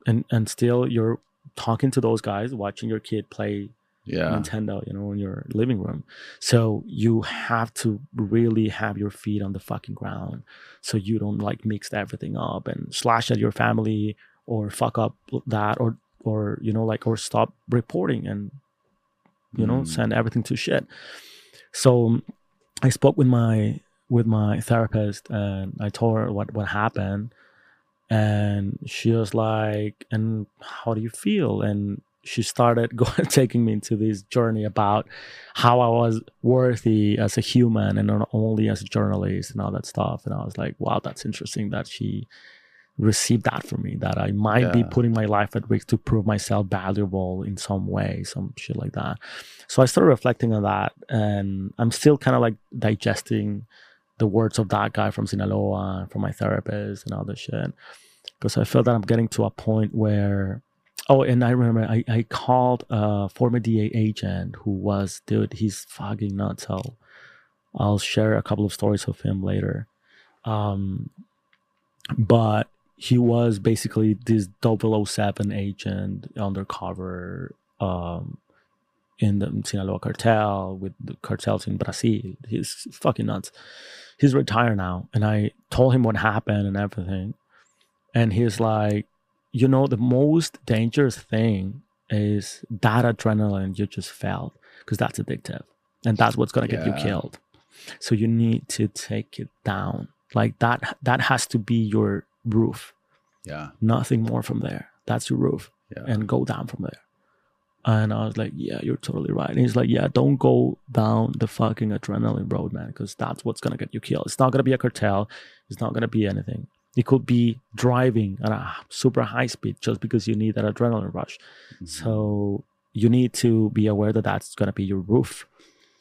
and and still you're talking to those guys, watching your kid play yeah Nintendo, you know, in your living room. So you have to really have your feet on the fucking ground so you don't like mix everything up and slash at your family or fuck up that or or you know like or stop reporting and you know Mm. send everything to shit. So I spoke with my with my therapist and I told her what what happened and she was like and how do you feel and she started going taking me into this journey about how I was worthy as a human and not only as a journalist and all that stuff and I was like wow that's interesting that she receive that from me that I might be putting my life at risk to prove myself valuable in some way, some shit like that. So I started reflecting on that, and I'm still kind of like digesting the words of that guy from Sinaloa, from my therapist, and all this shit, because I feel that I'm getting to a point where. Oh, and I remember I, I called a former DEA agent who was, dude, he's fucking nuts. I'll, I'll share a couple of stories of him later. Um, but he was basically this 007 agent undercover um, in the Sinaloa cartel with the cartels in Brazil. He's fucking nuts. He's retired now. And I told him what happened and everything. And he's like, you know, the most dangerous thing is that adrenaline you just felt because that's addictive. And that's what's going to get you killed. So you need to take it down. Like that, that has to be your roof Yeah. nothing more from there. That's your roof. Yeah. And go down from there. And I was like, yeah, you're totally right. And he's like, yeah, don't go down the fucking adrenaline road, man, because that's what's going to get you killed. It's not going to be a cartel. It's not going to be anything. It could be driving at a super high speed just because you need that adrenaline rush. Mm-hmm. So you need to be aware that that's going to be your roof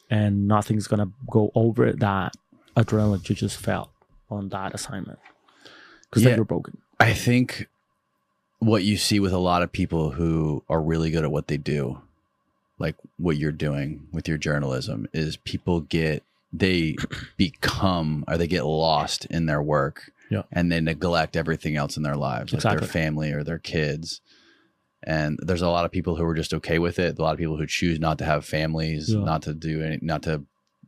and nothing's going to go over that adrenaline you just felt on that assignment because Yeah. then you're broken. I think what you see with a lot of people who are really good at what they do, like what you're doing with your journalism, is people get they become or they get lost in their work Yeah. and they neglect everything else in their lives, like Exactly. their family or their kids. And there's a lot of people who are just okay with it. A lot of people who choose not to have families, Yeah. not to do any, not to,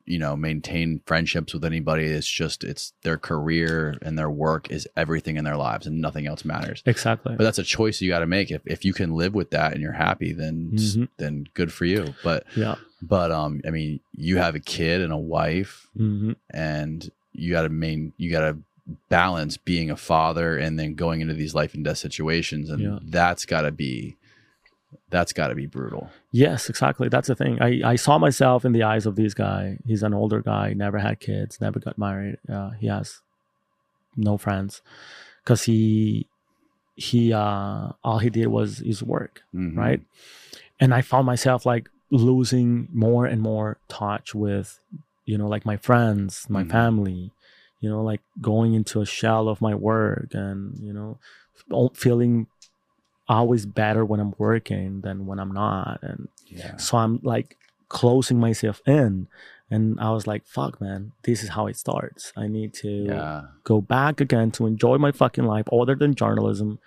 you know, maintain friendships with anybody. It's just it's their career and their work is everything in their lives, and nothing else matters. Exactly. But that's a choice you got to make. If if you can live with that and you're happy, then Mhm. then good for you. But yeah. but um, I mean, you have a kid and a wife, hmm and you got to main you got to balance being a father and then going into these life and death situations, and Yeah. that's got to be that's got to be brutal. Yes, exactly. That's the thing. I, I saw myself in the eyes of this guy. He's an older guy, never had kids, never got married. Uh, he has no friends because he he uh all he did was his work, Mhm. right? And I found myself like losing more and more touch with, you know, like my friends, my Mhm. family, you know, like going into a shell of my work and you know, feeling always better when I'm working than when I'm not. And Yeah. so I'm like closing myself in. And I was like, fuck, man, this is how it starts. I need to Yeah. go back again to enjoy my fucking life other than journalism.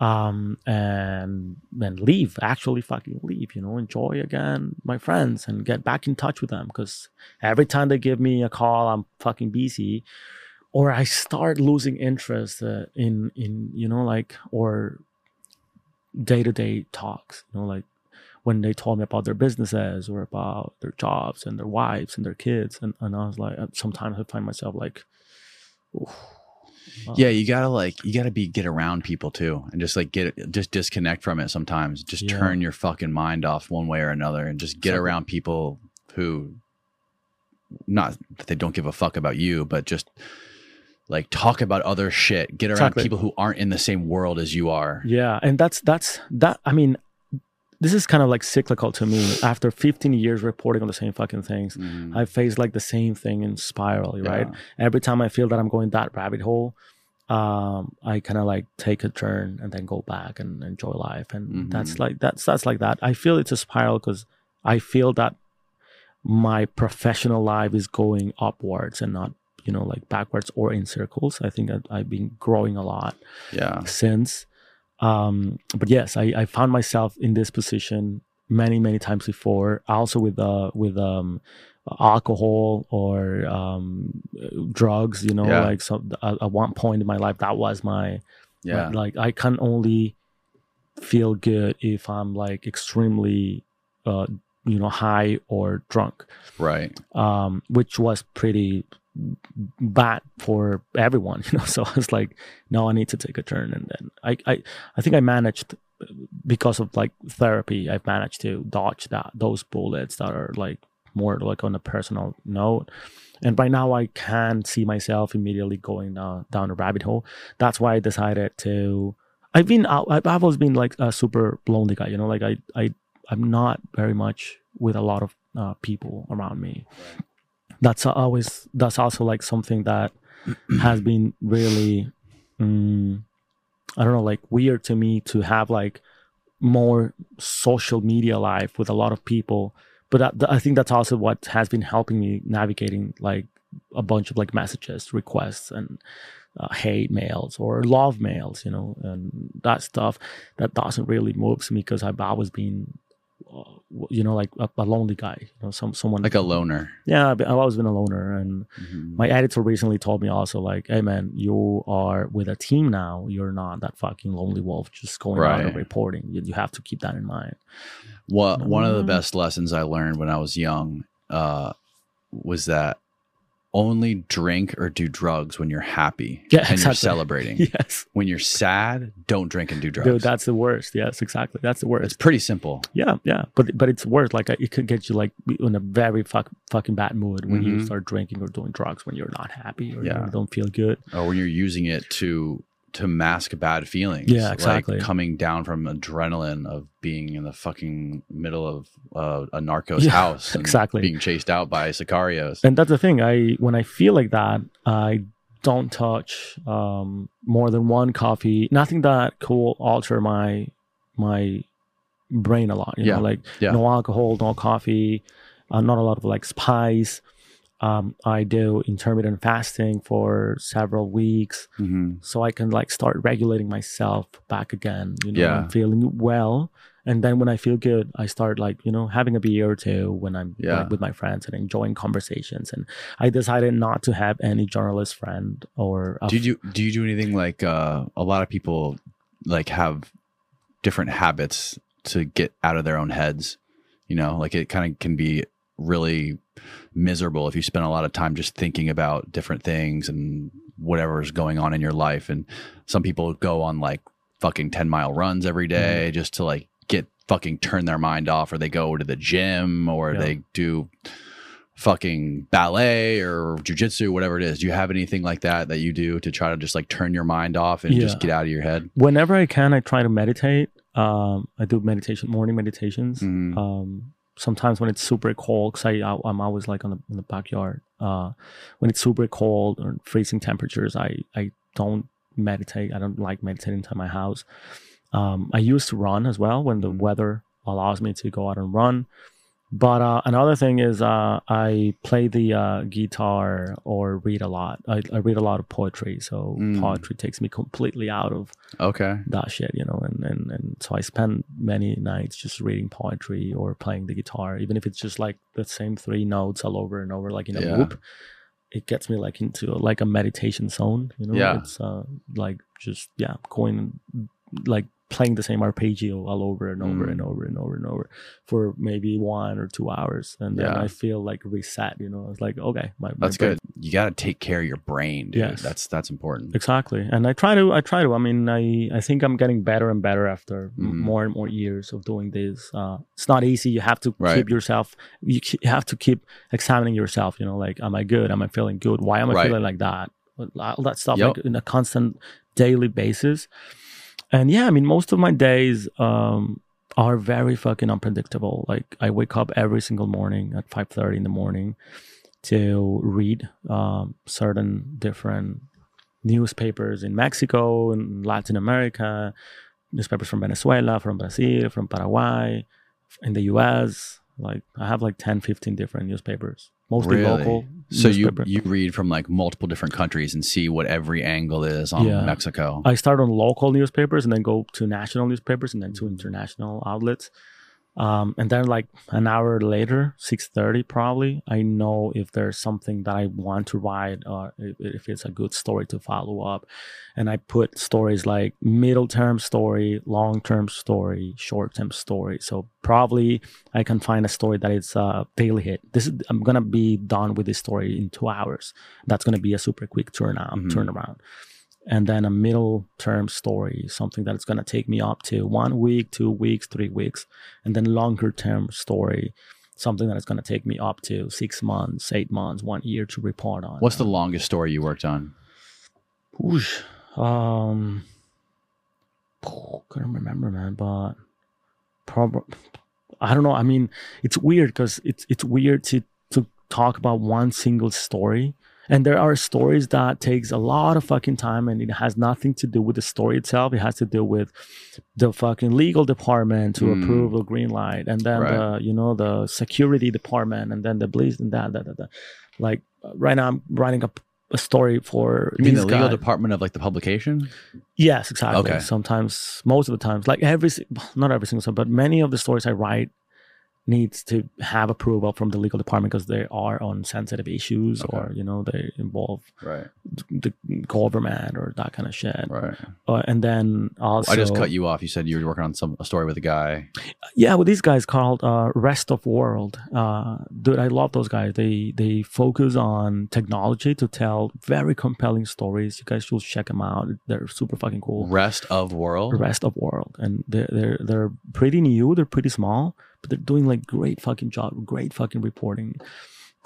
Um, and then leave, actually fucking leave, you know, enjoy again my friends and get back in touch with them. Cause every time they give me a call, I'm fucking busy. Or I start losing interest uh, in, in, you know, like, or day to day talks, you know, like when they told me about their businesses or about their jobs and their wives and their kids. And, and I was like, uh, sometimes I find myself like, oof. Uh, Yeah, you gotta like you gotta be get around people too, and just like get just disconnect from it sometimes. Just Yeah. turn your fucking mind off one way or another, and just get around people who, not that they don't give a fuck about you, but just like talk about other shit. Get around Exactly. people who aren't in the same world as you are. Yeah, and that's that's that. I mean, this is kind of like cyclical to me. After 15 years reporting on the same fucking things, Mhm. I face like the same thing in spiral. Right. Every time I feel that I'm going that rabbit hole, um, I kind of like take a turn and then go back and enjoy life. And that's Mhm. like that's that's like that. I feel it's a spiral because I feel that my professional life is going upwards and not you know like backwards or in circles. I think that I've been growing a lot Yeah. since. Um, but yes, I, I found myself in this position many many times before. Also with uh with um alcohol or um drugs. You know, Yeah. like so at, at one point in my life that was my Yeah. like, like I can only feel good if I'm like extremely uh you know high or drunk Right. um, which was pretty bad for everyone, you know. So I was like, no, I need to take a turn, and then I, I, I think I managed because of like therapy. I've managed to dodge that those bullets that are like more like on a personal note. And by now, I can see myself immediately going uh, down a rabbit hole. That's why I decided to. I've been out. I've always been like a super lonely guy. You know, like I I I'm not very much with a lot of uh, people around me. That's always that's also like something that has been really mm, I don't know, like weird to me to have like more social media life with a lot of people. But I, I think that's also what has been helping me navigating like a bunch of like messages, requests, and uh, hate mails or love mails, you know, and that stuff that doesn't really moves me because I've always been you know, like a, a, lonely guy, you know, some someone like a loner. Yeah, I've, always been a loner, and mm-hmm. my editor recently told me also like, "Hey, man, you are with a team now. You're not that fucking lonely wolf just going right. out and reporting. You, you, have to keep that in mind." What one of the best lessons I learned when I was young uh, was that only drink or do drugs when you're happy yeah, and exactly. you're celebrating. yes. When you're sad, don't drink and do drugs. Dude, that's the worst. Yes, exactly. That's the worst. It's pretty simple. Yeah, yeah. But but it's worse. Like it could get you like in a very fuck, fucking bad mood when mm-hmm. you start drinking or doing drugs when you're not happy or yeah. you don't feel good. Or when you're using it to to mask bad feelings. Yeah, exactly. Like coming down from adrenaline of being in the fucking middle of uh, a narco's yeah, house, exactly, being chased out by sicarios. And that's the thing. I when I feel like that, I don't touch um, more than one coffee. Nothing that could alter my my brain a lot. You yeah. know, like yeah. no alcohol, no coffee, uh, not a lot of like spice. Um, I do intermittent fasting for several weeks, mm-hmm. so I can like start regulating myself back again. You know, yeah. I'm feeling well, and then when I feel good, I start like you know having a beer or two when I'm yeah. like, with my friends and enjoying conversations. And I decided not to have any journalist friend or. do you do you do anything like uh, a lot of people like have different habits to get out of their own heads? You know, like it kind of can be really miserable if you spend a lot of time just thinking about different things and whatever's going on in your life. And some people go on like fucking 10 mile runs every day mm-hmm. just to like get fucking turn their mind off, or they go to the gym or yeah. they do fucking ballet or jujitsu, whatever it is. Do you have anything like that that you do to try to just like turn your mind off and yeah. just get out of your head? Whenever I can, I try to meditate. Um, I do meditation, morning meditations. Mm-hmm. Um, sometimes when it's super cold, because I, I am always like on the in the backyard. Uh, when it's super cold or freezing temperatures, I I don't meditate. I don't like meditating inside my house. Um, I used to run as well when the mm. weather allows me to go out and run. But uh, another thing is uh, I play the uh, guitar or read a lot. I, I, read a lot of poetry, so mm. poetry takes me completely out of okay that shit, you know. And, and and so I spend many nights just reading poetry or playing the guitar, even if it's just like the same three notes all over and over, like in a yeah. loop. It gets me like into like a meditation zone, you know. Yeah. It's uh, like just yeah, going like playing the same arpeggio all over and over mm. and over and over and over for maybe one or two hours, and then yeah. I feel like reset. You know, it's like okay, my, that's good. You got to take care of your brain, dude. Yes. that's that's important. Exactly, and I try to. I try to. I mean, I I think I'm getting better and better after mm. more and more years of doing this. Uh, it's not easy. You have to right. keep yourself. You, have to keep examining yourself. You know, like, am I good? Am I feeling good? Why am I right. feeling like that? All that stuff, yep. like in a constant daily basis and yeah, I mean, most of my days um, are very fucking unpredictable. Like I wake up every single morning at five thirty in the morning to read um, certain different newspapers in Mexico and Latin America, newspapers from Venezuela, from Brazil, from Paraguay, in the US. Like I have like 10, 15 different newspapers mostly really? local. So you you read from like multiple different countries and see what every angle is on yeah. Mexico. I start on local newspapers and then go to national newspapers and then to international outlets. Um, and then like an hour later, six thirty probably, I know if there's something that I want to write or if it's a good story to follow up. And I put stories like middle term story, long term story, short term story. So probably I can find a story that is a daily hit. This is I'm gonna be done with this story in two hours. That's gonna be a super quick turnaround mm-hmm. turnaround and then a middle term story, something that's going to take me up to one week, two weeks, three weeks, and then longer term story, something that is going to take me up to six months, eight months, one year to report on. What's the longest story you worked on? Whoosh. Um, couldn't remember, man, but probably I don't know. I mean, it's weird because it's it's weird to to talk about one single story. And there are stories that takes a lot of fucking time and it has nothing to do with the story itself. It has to do with the fucking legal department to Mm. approve a green light and then Right. the you know the security department and then the police and that that, that, that. like right now I'm writing up a story for You mean the legal guys. department of like the publication? Yes, exactly. Okay. Sometimes, most of the times, like every, not every single story, but many of the stories I write needs to have approval from the legal department because they are on sensitive issues Okay. or you know they involve Right. the government or that kind of shit. Right. Uh, and then also, I just cut you off. You said you were working on some a story with a guy. yeah, with these guys called uh, Rest of World. Uh, dude, I love those guys. They they focus on technology to tell very compelling stories. You guys should check them out. They're super fucking cool. Rest of world. rest of world and they're they're they're pretty new they're pretty small but they're doing like great fucking job great fucking reporting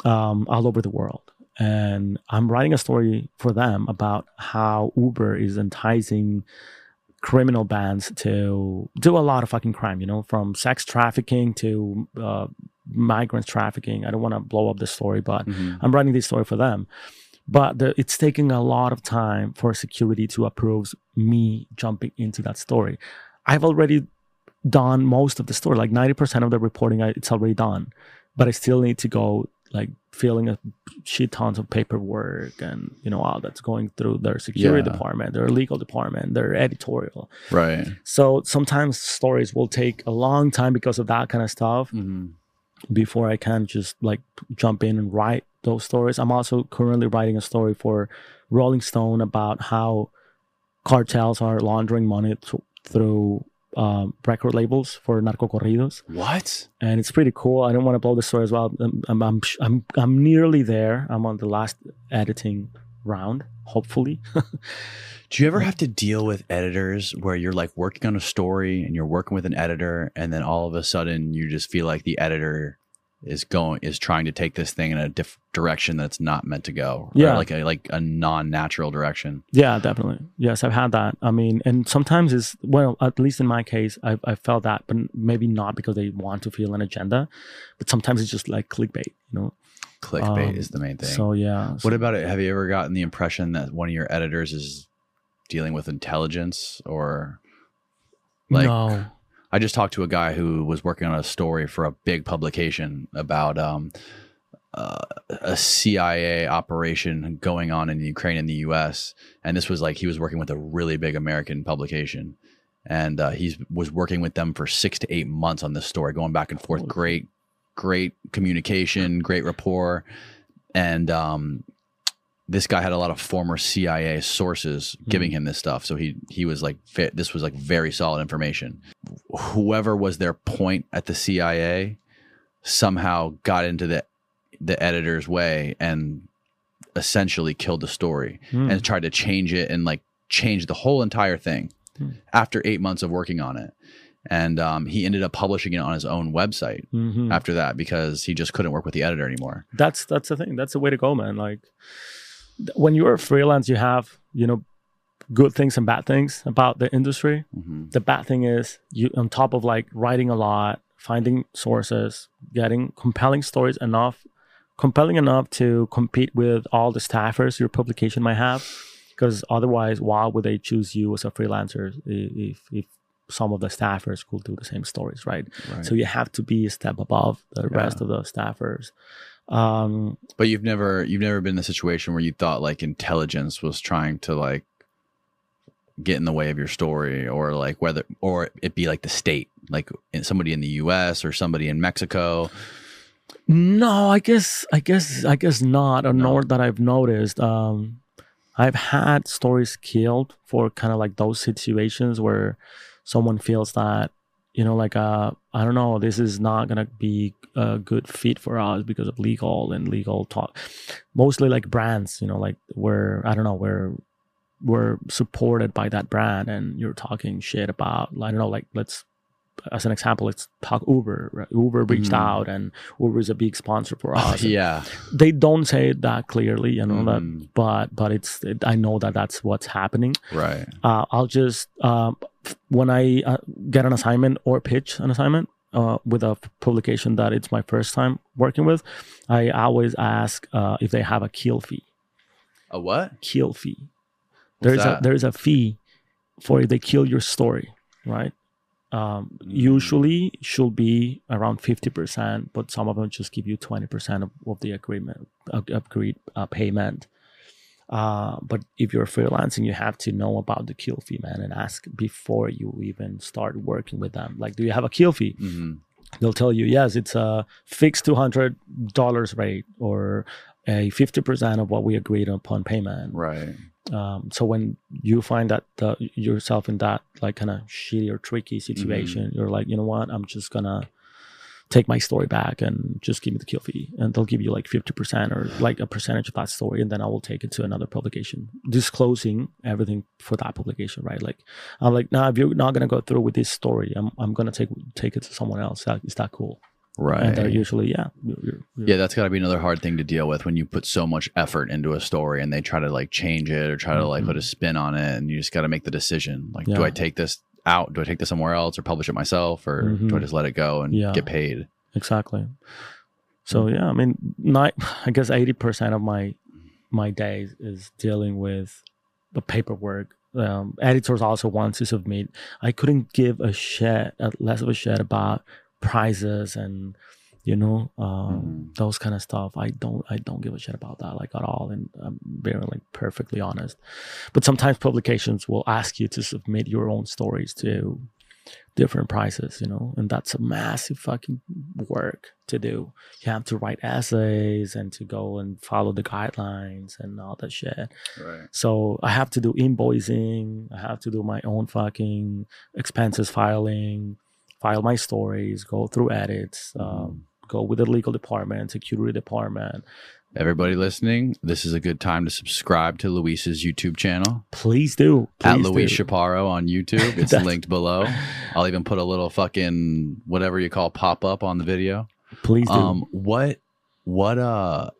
um all over the world and i'm writing a story for them about how uber is enticing criminal bands to do a lot of fucking crime you know from sex trafficking to uh, migrant trafficking i don't want to blow up the story but Mhm. I'm writing this story for them. But the, it's taking a lot of time for security to approve me jumping into that story. I've already done most of the story, like 90% of the reporting, I, it's already done. But I still need to go, like, filling a shit tons of paperwork and, you know, all that's going through their security Yeah. department, their legal department, their editorial. Right. So sometimes stories will take a long time because of that kind of stuff Mhm. before I can just like jump in and write those stories. I'm also currently writing a story for Rolling Stone about how cartels are laundering money th- through um, record labels for narco corridos, What? and it's pretty cool. I don't want to blow the story as well. I'm I'm, I'm I'm I'm nearly there. I'm on the last editing round, hopefully. Do you ever have to deal with editors where you're like working on a story and you're working with an editor and then all of a sudden you just feel like the editor is going is trying to take this thing in a diff- direction that's not meant to go. Or Yeah. like a like a non-natural direction. Yeah, definitely. Yes, I've had that. I mean, and sometimes it's well, at least in my case, I've I felt that, but maybe not because they want to feel an agenda, but sometimes it's just like clickbait, you know. Clickbait Um, is the main thing. So yeah. what about it? Have you ever gotten the impression that one of your editors is dealing with intelligence or like no. I just talked to a guy who was working on a story for a big publication about um, uh, a CIA operation going on in Ukraine and the U.S. And this was like he was working with a really big American publication, and uh, he was working with them for six to eight months on this story, going back and forth. Great, great communication, great rapport, and um, this guy had a lot of former CIA sources giving him this stuff. So he he was like, this was like very solid information. Whoever was their point at the CIA somehow got into the the editor's way and essentially killed the story Hmm. and tried to change it and like change the whole entire thing Hmm. after eight months of working on it. And um, he ended up publishing it on his own website Mhm. after that because he just couldn't work with the editor anymore. That's that's the thing. That's the way to go, man. Like when you're a freelance, you have you know good things and bad things about the industry. Mhm. the bad thing is you on top of like writing a lot finding sources getting compelling stories enough compelling enough to compete with all the staffers your publication might have because otherwise why would they choose you as a freelancer if if some of the staffers could do the same stories right, Right. so you have to be a step above the rest of the staffers um But you've never you've never been in a situation where you thought like intelligence was trying to like get in the way of your story or like whether or it be like the state like in- somebody in the US or somebody in Mexico No, I guess I guess I guess not, or No. nor that I've noticed. Um, I've had stories killed for kind of like those situations where someone feels that you know, like uh, I don't know, this is not gonna be a good fit for us because of legal and legal talk. Mostly like brands, you know, like where I don't know where we're we're supported by that brand and you're talking shit about I don't know, like let's as an example, let's talk Uber. Right? Uber reached Mhm. out, and Uber is a big sponsor for us. yeah. They don't say it that clearly, you know Mhm. that, but but it's it, I know that that's what's happening. Right. Uh, I'll just um, when I uh, get an assignment or pitch an assignment uh, with a publication that it's my first time working with, I always ask uh, if they have a kill fee. A what? Kill fee. What's there's that? a there's a fee for if they kill your story, right? Um, Mm. Usually should be around fifty percent, but some of them just give you twenty percent of, of the agreement agreed uh, payment. Uh, but if you're freelancing, you have to know about the kill fee, man, and ask before you even start working with them. Like, do you have a kill fee? hmm They'll tell you, yes, it's a fixed two hundred dollars rate or a fifty percent of what we agreed upon payment. Right. Um, so when you find that uh, yourself in that like kind of shitty or tricky situation, you're like, you know what? I'm just gonna take my story back and just give me the kill fee, and they'll give you like fifty percent or like a percentage of that story, and then I will take it to another publication, disclosing everything for that publication, right? Like, I'm like, nah, if you're not gonna go through with this story, I'm I'm gonna take take it to someone else. That, is that cool? Right. And they're usually, yeah, you're, you're, Yeah, that's got to be another hard thing to deal with when you put so much effort into a story and they try to like change it or try to like put a spin on it, and you just got to make the decision. Like, do Mm-hmm. I take this out? Do I take this somewhere else or publish it myself, or do I Mhm. just let it go and Yeah. get paid? exactly so yeah i mean not i guess 80% of my my days is dealing with the paperwork um, editors also want to submit i couldn't give a shit less of a shit about prizes and you know um, Mhm. those kind of stuff i don't i don't give a shit about that like at all and i'm very like perfectly honest but sometimes publications will ask you to submit your own stories to different prices, you know, and that's a massive fucking work to do. You have to write essays and to go and follow the guidelines and all that shit. Right. So I have to do invoicing. I have to do my own fucking expenses filing, file my stories, go through edits, um, go with the legal department, security department. Everybody listening, this is a good time to subscribe to Luis's YouTube channel Please do. at Please Luis do. Chaparro on YouTube. It's linked below. I'll even put a little fucking whatever you call pop up on the video. Please do. Um, what, what, uh,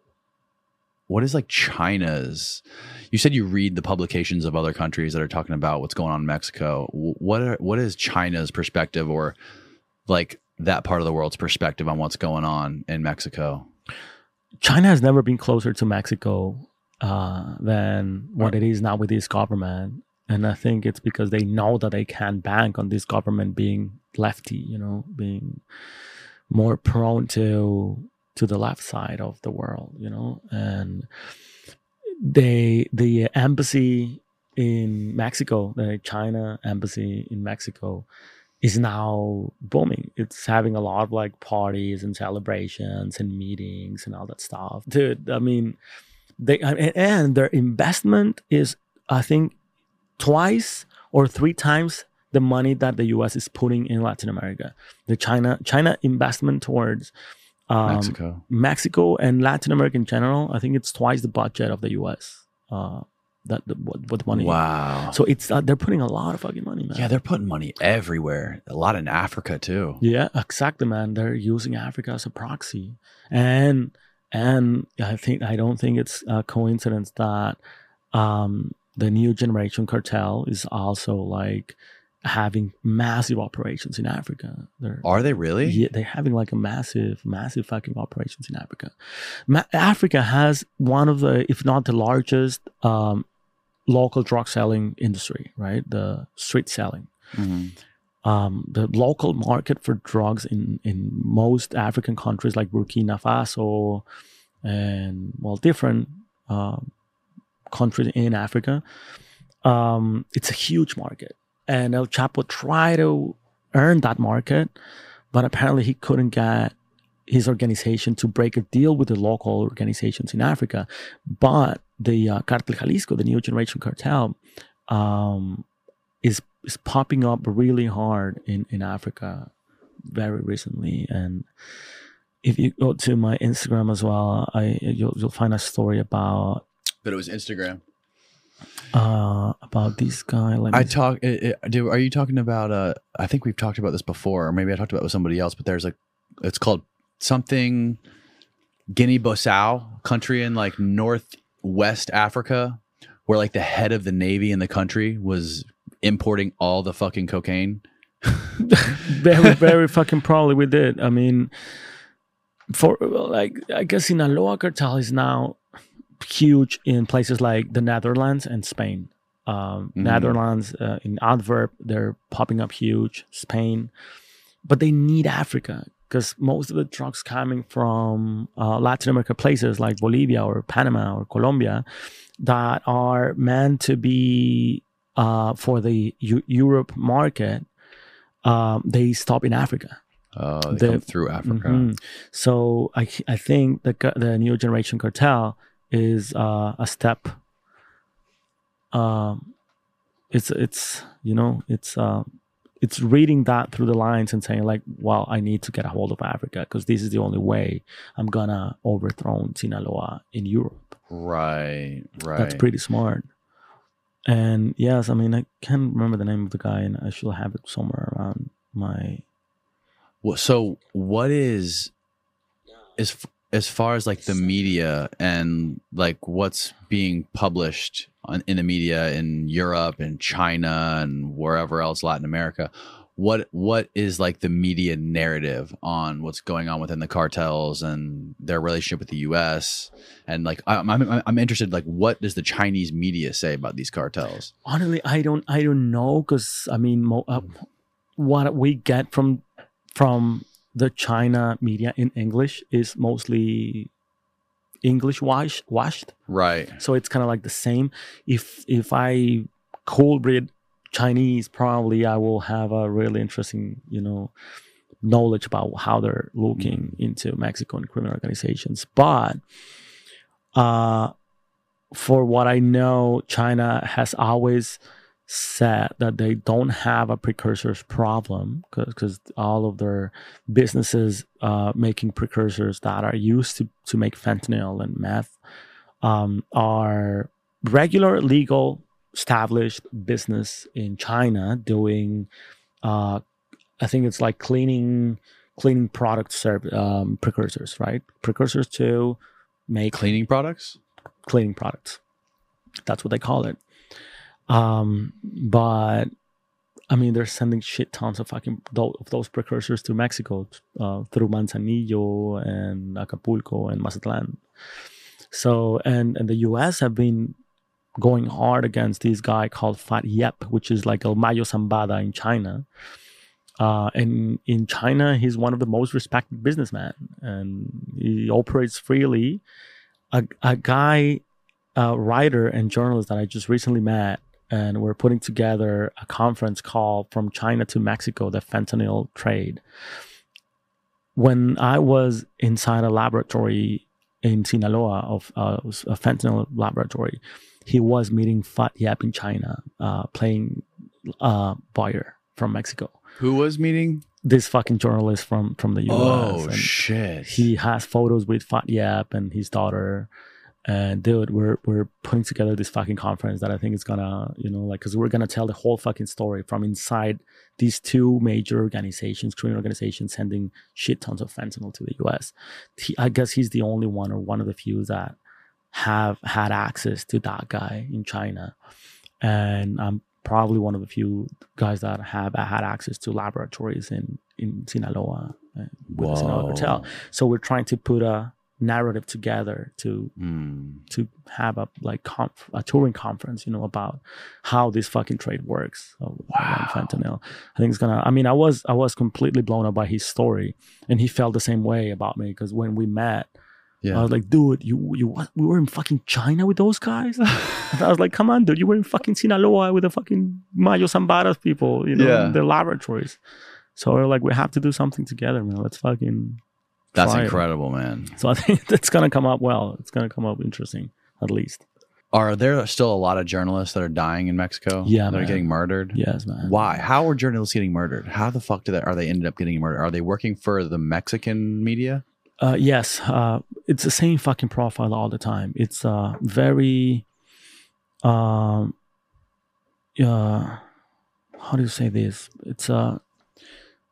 what is like China's? You said you read the publications of other countries that are talking about what's going on in Mexico. What are, what is China's perspective or like that part of the world's perspective on what's going on in Mexico? China has never been closer to Mexico uh, than what it is now with this government. And I think it's because they know that they can bank on this government being lefty, you know, being more prone to to the left side of the world, you know, and they the embassy in Mexico, the China embassy in Mexico, is now booming. It's having a lot of like parties and celebrations and meetings and all that stuff. Dude, I mean, they and, their investment is, I think, twice or three times the money that the U.S. is putting in Latin America. The China China investment towards um, Mexico. Mexico and Latin America in general, I think it's twice the budget of the U.S. Uh, that what, what money. Wow. So it's uh, they're putting a lot of fucking money, man. yeah, they're putting money everywhere. A lot in Africa too. Yeah, exactly, man. They're using Africa as a proxy, and and I think I don't think it's a coincidence that um, the new generation cartel is also like having massive operations in Africa. They're Are they really? yeah, they're having like a massive, massive fucking operations in Africa. Ma- Africa has one of the, if not the largest, um, local drug selling industry. Right, the street selling Mhm. um, the local market for drugs in, in most African countries like Burkina Faso and well different um, countries in Africa, um, it's a huge market. And El Chapo tried to earn that market, but apparently he couldn't get his organization to break a deal with the local organizations in Africa. But the uh, Cartel Jalisco, the New Generation Cartel, um, is is popping up really hard in in Africa very recently and if you go to my Instagram as well I you'll, you'll find a story about But it was Instagram. Uh, about this guy. I talk. It, it, do, are you talking about? Uh, I think we've talked about this before, or maybe I talked about it with somebody else. But there's like, it's called something Guinea-Bissau country in like northwest Africa, where like the head of the navy in the country was importing all the fucking cocaine. very, very fucking probably we did. I mean, for like, I guess Sinaloa cartel is now huge in places like the Netherlands and Spain. Um, Mhm. Netherlands uh, in Antwerp, they're popping up huge. Spain, but they need Africa because most of the drugs coming from uh, Latin America places like Bolivia or Panama or Colombia that are meant to be uh, for the Eu- Europe market, um, they stop in Africa. Oh, they The- come through Africa. Mhm. So I I think the the new generation cartel is uh, a step. Um, it's it's you know it's uh, it's reading that through the lines and saying like, well, I need to get a hold of Africa because this is the only way I'm gonna overthrow Sinaloa in Europe. Right, right. That's pretty smart. And yes, I mean I can't remember the name of the guy, and I should have it somewhere around my Well, so what is f- as far as like the media and like what's being published on, in the media in Europe and China and wherever else Latin America what what is like the media narrative on what's going on within the cartels and their relationship with the US and like I'm I'm, I'm interested like what does the Chinese media say about these cartels? Honestly i don't i don't know because i mean mo- uh, what we get from from the china media in english is mostly english wash, washed. Right. So it's kind of like the same. If if i cold read chinese probably i will have a really interesting you know knowledge about how they're looking into mexican criminal organizations. But uh for what i know china has always said that they don't have a precursors problem because all of their businesses uh, making precursors that are used to, to make fentanyl and meth um, are regular legal established business in china doing uh, i think it's like cleaning cleaning product serv- um, precursors right precursors to make cleaning products cleaning products. That's what they call it. Um, but I mean, they're sending shit tons of fucking of those precursors to Mexico uh, through Manzanillo and Acapulco and Mazatlan. So, and and the U.S. have been going hard against this guy called Fat Yap, which is like El Mayo Zambada in China. Uh, and in China, he's one of the most respected businessmen, and he operates freely a, a guy, a writer and journalist that I just recently met, and we're putting together a conference call From China to Mexico, the Fentanyl Trade. When I was inside a laboratory in Sinaloa of uh, a fentanyl laboratory, he was meeting Fat Yap in China, uh, playing uh, buyer from Mexico. who was meeting This fucking journalist from from the U.S. oh and- shit he has photos with Fat Yap and his daughter. And dude, we're we're putting together this fucking conference that I think is gonna, you know, like, cause we're gonna tell the whole fucking story from inside these two major organizations, criminal organizations, sending shit tons of fentanyl to the U.S. He, I guess he's the only one or one of the few that have had access to that guy in China, and I'm probably one of the few guys that have had access to laboratories in in Sinaloa uh, with Sinaloa Whoa. cartel. So we're trying to put a narrative together to Hmm. to have a like conf- a touring conference, you know, about how this fucking trade works of around fentanyl. I think it's gonna. I mean, I was I was completely blown up by his story, and he felt the same way about me because when we met, yeah I was like, dude, you you what? We were in fucking China with those guys. I was like, come on, dude, you were in fucking Sinaloa with the fucking Mayo Zambadas people, you know, Yeah. their laboratories. So we're like, we have to do something together, man. Let's fucking. That's incredible, man. So I think that's gonna come up well. It's gonna come up interesting, at least. Are there still a lot of journalists that are dying in Mexico? Yeah, that are getting murdered. Yes, man. Why? How are journalists getting murdered? How the fuck do they are they ended up getting murdered? Are they working for the Mexican media? Uh, yes, uh, it's the same fucking profile all the time. It's uh, very um, uh, how do you say this? It's uh,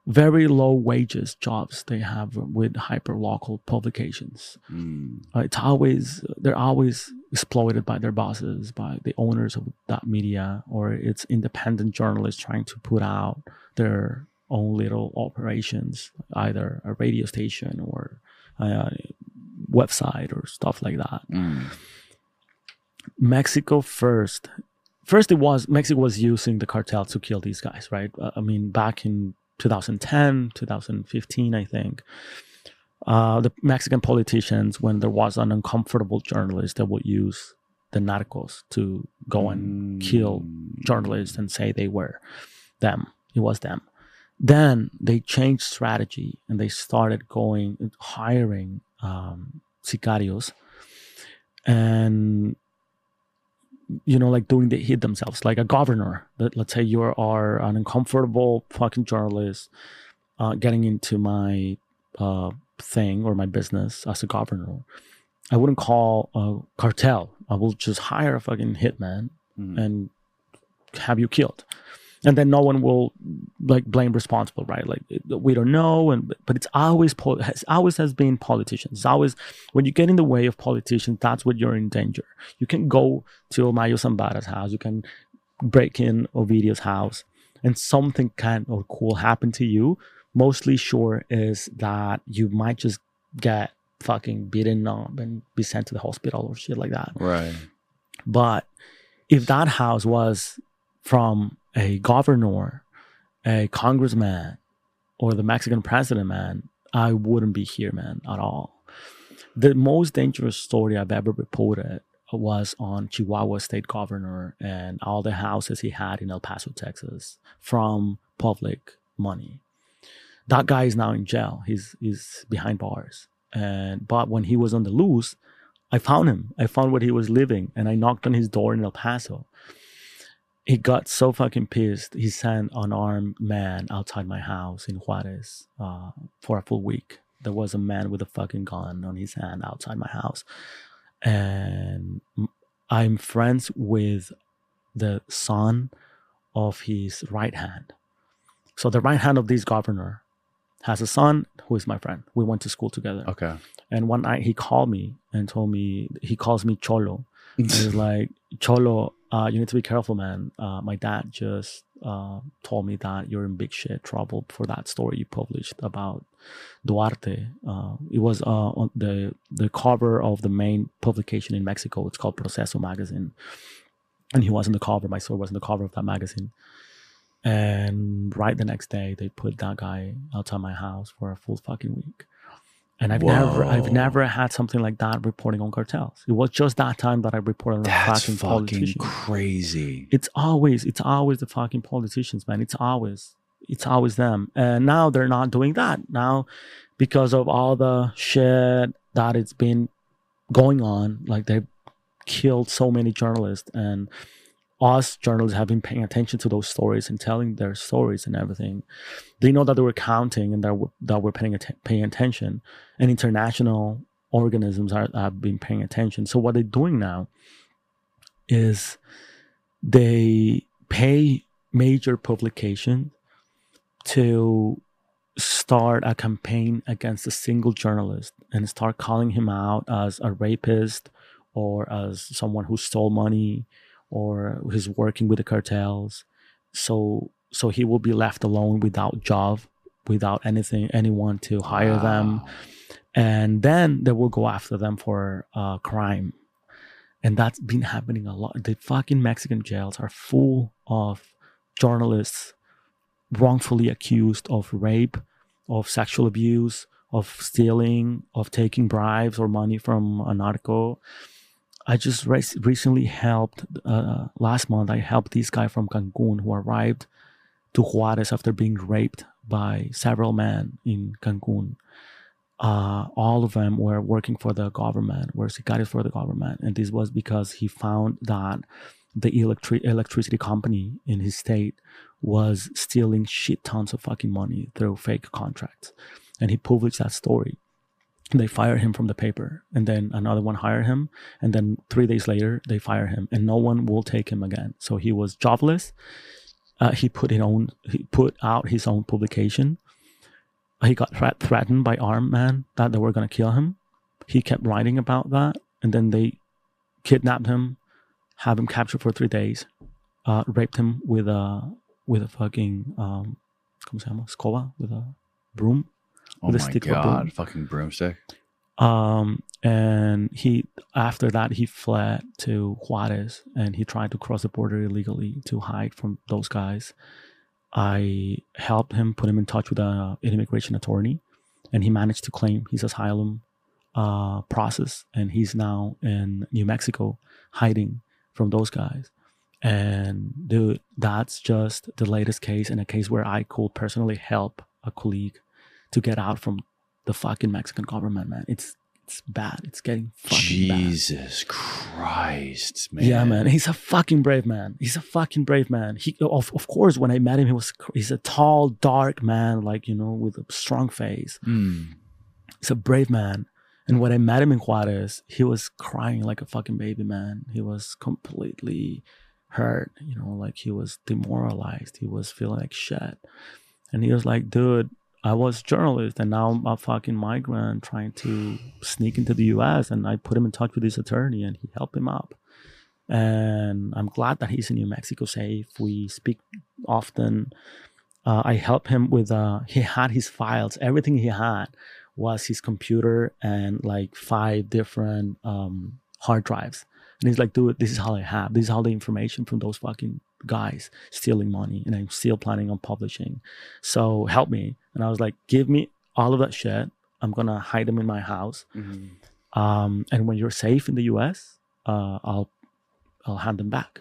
very low wages jobs they have with hyper local publications. Mm. Uh, it's always they're always exploited by their bosses, by the owners of that media, or it's independent journalists trying to put out their own little operations, either a radio station or a website or stuff like that. Mm. Mexico first. First, it was Mexico was using the cartel to kill these guys, right? Uh, I mean, back in 2010, 2015, I think, uh, the Mexican politicians, when there was an uncomfortable journalist, they would use the narcos to go and kill journalists and say they were them. It was them. Then they changed strategy and they started going hiring um, sicarios and you know like doing the hit themselves like a governor that let's say you are an uncomfortable fucking journalist uh, getting into my uh, thing or my business as a governor i wouldn't call a cartel i will just hire a fucking hitman Mhm. and have you killed and then no one will like blame responsible right? Like we don't know and but it's always pol- has always has been politicians. It's always when you get in the way of politicians that's when you're in danger. You can go to Mayo Zambada's house you can break in Ovidio's house and something can or cool happen to you. Mostly sure is that you might just get fucking beaten up and be sent to the hospital or shit like that. Right. but if that house was from a governor, a congressman, or the Mexican president, man, I wouldn't be here, man, at all. The most dangerous story I've ever reported was on Chihuahua state governor and all the houses he had in El Paso, Texas, from public money. That guy is now in jail. He's he's behind bars. And but when he was on the loose, I found him. I found where he was living and I knocked on his door in El Paso. He got so fucking pissed. He sent an armed man outside my house in Juarez uh, for a full week. There was a man with a fucking gun on his hand outside my house. And I'm friends with the son of his right hand. So the right hand of this governor has a son who is my friend. We went to school together. Okay. And one night he called me and told me he calls me Cholo. And he's like, Cholo, uh, you need to be careful, man. Uh, my dad just uh, told me that you're in big shit trouble for that story you published about Duarte. Uh, it was uh, on the the cover of the main publication in Mexico. It's called Proceso magazine, and he was on the cover. My story was on the cover of that magazine. And right the next day, they put that guy outside my house for a full fucking week. And I've never, I've never had something like that reporting on cartels. It was just that time that I reported on That's fucking fucking politicians. crazy. It's always, it's always the fucking politicians, man. It's always, it's always them. And now they're not doing that. Now, because of all the shit that it's been going on, like they've killed so many journalists and us journalists have been paying attention to those stories and telling their stories and everything. They know that they were counting and that we're, that we're paying atten- paying attention, and international organisms are, have been paying attention. So what they're doing now is they pay major publications to start a campaign against a single journalist and start calling him out as a rapist or as someone who stole money or who's working with the cartels. So so he will be left alone without job without anything anyone to hire them. And then they will go after them for uh, crime. And that's been happening a lot. The fucking mexican jails are full of journalists wrongfully accused of rape of sexual abuse of stealing of taking bribes or money from a narco i just rec- recently helped uh, last month i helped this guy from cancun who arrived to juarez after being raped by several men in cancun uh, all of them were working for the government, were sicarios for the government. And this was because he found that the electri- electricity company in his state was stealing shit tons of fucking money through fake contracts. And he published that story. They fire him from the paper and then another one hire him and then three days later they fire him and no one will take him again. So he was jobless. Uh, he put his own he put out his own publication. He got threat, threatened by armed men that they were going to kill him. He kept writing about that and then they kidnapped him have him captured for three days uh, raped him with a with a fucking um ¿cómo se llama? escoba with a broom Oh a my stick of god, fucking broomstick. um and he after that he fled to Juarez and he tried to cross the border illegally to hide from those guys. I helped him put him in touch with a, an immigration attorney and he managed to claim his asylum uh, process. And he's now in new mexico hiding from those guys. And dude that's just the latest case and a case where i could personally help a colleague to get out from the fucking mexican government man it's it's bad it's getting fucking bad Jesus Christ, man. yeah, man. He's a fucking brave man. He's a fucking brave man. He, of, of course, when I met him, he was he's a tall, dark man, like you know, with a strong face. Mm. He's a brave man. And when I met him in Juarez, he was crying like a fucking baby, man. He was completely hurt, you know, like he was demoralized. He was feeling like shit. And he was like, dude, I was journalist and now I'm a fucking migrant trying to sneak into the US. And I put him in touch with his attorney and he helped him up. And I'm glad that he's in New Mexico safe. We speak often. Uh, I helped him with, uh, he had his files, everything he had was his computer and like five different um, hard drives. And he's like, dude, this is all I have. This is all the information from those fucking guys stealing money. And I'm still planning on publishing. So help me. And I was like, give me all of that shit. I'm going to hide them in my house. Um, and when you're safe in the US, uh, I'll, I'll hand them back.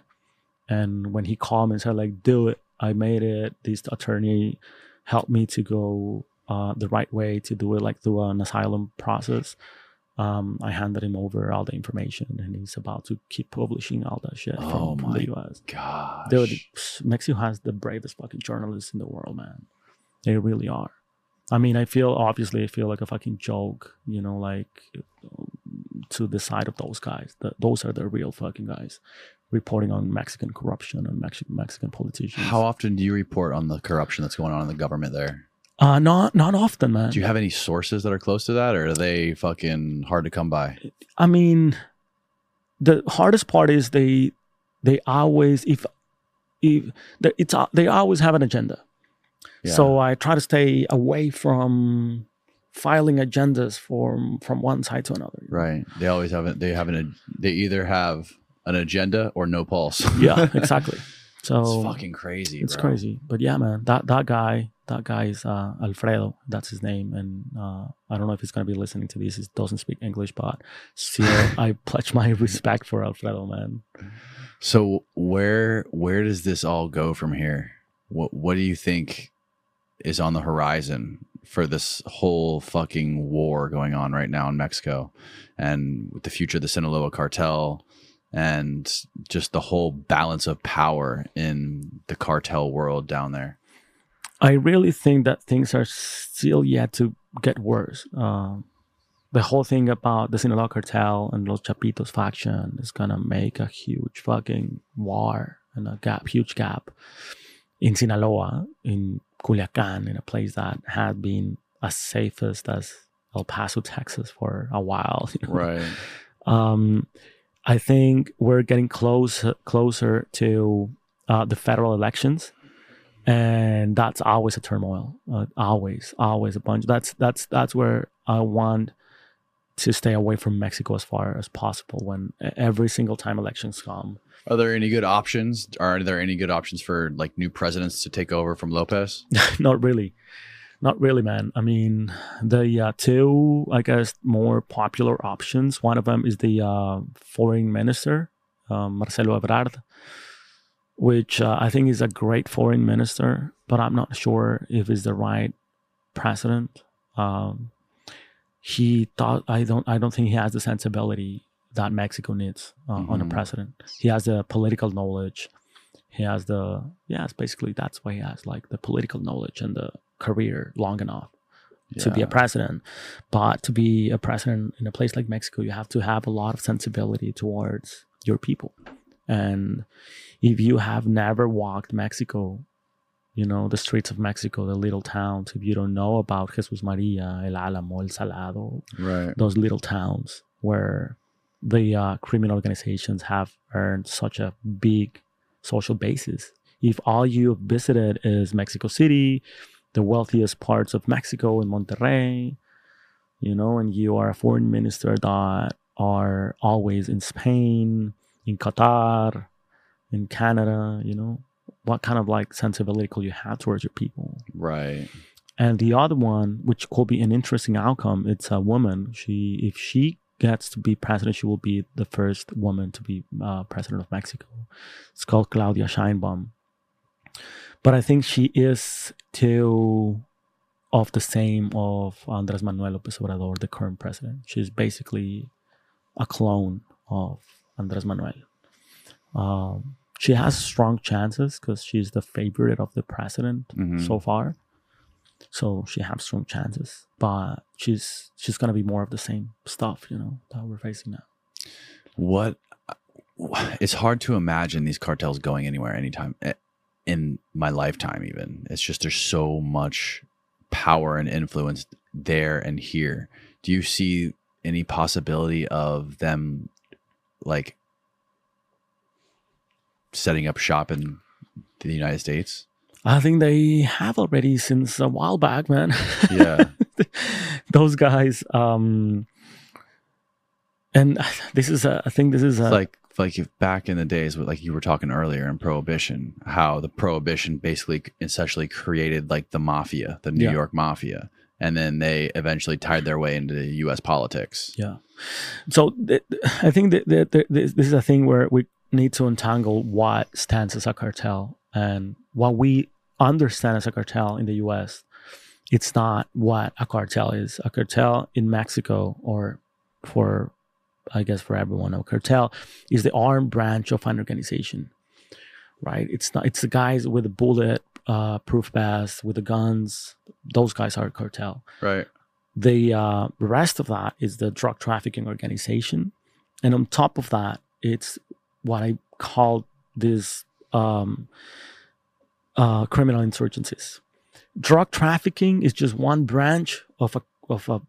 And when he called me and said like, do it, I made it. This attorney helped me to go uh, the right way to do it, like through an asylum process. Um, I handed him over all the information, and he's about to keep publishing all that shit Oh from, from the US. Gosh. Dude, Mexico has the bravest fucking journalists in the world, man. They really are. I mean, I feel obviously I feel like a fucking joke, you know, like to the side of those guys. The, those are the real fucking guys reporting on Mexican corruption and Mexican Mexican politicians. How often do you report on the corruption that's going on in the government there? Uh, not not often, man. Do you have any sources that are close to that, or are they fucking hard to come by? I mean, the hardest part is they they always if if it's they always have an agenda. Yeah. So I try to stay away from filing agendas from from one side to another. Right. They always have it. They have an. They either have an agenda or no pulse. Yeah, exactly. So it's fucking crazy. it's bro. crazy. But yeah, man, that that guy, that guy is uh, Alfredo. That's his name, and uh, I don't know if he's gonna be listening to this. He doesn't speak English, but still, I pledge my respect for Alfredo, man. So where where does this all go from here? What what do you think is on the horizon for this whole fucking war going on right now in Mexico, and with the future of the Sinaloa cartel, and just the whole balance of power in the cartel world down there? I really think that things are still yet to get worse. Um, the whole thing about the Sinaloa cartel and Los Chapitos faction is gonna make a huge fucking war and a gap, huge gap in Sinaloa, in Culiacan, in a place that had been as safest as El Paso, Texas, for a while. you know? Right. um, I think we're getting close closer to uh, the federal elections, and that's always a turmoil. Uh, always, always a bunch. That's that's that's where I want to stay away from Mexico as far as possible. When every single time elections come, Are there any good options? Are there any good options for like new presidents to take over from Lopez? not really, not really, man. I mean, the uh, two, I guess, more popular options. One of them is the uh, foreign minister, um, Marcelo Ebrard, which uh, I think is a great foreign minister, but I'm not sure if he's the right president. Um, he thought I don't I don't think he has the sensibility that Mexico needs uh, on a Mhm. president. He has the political knowledge. He has the yeah, it's basically that's why he has like the political knowledge and the career long enough to be a president. But to be a president in a place like Mexico, you have to have a lot of sensibility towards your people. And if you have never walked Mexico, you know, the streets of Mexico, the little towns, if you don't know about Jesus Maria, El Álamo, El Salado, Right. those little towns where the uh, criminal organizations have earned such a big social basis. If all you have visited is Mexico City, the wealthiest parts of Mexico and Monterrey, you know, and you are a foreign minister that are always in Spain, in Qatar, in Canada, you know, what kind of like sensibility you have towards your people? Right. And the other one, which could be an interesting outcome, it's a woman. She, if she gets to be president, she will be the first woman to be uh, president of Mexico. It's called Claudia Sheinbaum. But I think she is too of the same of Andres Manuel Lopez Obrador, the current president. She's basically a clone of Andres Manuel. Um, she has strong chances because she's the favorite of the president Mhm. so far. So she has strong chances, but she's she's gonna be more of the same stuff, you know, that we're facing now. What? It's hard to imagine these cartels going anywhere anytime eh, in my lifetime. Even it's just there's so much power and influence there and here. Do you see any possibility of them like setting up shop in the United States? I think they have already since a while back, man. Yeah. Those guys, um, and this is a, I think this is a, like like if back in the days with like you were talking earlier in prohibition how the prohibition basically essentially created like the mafia the new Yeah. york mafia and then they eventually tied their way into us politics Yeah. So th- I think that, that, that this, this is a thing where we need to untangle what stands as a cartel and what we understand as a cartel in the US. It's not what a cartel is. A cartel in Mexico or for I guess for everyone, a cartel is the armed branch of an organization. Right? It's not it's the guys with the bullet uh proof vests, with the guns. Those guys are a cartel right the uh, rest of that is the drug trafficking organization and on top of that it's what i call this um, uh, criminal insurgencies. Drug trafficking is just one branch of a of a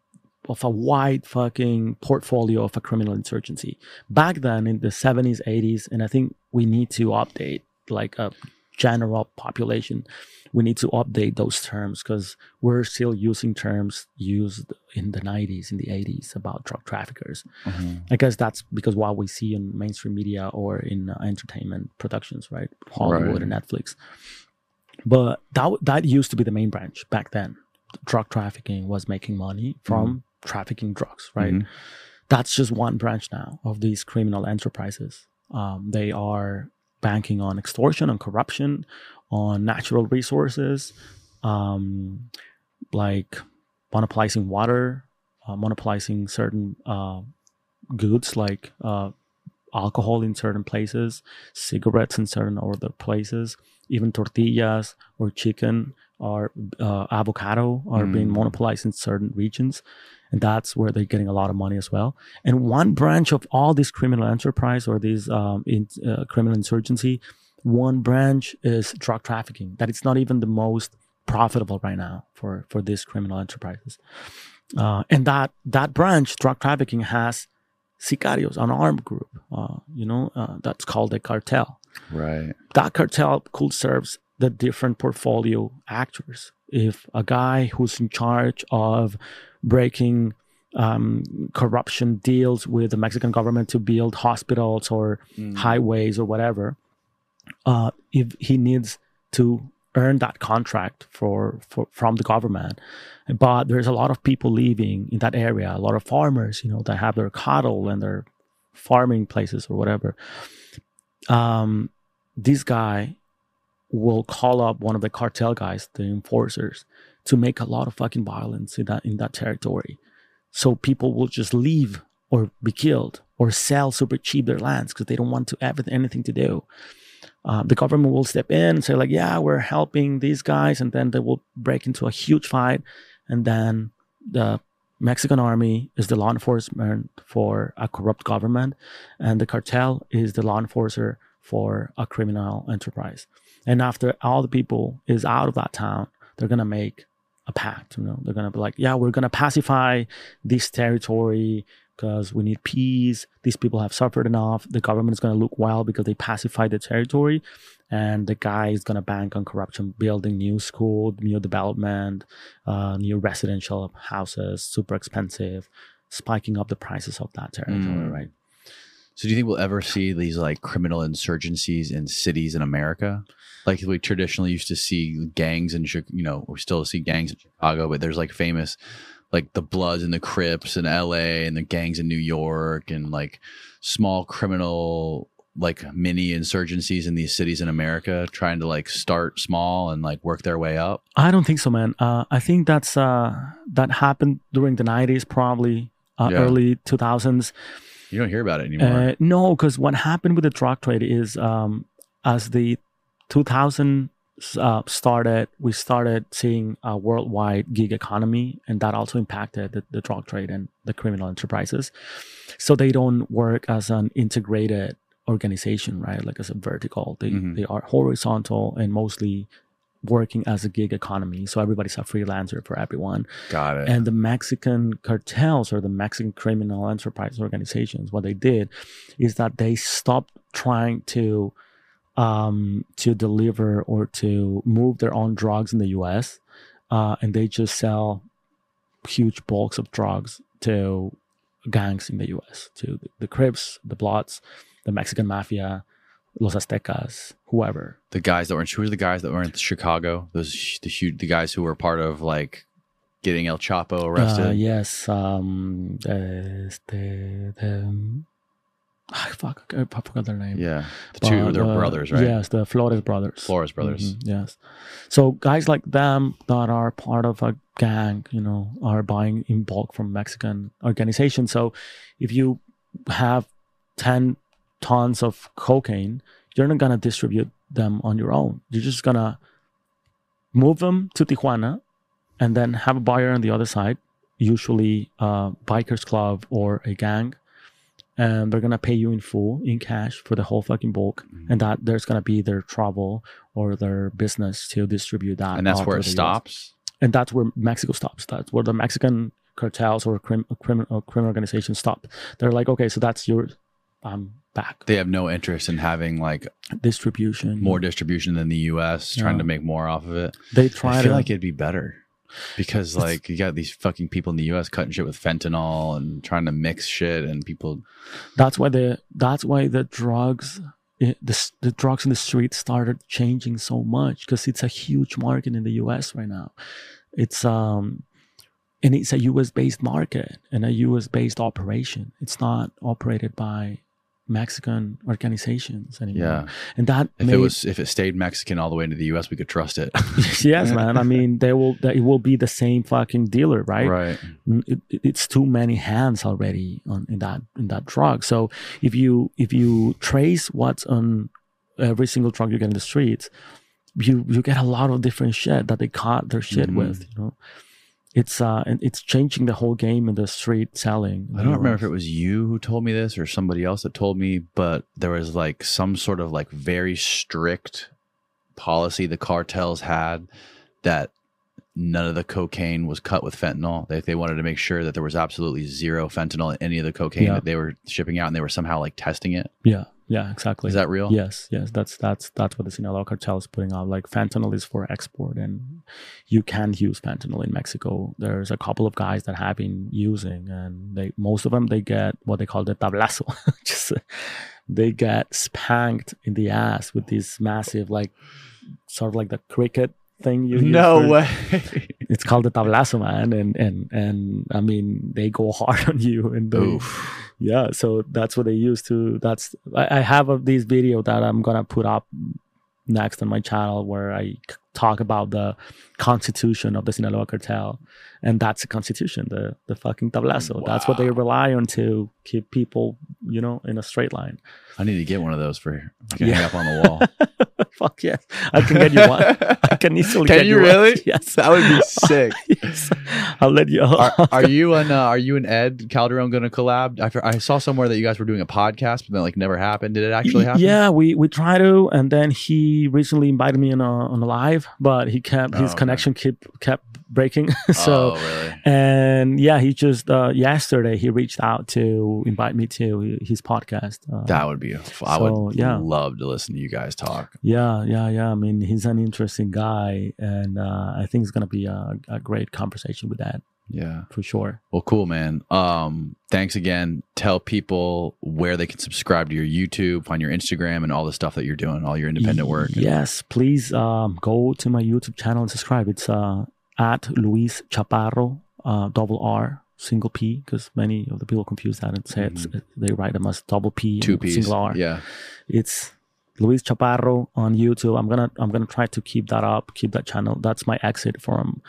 of a wide fucking portfolio of a criminal insurgency. Back then in the 70s 80s and i think we need to update like a general population we need to update those terms because we're still using terms used in the 90s in the 80s about drug traffickers. I guess that's because what we see in mainstream media or in uh, entertainment productions right? Hollywood Right. and netflix but that that used to be the main branch back then. Drug trafficking was making money from trafficking drugs right? Mhm. that's just one branch now of these criminal enterprises. Um, they are banking on extortion on corruption on natural resources um, like monopolizing water uh, monopolizing certain uh, goods like uh, alcohol in certain places cigarettes in certain other places even tortillas or chicken or uh, avocado are being Mm. monopolized in certain regions and that's where they're getting a lot of money as well. And one branch of all this criminal enterprise or this um, in, uh, criminal insurgency one branch is drug trafficking that it's not even the most profitable right now for for these criminal enterprises. Uh, and that that branch drug trafficking has sicarios an armed group uh, you know uh, that's called a cartel right that cartel could serve the different portfolio actors. If a guy who's in charge of breaking um, corruption deals with the Mexican government to build hospitals or highways or whatever, uh, if he needs to earn that contract for, for from the government, but there's a lot of people living in that area, a lot of farmers, you know, that have their cattle and their farming places or whatever. Um, this guy will call up one of the cartel guys, the enforcers, to make a lot of fucking violence in that in that territory. So people will just leave or be killed or sell super cheap their lands because they don't want to have anything to do. Uh, the government will step in and say like, yeah, we're helping these guys, and then they will break into a huge fight, and then the Mexican army is the law enforcement for a corrupt government, and the cartel is the law enforcer for a criminal enterprise. And after all the people is out of that town, they're gonna make a pact. You know, they're gonna be like, yeah, we're gonna pacify this territory because we need peace. These people have suffered enough. The government is gonna look well because they pacified the territory, and the guy is gonna bank on corruption, building new school, new development, uh, new residential houses, super expensive, spiking up the prices of that territory, Mm. right? So do you think we'll ever see these like criminal insurgencies in cities in America? Like we traditionally used to see gangs in, you know, we still see gangs in Chicago, but there's like famous, like the Bloods and the Crips in L.A. and the gangs in New York and like small criminal like mini insurgencies in these cities in America, trying to like start small and like work their way up. I don't think so, man. Uh, I think that's uh, that happened during the '90s, probably uh, Yeah. early 2000s. You don't hear about it anymore. Uh, no, because what happened with the drug trade is um, as the 2000s uh, started, we started seeing a worldwide gig economy, and that also impacted the, the drug trade and the criminal enterprises. So they don't work as an integrated organization, right? Like as a vertical. They Mhm. they are horizontal and mostly working as a gig economy. So everybody's a freelancer for everyone. Got it. And the Mexican cartels or the Mexican criminal enterprise organizations, what they did is that they stopped trying to um, to deliver or to move their own drugs in the U.S. Uh, and they just sell huge bulks of drugs to gangs in the U.S. to the, the Crips, the Bloods, the Mexican Mafia, Los Aztecas, whoever. the guys that were in, who were the guys that were in Chicago? Those the huge the guys who were part of like getting El Chapo arrested. Uh, yes. Um, este, the, ah, fuck, I forgot their name. Yeah, the two But, they're uh, brothers, right? Yes, the Flores brothers. Flores brothers. Mhm, yes. So guys like them that are part of a gang, you know, are buying in bulk from Mexican organizations. So if you have 10 tons of cocaine, you're not going to distribute them on your own. You're just going to move them to Tijuana and then have a buyer on the other side, usually a bikers club or a gang. And they're gonna pay you in full in cash for the whole fucking bulk, Mm-hmm. and that there's gonna be their travel or their business to distribute that. and that's where it the US. stops. And that's where Mexico stops. That's where the Mexican cartels or crim, criminal criminal organizations stop. They're like, okay, so that's your, I'm back. They have no interest in having like Distribution more distribution than the U.S. Trying Yeah. to make more off of it. They try I feel to like it'd be better because like you got these fucking people in the U.S. cutting shit with fentanyl and trying to mix shit, and people. that's why the that's why the drugs the, the drugs in the street started changing so much because it's a huge market in the US right now it's um and it's a US based market and a US based operation it's not operated by Mexican organizations anymore Yeah, and that if made, it was if it stayed Mexican all the way into the U.S., we could trust it. yes man I mean they will they will be the same fucking dealer right right. it, it- it's too many hands already on in that in that drug so if you if you trace what's on every single drug you get in the streets you you get a lot of different shit that they caught their shit Mhm. with you know it's uh and it's changing the whole game in the street selling I don't remember if it was you who told me this or somebody else that told me, but there was like some sort of like very strict policy the cartels had that none of the cocaine was cut with fentanyl. They they wanted to make sure that there was absolutely zero fentanyl in any of the cocaine Yeah. that they were shipping out, and they were somehow like testing it. yeah yeah exactly Is that real? Yes, yes, that's that's that's what the Sinaloa cartel is putting out. Like fentanyl is for export, and you can use fentanyl in Mexico. There's a couple of guys that have been using, and they most of them they get what they call the tablazo. Just they get spanked in the ass with this massive, like sort of like the cricket thing. You use for- way. It's called the tablazo, man, and and and I mean they go hard on you, and they, Oof. yeah so that's what they use to that's i, I have a, this video that i'm gonna put up next on my channel where i talk about the constitution of the sinaloa cartel and that's the constitution the the fucking tablazo that's what they rely on to keep people you know in a straight line I need to get one of those for I can Yeah. hang up on the wall. Fuck yes, I can get you one. I can easily. Can get you one. really? Yes, That would be sick. yes. I'll let you. are, are you and uh, are you and Ed Calderon going to collab? I, I saw somewhere that you guys were doing a podcast, but then like never happened. Did it actually happen? Yeah, we we try to, and then he recently invited me on a on a live, but he kept Oh, his okay. connection kept kept breaking. so oh, really? and yeah, he just uh, yesterday he reached out to invite me to his podcast. Uh, That would be. I so, would yeah. love to listen to you guys talk. yeah, yeah, yeah. yeah. I mean, he's an interesting guy, and uh, I think it's gonna be a, a great conversation with that Yeah. for sure. Well, cool, man. Um, thanks again. Tell people where they can subscribe to your YouTube, find your Instagram, and all the stuff that you're doing, all your independent work. Yes, please um, go to my YouTube channel and subscribe. It's uh, at Luis Chaparro, uh, double R, single P, because many of the people confuse that and say it's, they write them as double P, Mm-hmm. Two P's. single R. Yeah. It's Luis Chaparro on YouTube. I'm gonna I'm gonna try to keep that up, keep that channel. That's my exit from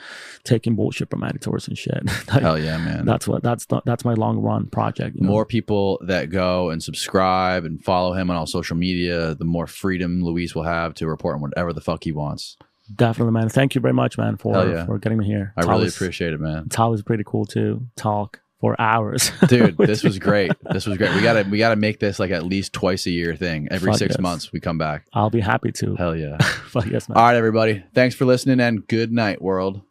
taking bullshit from editors and shit. That- Hell yeah, man. That's what that's the, that's my long run project. you know? more people that go and subscribe and follow him on all social media, the more freedom Luis will have to report on whatever the fuck he wants. definitely, man. Thank you very much, man, for yeah. for getting me here. I It's really always- appreciate it, man. It's always pretty cool too. talk for hours. Dude, this was great. This was great. We gotta we gotta make this like at least twice a year thing. Every Fuck six yes. months we come back. I'll be happy to. Hell yeah. Fuck yes, man. All right, everybody. Thanks for listening and good night, world.